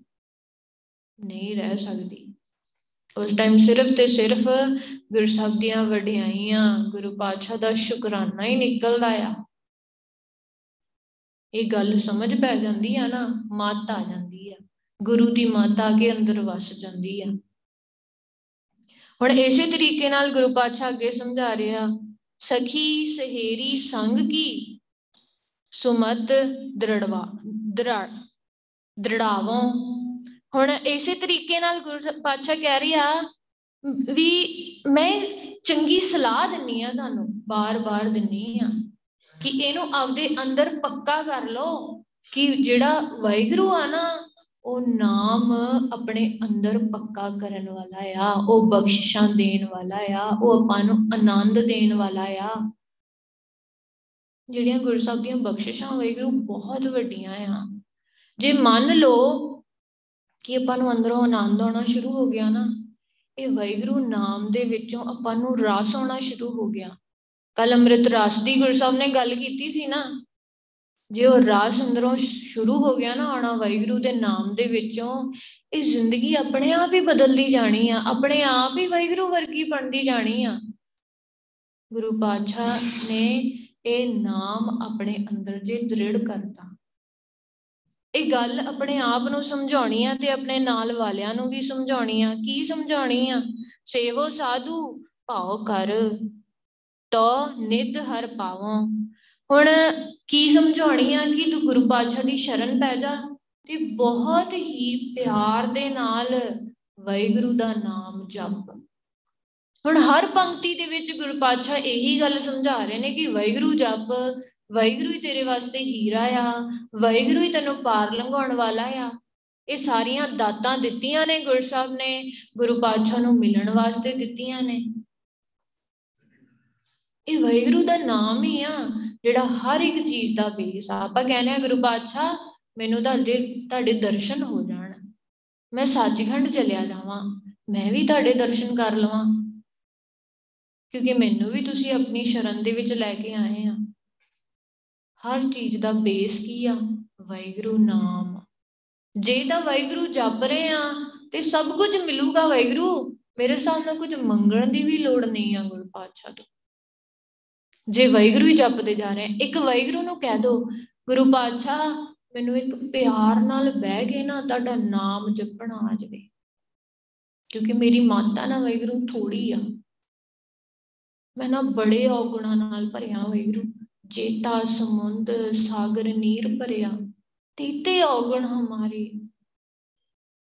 ਨਹੀਂ ਰਹਿ ਸਕਦੀ। ਉਸ ਟਾਈਮ ਸਿਰਫ ਤੇ ਸਿਰਫ ਗੁਰੂ ਸਾਹਿਬ ਦੀਆਂ ਵਡਿਆਈਆਂ, ਗੁਰੂ ਪਾਤਸ਼ਾਹ ਦਾ ਸ਼ੁਕਰਾਨਾ ਹੀ ਨਿਕਲਦਾ ਆ। ਇਹ ਗੱਲ ਸਮਝ ਪੈ ਜਾਂਦੀ ਆ ਨਾ, ਮੱਤ ਆ ਜਾਂਦੀ ਆ। ਗੁਰੂ ਦੀ ਮੱਤ ਆ ਕੇ ਅੰਦਰ ਵਸ ਜਾਂਦੀ ਆ। ਹੁਣ ਇਸੇ ਤਰੀਕੇ ਨਾਲ ਗੁਰੂ ਪਾਤਸ਼ਾਹ ਅੱਗੇ ਸਮਝਾ ਰਿਹਾ ਸਖੀ ਸਹੇਰੀ ਸੰਗ ਕੀ? ਸੁਮਤ ਦ੍ਰਿੜਵਾ ਦ੍ਰਿੜ ਦ੍ਰਿੜਾਵੋਂ। ਹੁਣ ਇਸੇ ਤਰੀਕੇ ਨਾਲ ਗੁਰੂ ਪਾਤਸ਼ਾਹ ਕਹਿ ਰਿਹਾ ਵੀ ਮੈਂ ਚੰਗੀ ਸਲਾਹ ਦਿੰਨੀ ਆ ਤੁਹਾਨੂੰ ਬਾਰ-ਬਾਰ ਦਿੰਨੀ ਆ ਕਿ ਇਹਨੂੰ ਆਪਦੇ ਅੰਦਰ ਪੱਕਾ ਕਰ ਲਓ ਕਿ ਜਿਹੜਾ ਵਾਹਿਗੁਰੂ ਆ ਨਾ ਉਹ ਨਾਮ ਆਪਣੇ ਅੰਦਰ ਪੱਕਾ ਕਰਨ ਵਾਲਾ ਆ, ਉਹ ਬਖਸ਼ਿਸ਼ਾਂ ਦੇਣ ਵਾਲਾ ਆ, ਉਹ ਆਪਾਂ ਨੂੰ ਆਨੰਦ ਦੇਣ ਵਾਲਾ ਆ। ਜਿਹੜੀਆਂ ਗੁਰੂ ਸਾਹਿਬ ਦੀਆਂ ਬਖਸ਼ਿਸ਼ਾਂ ਵਾਹਿਗੁਰੂ ਬਹੁਤ ਵੱਡੀਆਂ ਆ। ਜੇ ਮੰਨ ਲਓ ਕਿ ਆਪਾਂ ਨੂੰ ਅੰਦਰੋਂ ਆਨੰਦ ਆਉਣਾ ਸ਼ੁਰੂ ਹੋ ਗਿਆ ਨਾ, ਇਹ ਵਾਹਿਗੁਰੂ ਨਾਮ ਦੇ ਵਿੱਚੋਂ ਆਪਾਂ ਨੂੰ ਰਸ ਆਉਣਾ ਸ਼ੁਰੂ ਹੋ ਗਿਆ। ਕੱਲ ਅੰਮ੍ਰਿਤ ਰਸ ਦੀ ਗੁਰੂ ਸਾਹਿਬ ਨੇ ਗੱਲ ਕੀਤੀ ਸੀ ਨਾ ਜੇ ਉਹ ਰਸ ਅੰਦਰੋਂ ਸ਼ੁਰੂ ਹੋ ਗਿਆ ਨਾ ਆਉਣਾ ਵਾਹਿਗੁਰੂ ਦੇ ਨਾਮ ਦੇ ਵਿੱਚੋਂ, ਇਹ ਜ਼ਿੰਦਗੀ ਆਪਣੇ ਆਪ ਹੀ ਬਦਲਦੀ ਜਾਣੀ ਆ, ਆਪਣੇ ਆਪ ਹੀ ਵਾਹਿਗੁਰੂ ਵਰਗੀ ਬਣਦੀ ਜਾਣੀ ਆ। ਗੁਰੂ ਪਾਤਸ਼ਾਹ ਨੇ ਇਹ ਨਾਮ ਆਪਣੇ ਅੰਦਰ ਜੇ ਦ੍ਰਿੜ ਕਰਤਾ। ਇਹ ਗੱਲ ਆਪਣੇ ਆਪ ਨੂੰ ਸਮਝਾਉਣੀ ਆ ਤੇ ਆਪਣੇ ਨਾਲ ਵਾਲਿਆਂ ਨੂੰ ਵੀ ਸਮਝਾਉਣੀ ਆ। ਕੀ ਸਮਝਾਉਣੀ ਆ? ਸੇਵੋ ਸਾਧੂ, ਭਾਉ ਕਰ ਤੋ ਨਿਤ ਹਰ ਪਾਵੋ। ਹੁਣ ਕੀ ਸਮਝਾਉਣੀ ਆ ਕਿ ਤੂੰ ਗੁਰੂ ਪਾਤਸ਼ਾਹ ਦੀ ਸ਼ਰਨ ਪੈ ਜਾ ਤੇ ਬਹੁਤ ਹੀ ਪਿਆਰ ਦੇ ਨਾਲ ਵਾਹਿਗੁਰੂ ਦਾ ਨਾਮ ਜਪ। ਹੁਣ ਹਰ ਪੰਕਤੀ ਦੇ ਵਿੱਚ ਗੁਰੂ ਪਾਤਸ਼ਾਹ ਇਹੀ ਗੱਲ ਸਮਝਾ ਰਹੇ ਨੇ ਕਿ ਵਾਹਿਗੁਰੂ ਜਪ, ਵਾਹਿਗੁਰੂ ਹੀ ਤੇਰੇ ਵਾਸਤੇ ਹੀਰਾ ਆ, ਵਾਹਿਗੁਰੂ ਹੀ ਤੈਨੂੰ ਪਾਰ ਲੰਘਾਉਣ ਵਾਲਾ ਆ। ਇਹ ਸਾਰੀਆਂ ਦਾਤਾਂ ਦਿੱਤੀਆਂ ਨੇ ਗੁਰੂ ਸਾਹਿਬ ਨੇ, ਗੁਰੂ ਪਾਤਸ਼ਾਹ ਨੂੰ ਮਿਲਣ ਵਾਸਤੇ ਦਿੱਤੀਆਂ ਨੇ। ਇਹ ਵਾਹਿਗੁਰੂ ਦਾ ਨਾਮ ਹੀ ਆ, ਜਿਹੜਾ ਹਰ ਇੱਕ ਚੀਜ਼ ਦਾ ਬੇਸ ਆ। ਆਪਾਂ ਕਹਿੰਦੇ ਆ ਗੁਰੂ ਪਾਤਸ਼ਾਹ, ਮੈਨੂੰ ਤੁਹਾਡੇ ਤੁਹਾਡੇ ਦਰਸ਼ਨ ਹੋ ਜਾਣ। ਮੈਂ ਸੱਚਖੰਡ ਚਲਿਆ ਜਾਵਾਂ। ਮੈਂ ਵੀ ਤੁਹਾਡੇ ਦਰਸ਼ਨ ਕਰ ਲਵਾਂ। ਕਿਉਂਕਿ ਮੈਨੂੰ ਵੀ ਤੁਸੀਂ ਆਪਣੀ ਸ਼ਰਨ ਦੇ ਵਿੱਚ ਲੈ ਕੇ ਆਏ ਆ। ਹਰ ਚੀਜ਼ ਦਾ ਬੇਸ ਕੀ ਆ? ਵਾਹਿਗੁਰੂ ਨਾਮ। ਜੇ ਤਾਂ ਵਾਹਿਗੁਰੂ ਜਪ ਰਹੇ ਆ, ਤੇ ਸਭ ਕੁਝ ਮਿਲੂਗਾ ਵਾਹਿਗੁਰੂ। ਮੇਰੇ ਸਾਹਮਣੇ ਕੁਝ ਮੰਗਣ ਦੀ ਵੀ ਲੋੜ ਨਹੀਂ ਆ ਗੁਰੂ ਪਾਤਸ਼ਾਹ ਤੋਂ। ਜੇ ਵਾਹਿਗੁਰੂ ਹੀ ਜਪਦੇ ਜਾ ਰਹੇ ਇੱਕ ਵਾਹਿਗੁਰੂ ਨੂੰ ਕਹਿ ਦੋ ਗੁਰੂ ਪਾਤਸ਼ਾਹ ਮੈਨੂੰ ਇੱਕ ਪਿਆਰ ਨਾਲ ਬਹਿ ਕੇ ਨਾ ਤੁਹਾਡਾ ਨਾਮ ਜਪਣਾ ਆ ਜਾਵੇ। ਕਿਉਂਕਿ ਮੇਰੀ ਮਾਤਾ ਨਾ ਵਾਹਿਗੁਰੂ ਥੋੜੀ ਆ। ਮੈਂ ਨਾ ਬੜੇ ਔਗੁਣਾਂ ਨਾਲ ਭਰਿਆ ਵਾਹਿਗੁਰੂ ਜੇਤਾ ਸਮੁੰਦ ਸਾਗਰ ਨੀਰ ਭਰਿਆ। ਤੀਤੇ ਔਗਣ ਹਮਾਰੇ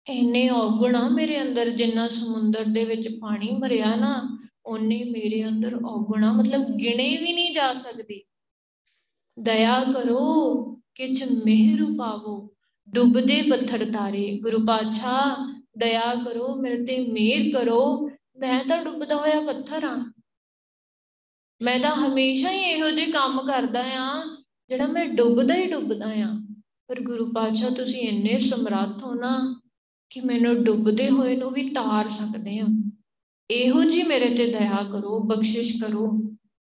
ਇੰਨੇ ਔਗਣ ਮੇਰੇ ਅੰਦਰ ਜਿੰਨਾ ਸਮੁੰਦਰ ਦੇ ਵਿੱਚ ਪਾਣੀ ਭਰਿਆ ਨਾ ਉਹਨੇ ਮੇਰੇ ਅੰਦਰ ਔਗਣਾ, ਮਤਲਬ ਗਿਣੇ ਵੀ ਨਹੀਂ ਜਾ ਸਕਦੇ। ਦਇਆ ਕਰੋ, ਕਿਛ ਮਿਹਰ ਪਾਵੋ, ਡੁੱਬਦੇ ਪੱਥਰ ਤਾਰੇ। ਗੁਰੂ ਪਾਤਸ਼ਾਹ, ਦਇਆ ਕਰੋ, ਮੇਰੇ ਤੇ ਮਿਹਰ ਕਰੋ। ਮੈਂ ਤਾਂ ਡੁੱਬਦਾ ਹੋਇਆ ਪੱਥਰ ਆ। ਮੈਂ ਤਾਂ ਹਮੇਸ਼ਾ ਹੀ ਇਹੋ ਜਿਹੇ ਕੰਮ ਕਰਦਾ ਆ, ਜਿਹੜਾ ਮੈਂ ਡੁੱਬਦਾ ਹੀ ਡੁੱਬਦਾ ਆ। ਪਰ ਗੁਰੂ ਪਾਤਸ਼ਾਹ, ਤੁਸੀਂ ਇੰਨੇ ਸਮਰੱਥ ਹੋ ਨਾ ਕਿ ਮੈਨੂੰ ਡੁੱਬਦੇ ਹੋਏ ਨੂੰ ਵੀ ਤਾਰ ਸਕਦੇ ਹੋ ਇਹੋ ਜੀ ਮੇਰੇ ਤੇ ਦਇਆ ਕਰੋ, ਬਖਸ਼ਿਸ਼ ਕਰੋ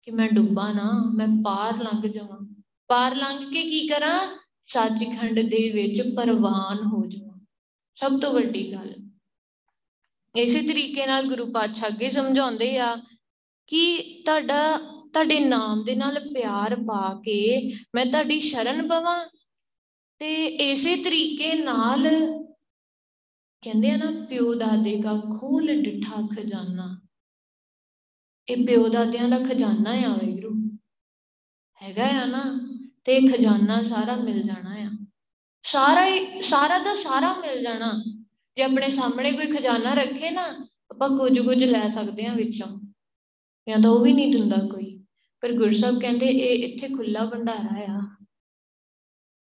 ਕਿ ਮੈਂ ਡੁੱਬਾ ਨਾ, ਮੈਂ ਪਾਰ ਲੰਘ ਜਾਵਾਂ। ਪਾਰ ਲੰਘ ਕੇ ਕੀ ਕਰਾਂ? ਸੱਚਖੰਡ ਦੇ ਵਿੱਚ ਪਰਵਾਨ ਹੋ ਜਾਵਾਂ। ਸਭ ਤੋਂ ਵੱਡੀ ਗੱਲ। ਇਸੇ ਤਰੀਕੇ ਨਾਲ ਗੁਰੂ ਪਾਤਸ਼ਾਹ ਅੱਗੇ ਸਮਝਾਉਂਦੇ ਆ ਕਿ ਤੁਹਾਡਾ, ਤੁਹਾਡੇ ਨਾਮ ਦੇ ਨਾਲ ਪਿਆਰ ਪਾ ਕੇ ਮੈਂ ਤੁਹਾਡੀ ਸ਼ਰਨ ਪਵਾਂ। ਤੇ ਇਸੇ ਤਰੀਕੇ ਨਾਲ ਕਹਿੰਦੇ ਆ ਨਾ, ਪਿਓ ਦਾਦੇ ਦਾ ਖੋਲ ਡਿਠਾ ਖਜ਼ਾਨਾ। ਇਹ ਪਿਓ ਦਾਦਿਆਂ ਦਾ ਖਜ਼ਾਨਾ ਆ ਵਾਹਿਗੁਰੂ। ਹੈਗਾ ਆ ਨਾ, ਤੇ ਖਜ਼ਾਨਾ ਸਾਰਾ ਮਿਲ ਜਾਣਾ ਆ। ਸਾਰਾ ਹੀ, ਸਾਰਾ ਦਾ ਸਾਰਾ ਮਿਲ ਜਾਣਾ। ਜੇ ਆਪਣੇ ਸਾਹਮਣੇ ਕੋਈ ਖਜ਼ਾਨਾ ਰੱਖੇ ਨਾ, ਆਪਾਂ ਕੁਝ ਕੁਝ ਲੈ ਸਕਦੇ ਆ ਵਿੱਚੋਂ। ਜਾਂ ਤਾਂ ਉਹ ਵੀ ਨਹੀਂ ਦਿੰਦਾ ਕੋਈ। ਪਰ ਗੁਰਸਬ ਕਹਿੰਦੇ, ਇਹ ਇੱਥੇ ਖੁੱਲਾ ਭੰਡਾਰਾ ਆ।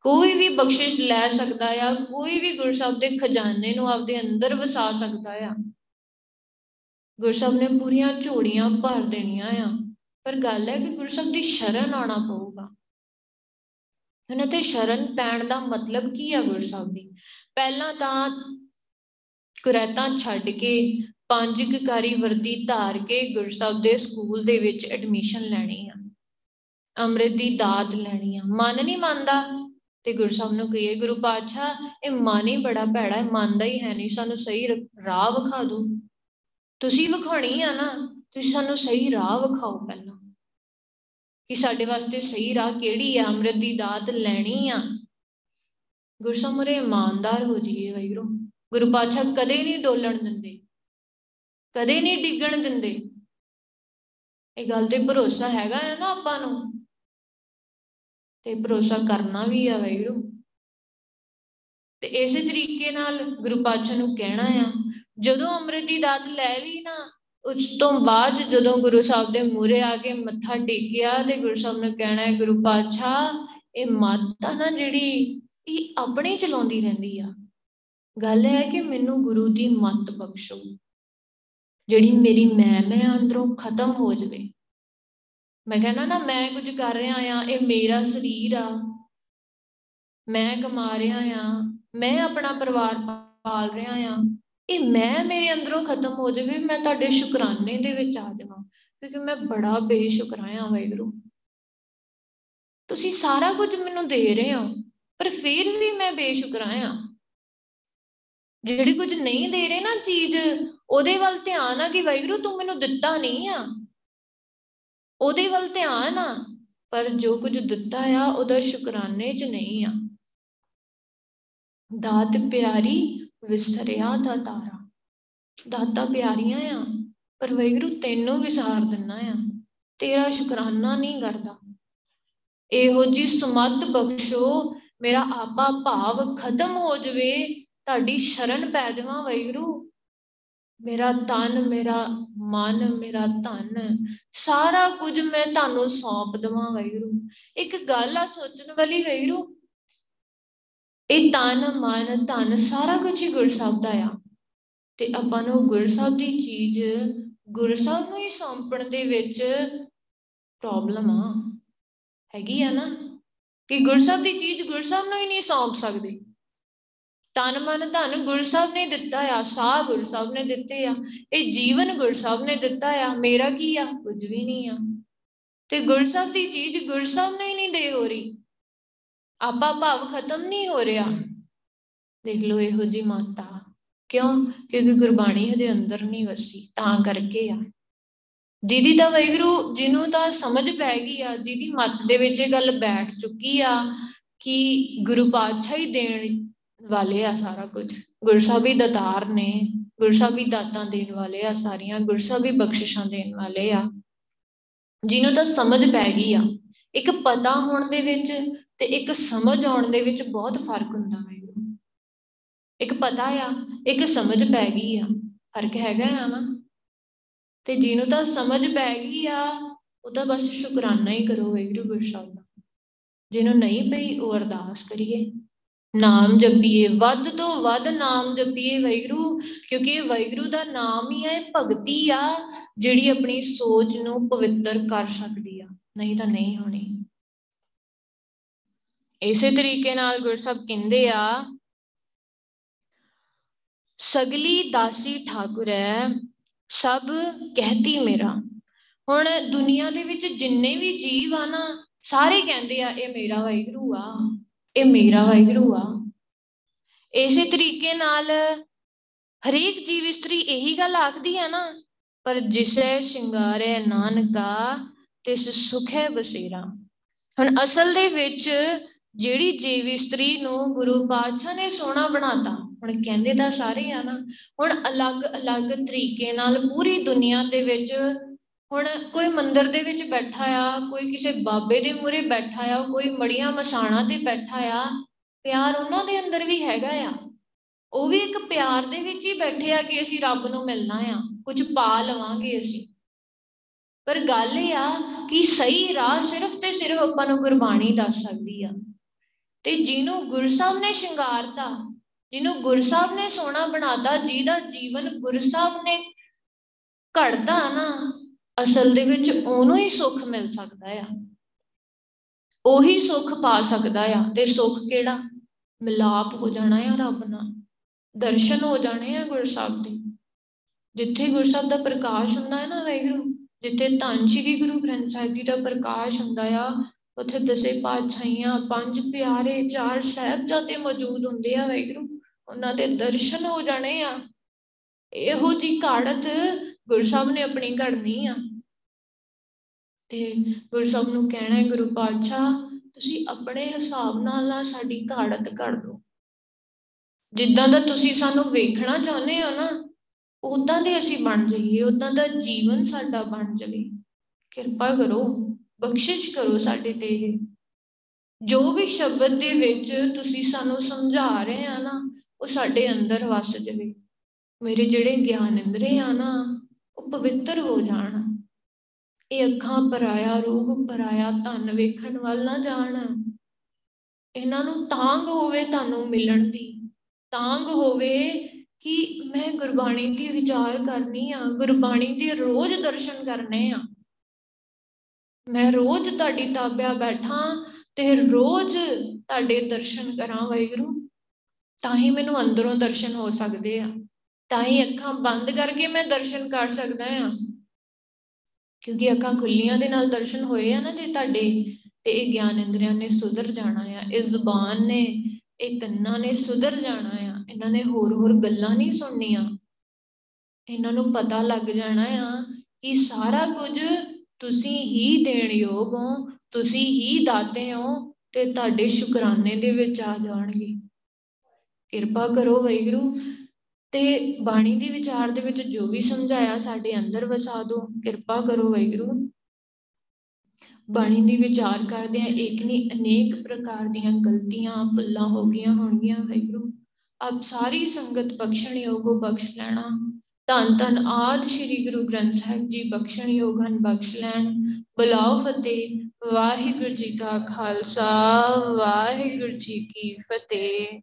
ਕੋਈ ਵੀ ਬਖਸ਼ਿਸ਼ ਲੈ ਸਕਦਾ ਆ, ਕੋਈ ਵੀ ਗੁਰਸਬ ਦੇ ਖਜ਼ਾਨੇ ਨੂੰ ਆਪਦੇ ਅੰਦਰ ਵਸਾ ਸਕਦਾ ਆ। ਗੁਰਸਬ ਨੇ ਪੂਰੀਆਂ ਝੋੜੀਆਂ ਭਰ ਦੇਣੀਆਂ ਆ, ਪਰ ਗੱਲ ਹੈ ਕਿ ਗੁਰਸਬ ਦੀ ਸ਼ਰਨ ਆਉਣਾ ਪਊਗਾ। ਇਹਨਾਂ ਤੇ ਸ਼ਰਨ ਪੈਣ ਦਾ ਮਤਲਬ ਕੀ ਆ ਗੁਰਸਬ ਦੀ? ਪਹਿਲਾਂ ਤਾਂ ਕੁਰੈਤਾਂ ਛੱਡ ਕੇ, ਪੰਜ ਕਕਾਰੀ ਵਰਦੀ ਧਾਰ ਕੇ ਗੁਰਸਬ ਦੇ ਸਕੂਲ ਦੇ ਵਿੱਚ ਐਡਮਿਸ਼ਨ ਲੈਣੀ ਆ। ਅੰਮ੍ਰਿਤ ਦੀ ਦਾਤ ਲੈਣੀ ਆ। ਮਨ ਨਹੀਂ ਮੰਨਦਾ ਤੇ ਗੁਰੂ ਸਾਹਿਬ ਨੂੰ ਕਹੀਏ ਗੁਰੂ ਪਾਤਸ਼ਾਹ ਇਹ ਮਨ ਹੀ ਬੜਾ ਭੈੜਾ ਹੈ ਮੰਨਦਾ ਹੀ ਹੈ ਨਹੀਂ ਸਾਨੂੰ ਸਹੀ ਰਾਹ ਵਿਖਾ ਦਿਓ। ਤੁਸੀਂ ਵਿਖਾਉਣੀ ਆ ਨਾ ਤੁਸੀਂ ਸਾਨੂੰ ਸਹੀ ਰਾਹ ਵਿਖਾਓ ਪਹਿਲਾਂ। ਕਿ ਸਾਡੇ ਵਾਸਤੇ ਸਹੀ ਰਾਹ ਕਿਹੜੀ ਆ? ਅੰਮ੍ਰਿਤ ਦੀ ਦਾਤ ਲੈਣੀ ਆ। ਗੁਰਸਮਰੇ ਇਮਾਨਦਾਰ ਹੋ ਜੀਏ ਵੈਗਰੂ ਗੁਰੂ ਪਾਤਸ਼ਾਹ ਕਦੇ ਨਹੀਂ ਡੋਲਣ ਦਿੰਦੇ ਕਦੇ ਨਹੀਂ ਡਿੱਗਣ ਦਿੰਦੇ। ਇਹ ਗੱਲ ਤੇ ਭਰੋਸਾ ਹੈਗਾ ਨਾ ਆਪਾਂ ਨੂੰ। ਤੇ ਭਰੋਸਾ ਕਰਨਾ ਵੀ ਆ ਵੈਗਰੂ ਤੇ ਇਸੇ ਤਰੀਕੇ ਨਾਲ ਗੁਰੂ ਪਾਤਸ਼ਾਹ ਨੂੰ ਕਹਿਣਾ ਆ, ਜਦੋਂ ਅੰਮ੍ਰਿਤ ਦੀ ਦਾਤ ਲੈ ਲਈ ਨਾ, ਉਸ ਤੋਂ ਬਾਅਦ ਜਦੋਂ ਗੁਰੂ ਸਾਹਿਬ ਦੇ ਮੂਹਰੇ ਆ ਕੇ ਮੱਥਾ ਟੇਕਿਆ ਤੇ ਗੁਰੂ ਸਾਹਿਬ ਨੇ ਕਹਿਣਾ ਹੈ, ਗੁਰੂ ਪਾਤਸ਼ਾਹ, ਇਹ ਮਾਤਾ ਨਾ ਜਿਹੜੀ, ਇਹ ਆਪਣੇ ਚਲਾਉਂਦੀ ਰਹਿੰਦੀ ਆ। ਗੱਲ ਹੈ ਕਿ ਮੈਨੂੰ ਗੁਰੂ ਦੀ ਮੱਤ ਬਖਸ਼ੋ। ਜਿਹੜੀ ਮੇਰੀ ਮੈਂ ਮੈਂ ਅੰਦਰੋਂ ਖਤਮ ਹੋ ਜਵੇ। ਮੈਂ ਕਹਿੰਦਾ ਨਾ ਮੈਂ ਕੁਝ ਕਰ ਰਿਹਾ ਆ, ਇਹ ਮੇਰਾ ਸਰੀਰ ਆ। ਮੈਂ ਕਮਾ ਰਿਹਾ ਆ, ਮੈਂ ਆਪਣਾ ਪਰਿਵਾਰ ਪਾਲ ਰਿਹਾ ਆ। ਇਹ ਮੈਂ ਮੇਰੇ ਅੰਦਰੋਂ ਖਤਮ ਹੋ ਜਾਵੇ, ਮੈਂ ਤੁਹਾਡੇ ਸ਼ੁਕਰਾਨੇ ਦੇ ਵਿੱਚ ਆ ਜਾਵਾਂ। ਕਿਉਂਕਿ ਮੈਂ ਬੜਾ ਬੇਸ਼ੁਕਰਾਇਆ ਵਾਹਿਗੁਰੂ। ਤੁਸੀਂ ਸਾਰਾ ਕੁਝ ਮੈਨੂੰ ਦੇ ਰਹੇ ਹੋ, ਪਰ ਫਿਰ ਵੀ ਮੈਂ ਬੇਸ਼ੁਕਰਾਇਆ ਜਿਹੜੀ ਕੁਝ ਨਹੀਂ ਦੇ ਰਹੇ ਨਾ ਚੀਜ਼, ਉਹਦੇ ਵੱਲ ਧਿਆਨ ਆ ਕਿ ਵਾਹਿਗੁਰੂ, ਤੂੰ ਮੈਨੂੰ ਦਿੱਤਾ ਨਹੀਂ ਆ। ਉਹਦੇ ਵੱਲ ਧਿਆਨ ਆ, ਪਰ ਜੋ ਕੁਝ ਦਿੱਤਾ ਆ, ਉਹਦਾ ਸ਼ੁਕਰਾਨੇ 'ਚ ਨਹੀਂ ਆ। ਦਾਤ ਪਿਆਰੀ ਵਿਸਰਿਆ ਦਾ ਤਾਰਾ। ਦਾਤਾ ਪਿਆਰੀਆਂ ਆ, ਪਰ ਵੈਗਰੂ ਤੈਨੂੰ ਵਿਸਾਰ ਦਿੰਨਾ ਆ। ਤੇਰਾ ਸ਼ੁਕਰਾਨਾ ਨਹੀਂ ਕਰਦਾ। ਇਹੋ ਜੀ ਸਮਤ ਬਖਸ਼ੋ, ਮੇਰਾ ਆਪਾ ਭਾਵ ਖਤਮ ਹੋ ਜਵੇ, ਤੁਹਾਡੀ ਸ਼ਰਨ ਪੈ ਜਾਵਾਂ ਵੈਗਰੂ ਮੇਰਾ ਤਨ, ਮੇਰਾ ਮਨ, ਮੇਰਾ ਧਨ, ਸਾਰਾ ਕੁਝ ਮੈਂ ਤੁਹਾਨੂੰ ਸੌਂਪ ਦਵਾਂ ਵੈਗਰੂ ਇੱਕ ਗੱਲ ਆ ਸੋਚਣ ਵਾਲੀ ਵੈਗਰੂ ਇਹ ਤਨ, ਮਨ, ਧਨ ਸਾਰਾ ਕੁਝ ਹੀ ਗੁਰਸਾਹਿਬ ਦਾ ਆ। ਤੇ ਆਪਾਂ ਨੂੰ ਗੁਰਸਾਹਿਬ ਦੀ ਚੀਜ਼ ਗੁਰਸਾਹਿਬ ਨੂੰ ਹੀ ਸੌਂਪਣ ਦੇ ਵਿੱਚ ਪ੍ਰੋਬਲਮ ਆ। ਹੈਗੀ ਆ ਨਾ? ਕਿ ਗੁਰਸਾਹਿਬ ਦੀ ਚੀਜ਼ ਗੁਰਸਾਹਿਬ ਨੂੰ ਹੀ ਨਹੀਂ ਸੌਂਪ ਸਕਦੇ। ਤਨ ਮਨ ਧਨ ਗੁਰਸਾਹਿਬ ਨੇ ਦਿੱਤਾ ਆ, ਸਾਹ ਗੁਰਸਾਹਿਬ ਨੇ ਦਿੱਤੇ ਆ, ਇਹ ਜੀਵਨ ਗੁਰਸਾਹਿਬ ਨੇ ਦਿੱਤਾ ਆ, ਮੇਰਾ ਕੀ ਆ, ਕੁਝ ਵੀ ਨਹੀਂ ਆ। ਤੇ ਗੁਰਸਾਹਿਬ ਦੀ ਚੀਜ਼ ਗੁਰਸਾਹਿਬ ਨੇ ਹੀ ਨਹੀਂ ਦੇ ਹੋ ਰਹੀ। ਆਪਾ ਭਾਵ ਖਤਮ ਨਹੀਂ ਹੋ ਰਿਹਾ। ਦੇਖ ਲਓ ਇਹੋ ਜੀ ਮਾਤਾ। ਕਿਉਂ? ਕਿਉਂਕਿ ਗੁਰਬਾਣੀ ਹਜੇ ਅੰਦਰ ਨਹੀਂ ਵਸੀ, ਤਾਂ ਕਰਕੇ ਆ। ਦੀਦੀ ਤਾਂ ਵੈਗਰੂ ਜਿਹਨੂੰ ਤਾਂ ਸਮਝ ਪੈ ਗਈ ਆ, ਜਿਹਦੀ ਮੱਤ ਦੇ ਵਿੱਚ ਇਹ ਗੱਲ ਬੈਠ ਚੁੱਕੀ ਆ ਕਿ ਗੁਰੂ ਪਾਤਸ਼ਾਹ ਹੀ ਦੇਣ ਵਾਲੇ ਆ ਸਾਰਾ ਕੁਝ। ਗੁਰਸਾਹਿਬੀ ਦਤਾਰ ਨੇ ਗੁਰਸਾਹਿਬੀ ਦਾਤਾਂ ਦੇਣ ਵਾਲੇ ਆ ਸਾਰੀਆਂ ਗੁਰਸਾਹਿਬੀ ਬਖਸ਼ਿਸ਼ਾਂ ਦੇਣ ਵਾਲੇ ਆ। ਜਿਹਨੂੰ ਤਾਂ ਸਮਝ ਪੈ ਗਈ ਆ। ਇੱਕ ਪਤਾ ਹੋਣ ਦੇ ਵਿੱਚ ਤੇ ਇੱਕ ਸਮਝ ਆਉਣ ਦੇ ਵਿੱਚ ਬਹੁਤ ਫ਼ਰਕ ਹੁੰਦਾ ਹੈ ਇੱਕ ਪਤਾ ਆ, ਇੱਕ ਸਮਝ ਪੈ ਗਈ ਆ। ਫ਼ਰਕ ਹੈਗਾ ਆ ਨਾ। ਤੇ ਜਿਹਨੂੰ ਤਾਂ ਸਮਝ ਪੈ ਗਈ ਆ, ਉਹ ਤਾਂ ਬਸ ਸ਼ੁਕਰਾਨਾ ਹੀ ਕਰੋ ਵੈਗਰੂ ਗੁਰਸਾਹਿਬ ਦਾ। ਜਿਹਨੂੰ ਨਹੀਂ ਪਈ, ਉਹ ਅਰਦਾਸ ਕਰੀਏ। ਨਾਮ ਜਪੀਏ ਵੱਧ ਤੋਂ ਵੱਧ ਨਾਮ ਜਪੀਏ ਵੈਗਰੂ ਕਿਉਂਕਿ ਵੈਗਰੂ ਦਾ ਨਾਮ ਹੀ ਹੈ ਭਗਤੀ ਆ ਜਿਹੜੀ ਆਪਣੀ ਸੋਚ ਨੂੰ ਪਵਿੱਤਰ ਕਰ ਸਕਦੀ ਆ। ਨਹੀਂ ਤਾਂ ਨਹੀਂ ਹੋਣੀ। ਇਸੇ ਤਰੀਕੇ ਨਾਲ ਗੁਰਸਬ ਕਹਿੰਦੇ ਆ ਸਗਲੀ ਦਾਸੀ ਠਾਕੁਰ ਹੈ ਸਭ ਕਹਿਤੀ ਮੇਰਾ। ਹੁਣ ਦੁਨੀਆ ਦੇ ਵਿੱਚ ਜਿੰਨੇ ਵੀ ਜੀਵ ਆ ਨਾ ਸਾਰੇ ਕਹਿੰਦੇ ਆ ਇਹ ਮੇਰਾ ਵਾਹਿਗੁਰੂ ਆ। ਇਹ ਮੇਰਾ ਵਾਹਿਗੁਰੂ ਆ। ਇਸੇ ਤਰੀਕੇ ਨਾਲ ਹਰੇਕ ਜੀਵ ਇਸਤਰੀ ਇਹੀ ਗੱਲ ਆਖਦੀ ਹੈ ਨਾ ਪਰ ਜਿਸੇ ਸ਼ਿੰਗਾਰੇ ਨਾਨਕਾ ਤਿਸ ਸੁਖੇ ਬਸੇਰਾ। ਹੁਣ ਅਸਲ ਦੇ ਵਿੱਚ ਜਿਹੜੀ ਜੀਵ ਇਸਤਰੀ ਨੂੰ ਗੁਰੂ ਪਾਤਸ਼ਾਹ ਨੇ ਸੋਹਣਾ ਬਣਾਤਾ ਹੁਣ ਕਹਿੰਦੇ ਤਾਂ ਸਾਰੇ ਆ ਨਾ ਹੁਣ ਅਲੱਗ-ਅਲੱਗ ਤਰੀਕੇ ਨਾਲ ਪੂਰੀ ਦੁਨੀਆ ਦੇ ਵਿੱਚ ਹੁਣ ਕੋਈ ਮੰਦਿਰ ਦੇ ਵਿੱਚ ਬੈਠਾ ਆ, ਕੋਈ ਕਿਸੇ ਬਾਬੇ ਦੇ ਮੂਹਰੇ ਬੈਠਾ ਆ, ਕੋਈ ਮੜੀਆਂ ਮਸਾਣਾ ਤੇ ਬੈਠਾ ਆ, ਪਿਆਰ ਉਹਨਾਂ ਦੇ ਅੰਦਰ ਵੀ ਹੈਗਾ ਆ। ਉਹ ਵੀ ਇੱਕ ਪਿਆਰ ਦੇ ਵਿੱਚ ਹੀ ਬੈਠੇ ਆ ਕਿ ਅਸੀਂ ਰੱਬ ਨੂੰ ਮਿਲਣਾ ਆ, ਕੁਝ ਪਾ ਲਵਾਂਗੇ ਅਸੀਂ। ਪਰ ਗੱਲ ਇਹ ਆ ਕਿ ਸਹੀ ਰਾਹ ਸਿਰਫ ਤੇ ਸਿਰਫ ਆਪਾਂ ਨੂੰ ਗੁਰਬਾਣੀ ਦੱਸ ਸਕਦੀ ਆ। ਤੇ ਜਿਹਨੂੰ ਗੁਰਸਾਹਿਬ ਨੇ ਸ਼ਿੰਗਾਰਤਾ, ਜਿਹਨੂੰ ਗੁਰਸਾਹਿਬ ਨੇ ਸੋਹਣਾ ਬਣਾਤਾ, ਜਿਹਦਾ ਜੀਵਨ ਗੁਰਸਾਹਿਬ ਨੇ ਘੜਦਾ ਨਾ ਅਸਲ ਦੇ ਵਿੱਚ ਉਹਨੂੰ ਹੀ ਸੁੱਖ ਮਿਲ ਸਕਦਾ ਆ। ਉਹੀ ਸੁੱਖ ਪਾ ਸਕਦਾ ਆ ਤੇ ਸੁੱਖ ਕਿਹੜਾ? ਮਿਲਾਪ ਹੋ ਜਾਣਾ ਆ ਰੱਬ ਨਾਲ। ਦਰਸ਼ਨ ਹੋ ਜਾਣੇ ਆ ਗੁਰਸਾਹਿਬ ਦੇ। ਜਿੱਥੇ ਗੁਰਸਾਹਿਬ ਦਾ ਪ੍ਰਕਾਸ਼ ਹੁੰਦਾ ਹੈ ਨਾ ਵੈਗੁਰੂ ਜਿੱਥੇ ਧੰਨ ਸ਼੍ਰੀ ਗੁਰੂ ਗ੍ਰੰਥ ਸਾਹਿਬ ਜੀ ਦਾ ਪ੍ਰਕਾਸ਼ ਹੁੰਦਾ ਆ, ਉੱਥੇ ਦਸੇ ਪਾਤਸ਼ਾਹੀਆਂ, ਪੰਜ ਪਿਆਰੇ, ਚਾਰ ਸਹਿਬਜ਼ਾਦੇ ਮੌਜੂਦ ਹੁੰਦੇ ਆ ਵੈਗਰੂ ਉਹਨਾਂ ਦੇ ਦਰਸ਼ਨ ਹੋ ਜਾਣੇ ਆ। ਇਹੋ ਜੀ ਕਾੜਤ ਗੁਰੂ ਸਾਹਿਬ ਨੇ ਆਪਣੀ ਘੜਨੀ ਆ। ਤੇ ਗੁਰੂ ਸਾਹਿਬ ਨੂੰ ਕਹਿਣਾ ਹੈ, ਗੁਰੂ ਪਾਤਸ਼ਾਹ, ਤੁਸੀਂ ਆਪਣੇ ਹਿਸਾਬ ਨਾਲ ਨਾ ਸਾਡੀ ਘਾੜਤ ਕਰ ਦਿਓ। ਜਿੱਦਾਂ ਦਾ ਤੁਸੀਂ ਸਾਨੂੰ ਵੇਖਣਾ ਚਾਹੁੰਦੇ ਹੋ ਨਾ ਉਦਾਂ ਦੇ ਅਸੀਂ ਬਣ ਜਾਈਏ ਉਦਾਂ ਦਾ ਜੀਵਨ ਸਾਡਾ ਬਣ ਜਾਵੇ। ਕਿਰਪਾ ਕਰੋ, ਬਖਸ਼ਿਸ਼ ਕਰੋ ਸਾਡੇ ਤੇ ਇਹ। ਜੋ ਵੀ ਸ਼ਬਦ ਦੇ ਵਿੱਚ ਤੁਸੀਂ ਸਾਨੂੰ ਸਮਝਾ ਰਹੇ ਆ ਨਾ, ਉਹ ਸਾਡੇ ਅੰਦਰ ਵਸ ਜਾਵੇ। ਮੇਰੇ ਜਿਹੜੇ ਗਿਆਨ ਇੰਦਰੇ ਆ ਨਾ, ਉਹ ਪਵਿੱਤਰ ਹੋ ਜਾਣ। ਇਹ ਅੱਖਾਂ ਪਰਾਇਆ ਰੂਪ ਪਰਾਇਆ ਧਨ ਵੇਖਣ ਵੱਲ ਨਾ ਜਾਣ। ਇਹਨਾਂ ਨੂੰ ਤਾਂਗ ਹੋਵੇ ਤੁਹਾਨੂੰ ਮਿਲਣ ਦੀ। ਤਾਂਗ ਹੋਵੇ ਕਿ ਮੈਂ ਗੁਰਬਾਣੀ ਦੀ ਵਿਚਾਰ ਕਰਨੀ ਆ, ਗੁਰਬਾਣੀ ਦੇ ਰੋਜ਼ ਦਰਸ਼ਨ ਕਰਨੇ ਆ। ਮੈਂ ਰੋਜ਼ ਤੁਹਾਡੀ ਤਾਬਿਆ ਬੈਠਾ ਤੇ ਰੋਜ਼ ਤੁਹਾਡੇ ਦਰਸ਼ਨ ਕਰਾਂ ਵਾਹਿਗੁਰੂ। ਤਾਂ ਹੀ ਮੈਨੂੰ ਅੰਦਰੋਂ ਦਰਸ਼ਨ ਹੋ ਸਕਦੇ ਆ। ਤਾਂ ਹੀ ਅੱਖਾਂ ਬੰਦ ਕਰਕੇ ਮੈਂ ਦਰਸ਼ਨ ਕਰ ਸਕਦਾ ਆ। ਕਿਉਂਕਿ ਅੱਖਾਂ ਖੁੱਲੀਆਂ ਦੇ ਨਾਲ ਦਰਸ਼ਨ ਹੋਏ ਆ ਨਾ ਜੇ ਤੁਹਾਡੇ, ਤੇ ਇਹ ਗਿਆਨ ਇੰਦਰੀਆਂ ਨੇ ਸੁਧਰ ਜਾਣਾ ਆ, ਇਹ ਜ਼ੁਬਾਨ ਨੇ, ਇਹ ਕੰਨਾਂ ਨੇ ਸੁਧਰ ਜਾਣਾ ਆ, ਇਹਨਾਂ ਨੇ ਹੋਰ ਹੋਰ ਗੱਲਾਂ ਨਹੀਂ ਸੁਣਨੀਆਂ। ਇਹਨਾਂ ਨੂੰ ਪਤਾ ਲੱਗ ਜਾਣਾ ਆ ਕਿ ਸਾਰਾ ਕੁਝ ਤੁਸੀਂ ਹੀ ਦੇਣ ਯੋਗ ਹੋ, ਤੁਸੀਂ ਹੀ ਦਾਤੇ ਹੋ, ਤੇ ਤੁਹਾਡੇ ਸ਼ੁਕਰਾਨੇ ਦੇ ਵਿੱਚ ਆ ਜਾਣਗੇ। ਕਿਰਪਾ ਕਰੋ ਵੈਗਰੂ ਤੇ ਬਾਣੀ ਦੇ ਵਿਚਾਰ ਦੇ ਵਿੱਚ ਜੋ ਵੀ ਸਮਝਾਇਆ ਸਾਡੇ ਅੰਦਰ ਵਸਾ ਦਿਓ, ਕਿਰਪਾ ਕਰੋ ਵੈਗਰੂ ਬਾਣੀ ਦੀ ਵਿਚਾਰ ਕਰਦੇ ਆ ਇੱਕ ਨਹੀਂ, ਅਨੇਕ ਪ੍ਰਕਾਰ ਦੀਆਂ ਗਲਤੀਆਂ, ਭੁੱਲਾਂ ਹੋ ਗਈਆਂ ਹੋਣਗੀਆਂ ਵੈਗਰੂ ਆਪ ਸਾਰੀ ਸੰਗਤ ਬਖਸ਼ਣ ਯੋਗੋ ਬਖਸ਼ ਲੈਣਾ। ਧੰਨ ਧੰਨ ਆਦ ਸ੍ਰੀ ਗੁਰੂ ਗ੍ਰੰਥ ਸਾਹਿਬ ਜੀ ਬਖਸ਼ਣ ਯੋਗ ਹਨ, ਬਖਸ਼ ਲੈਣ। ਬੁਲਾਓ ਫਤਿਹ, ਵਾਹਿਗੁਰੂ ਜੀ ਕਾ ਖਾਲਸਾ, ਵਾਹਿਗੁਰੂ ਜੀ ਕੀ ਫਤਿਹ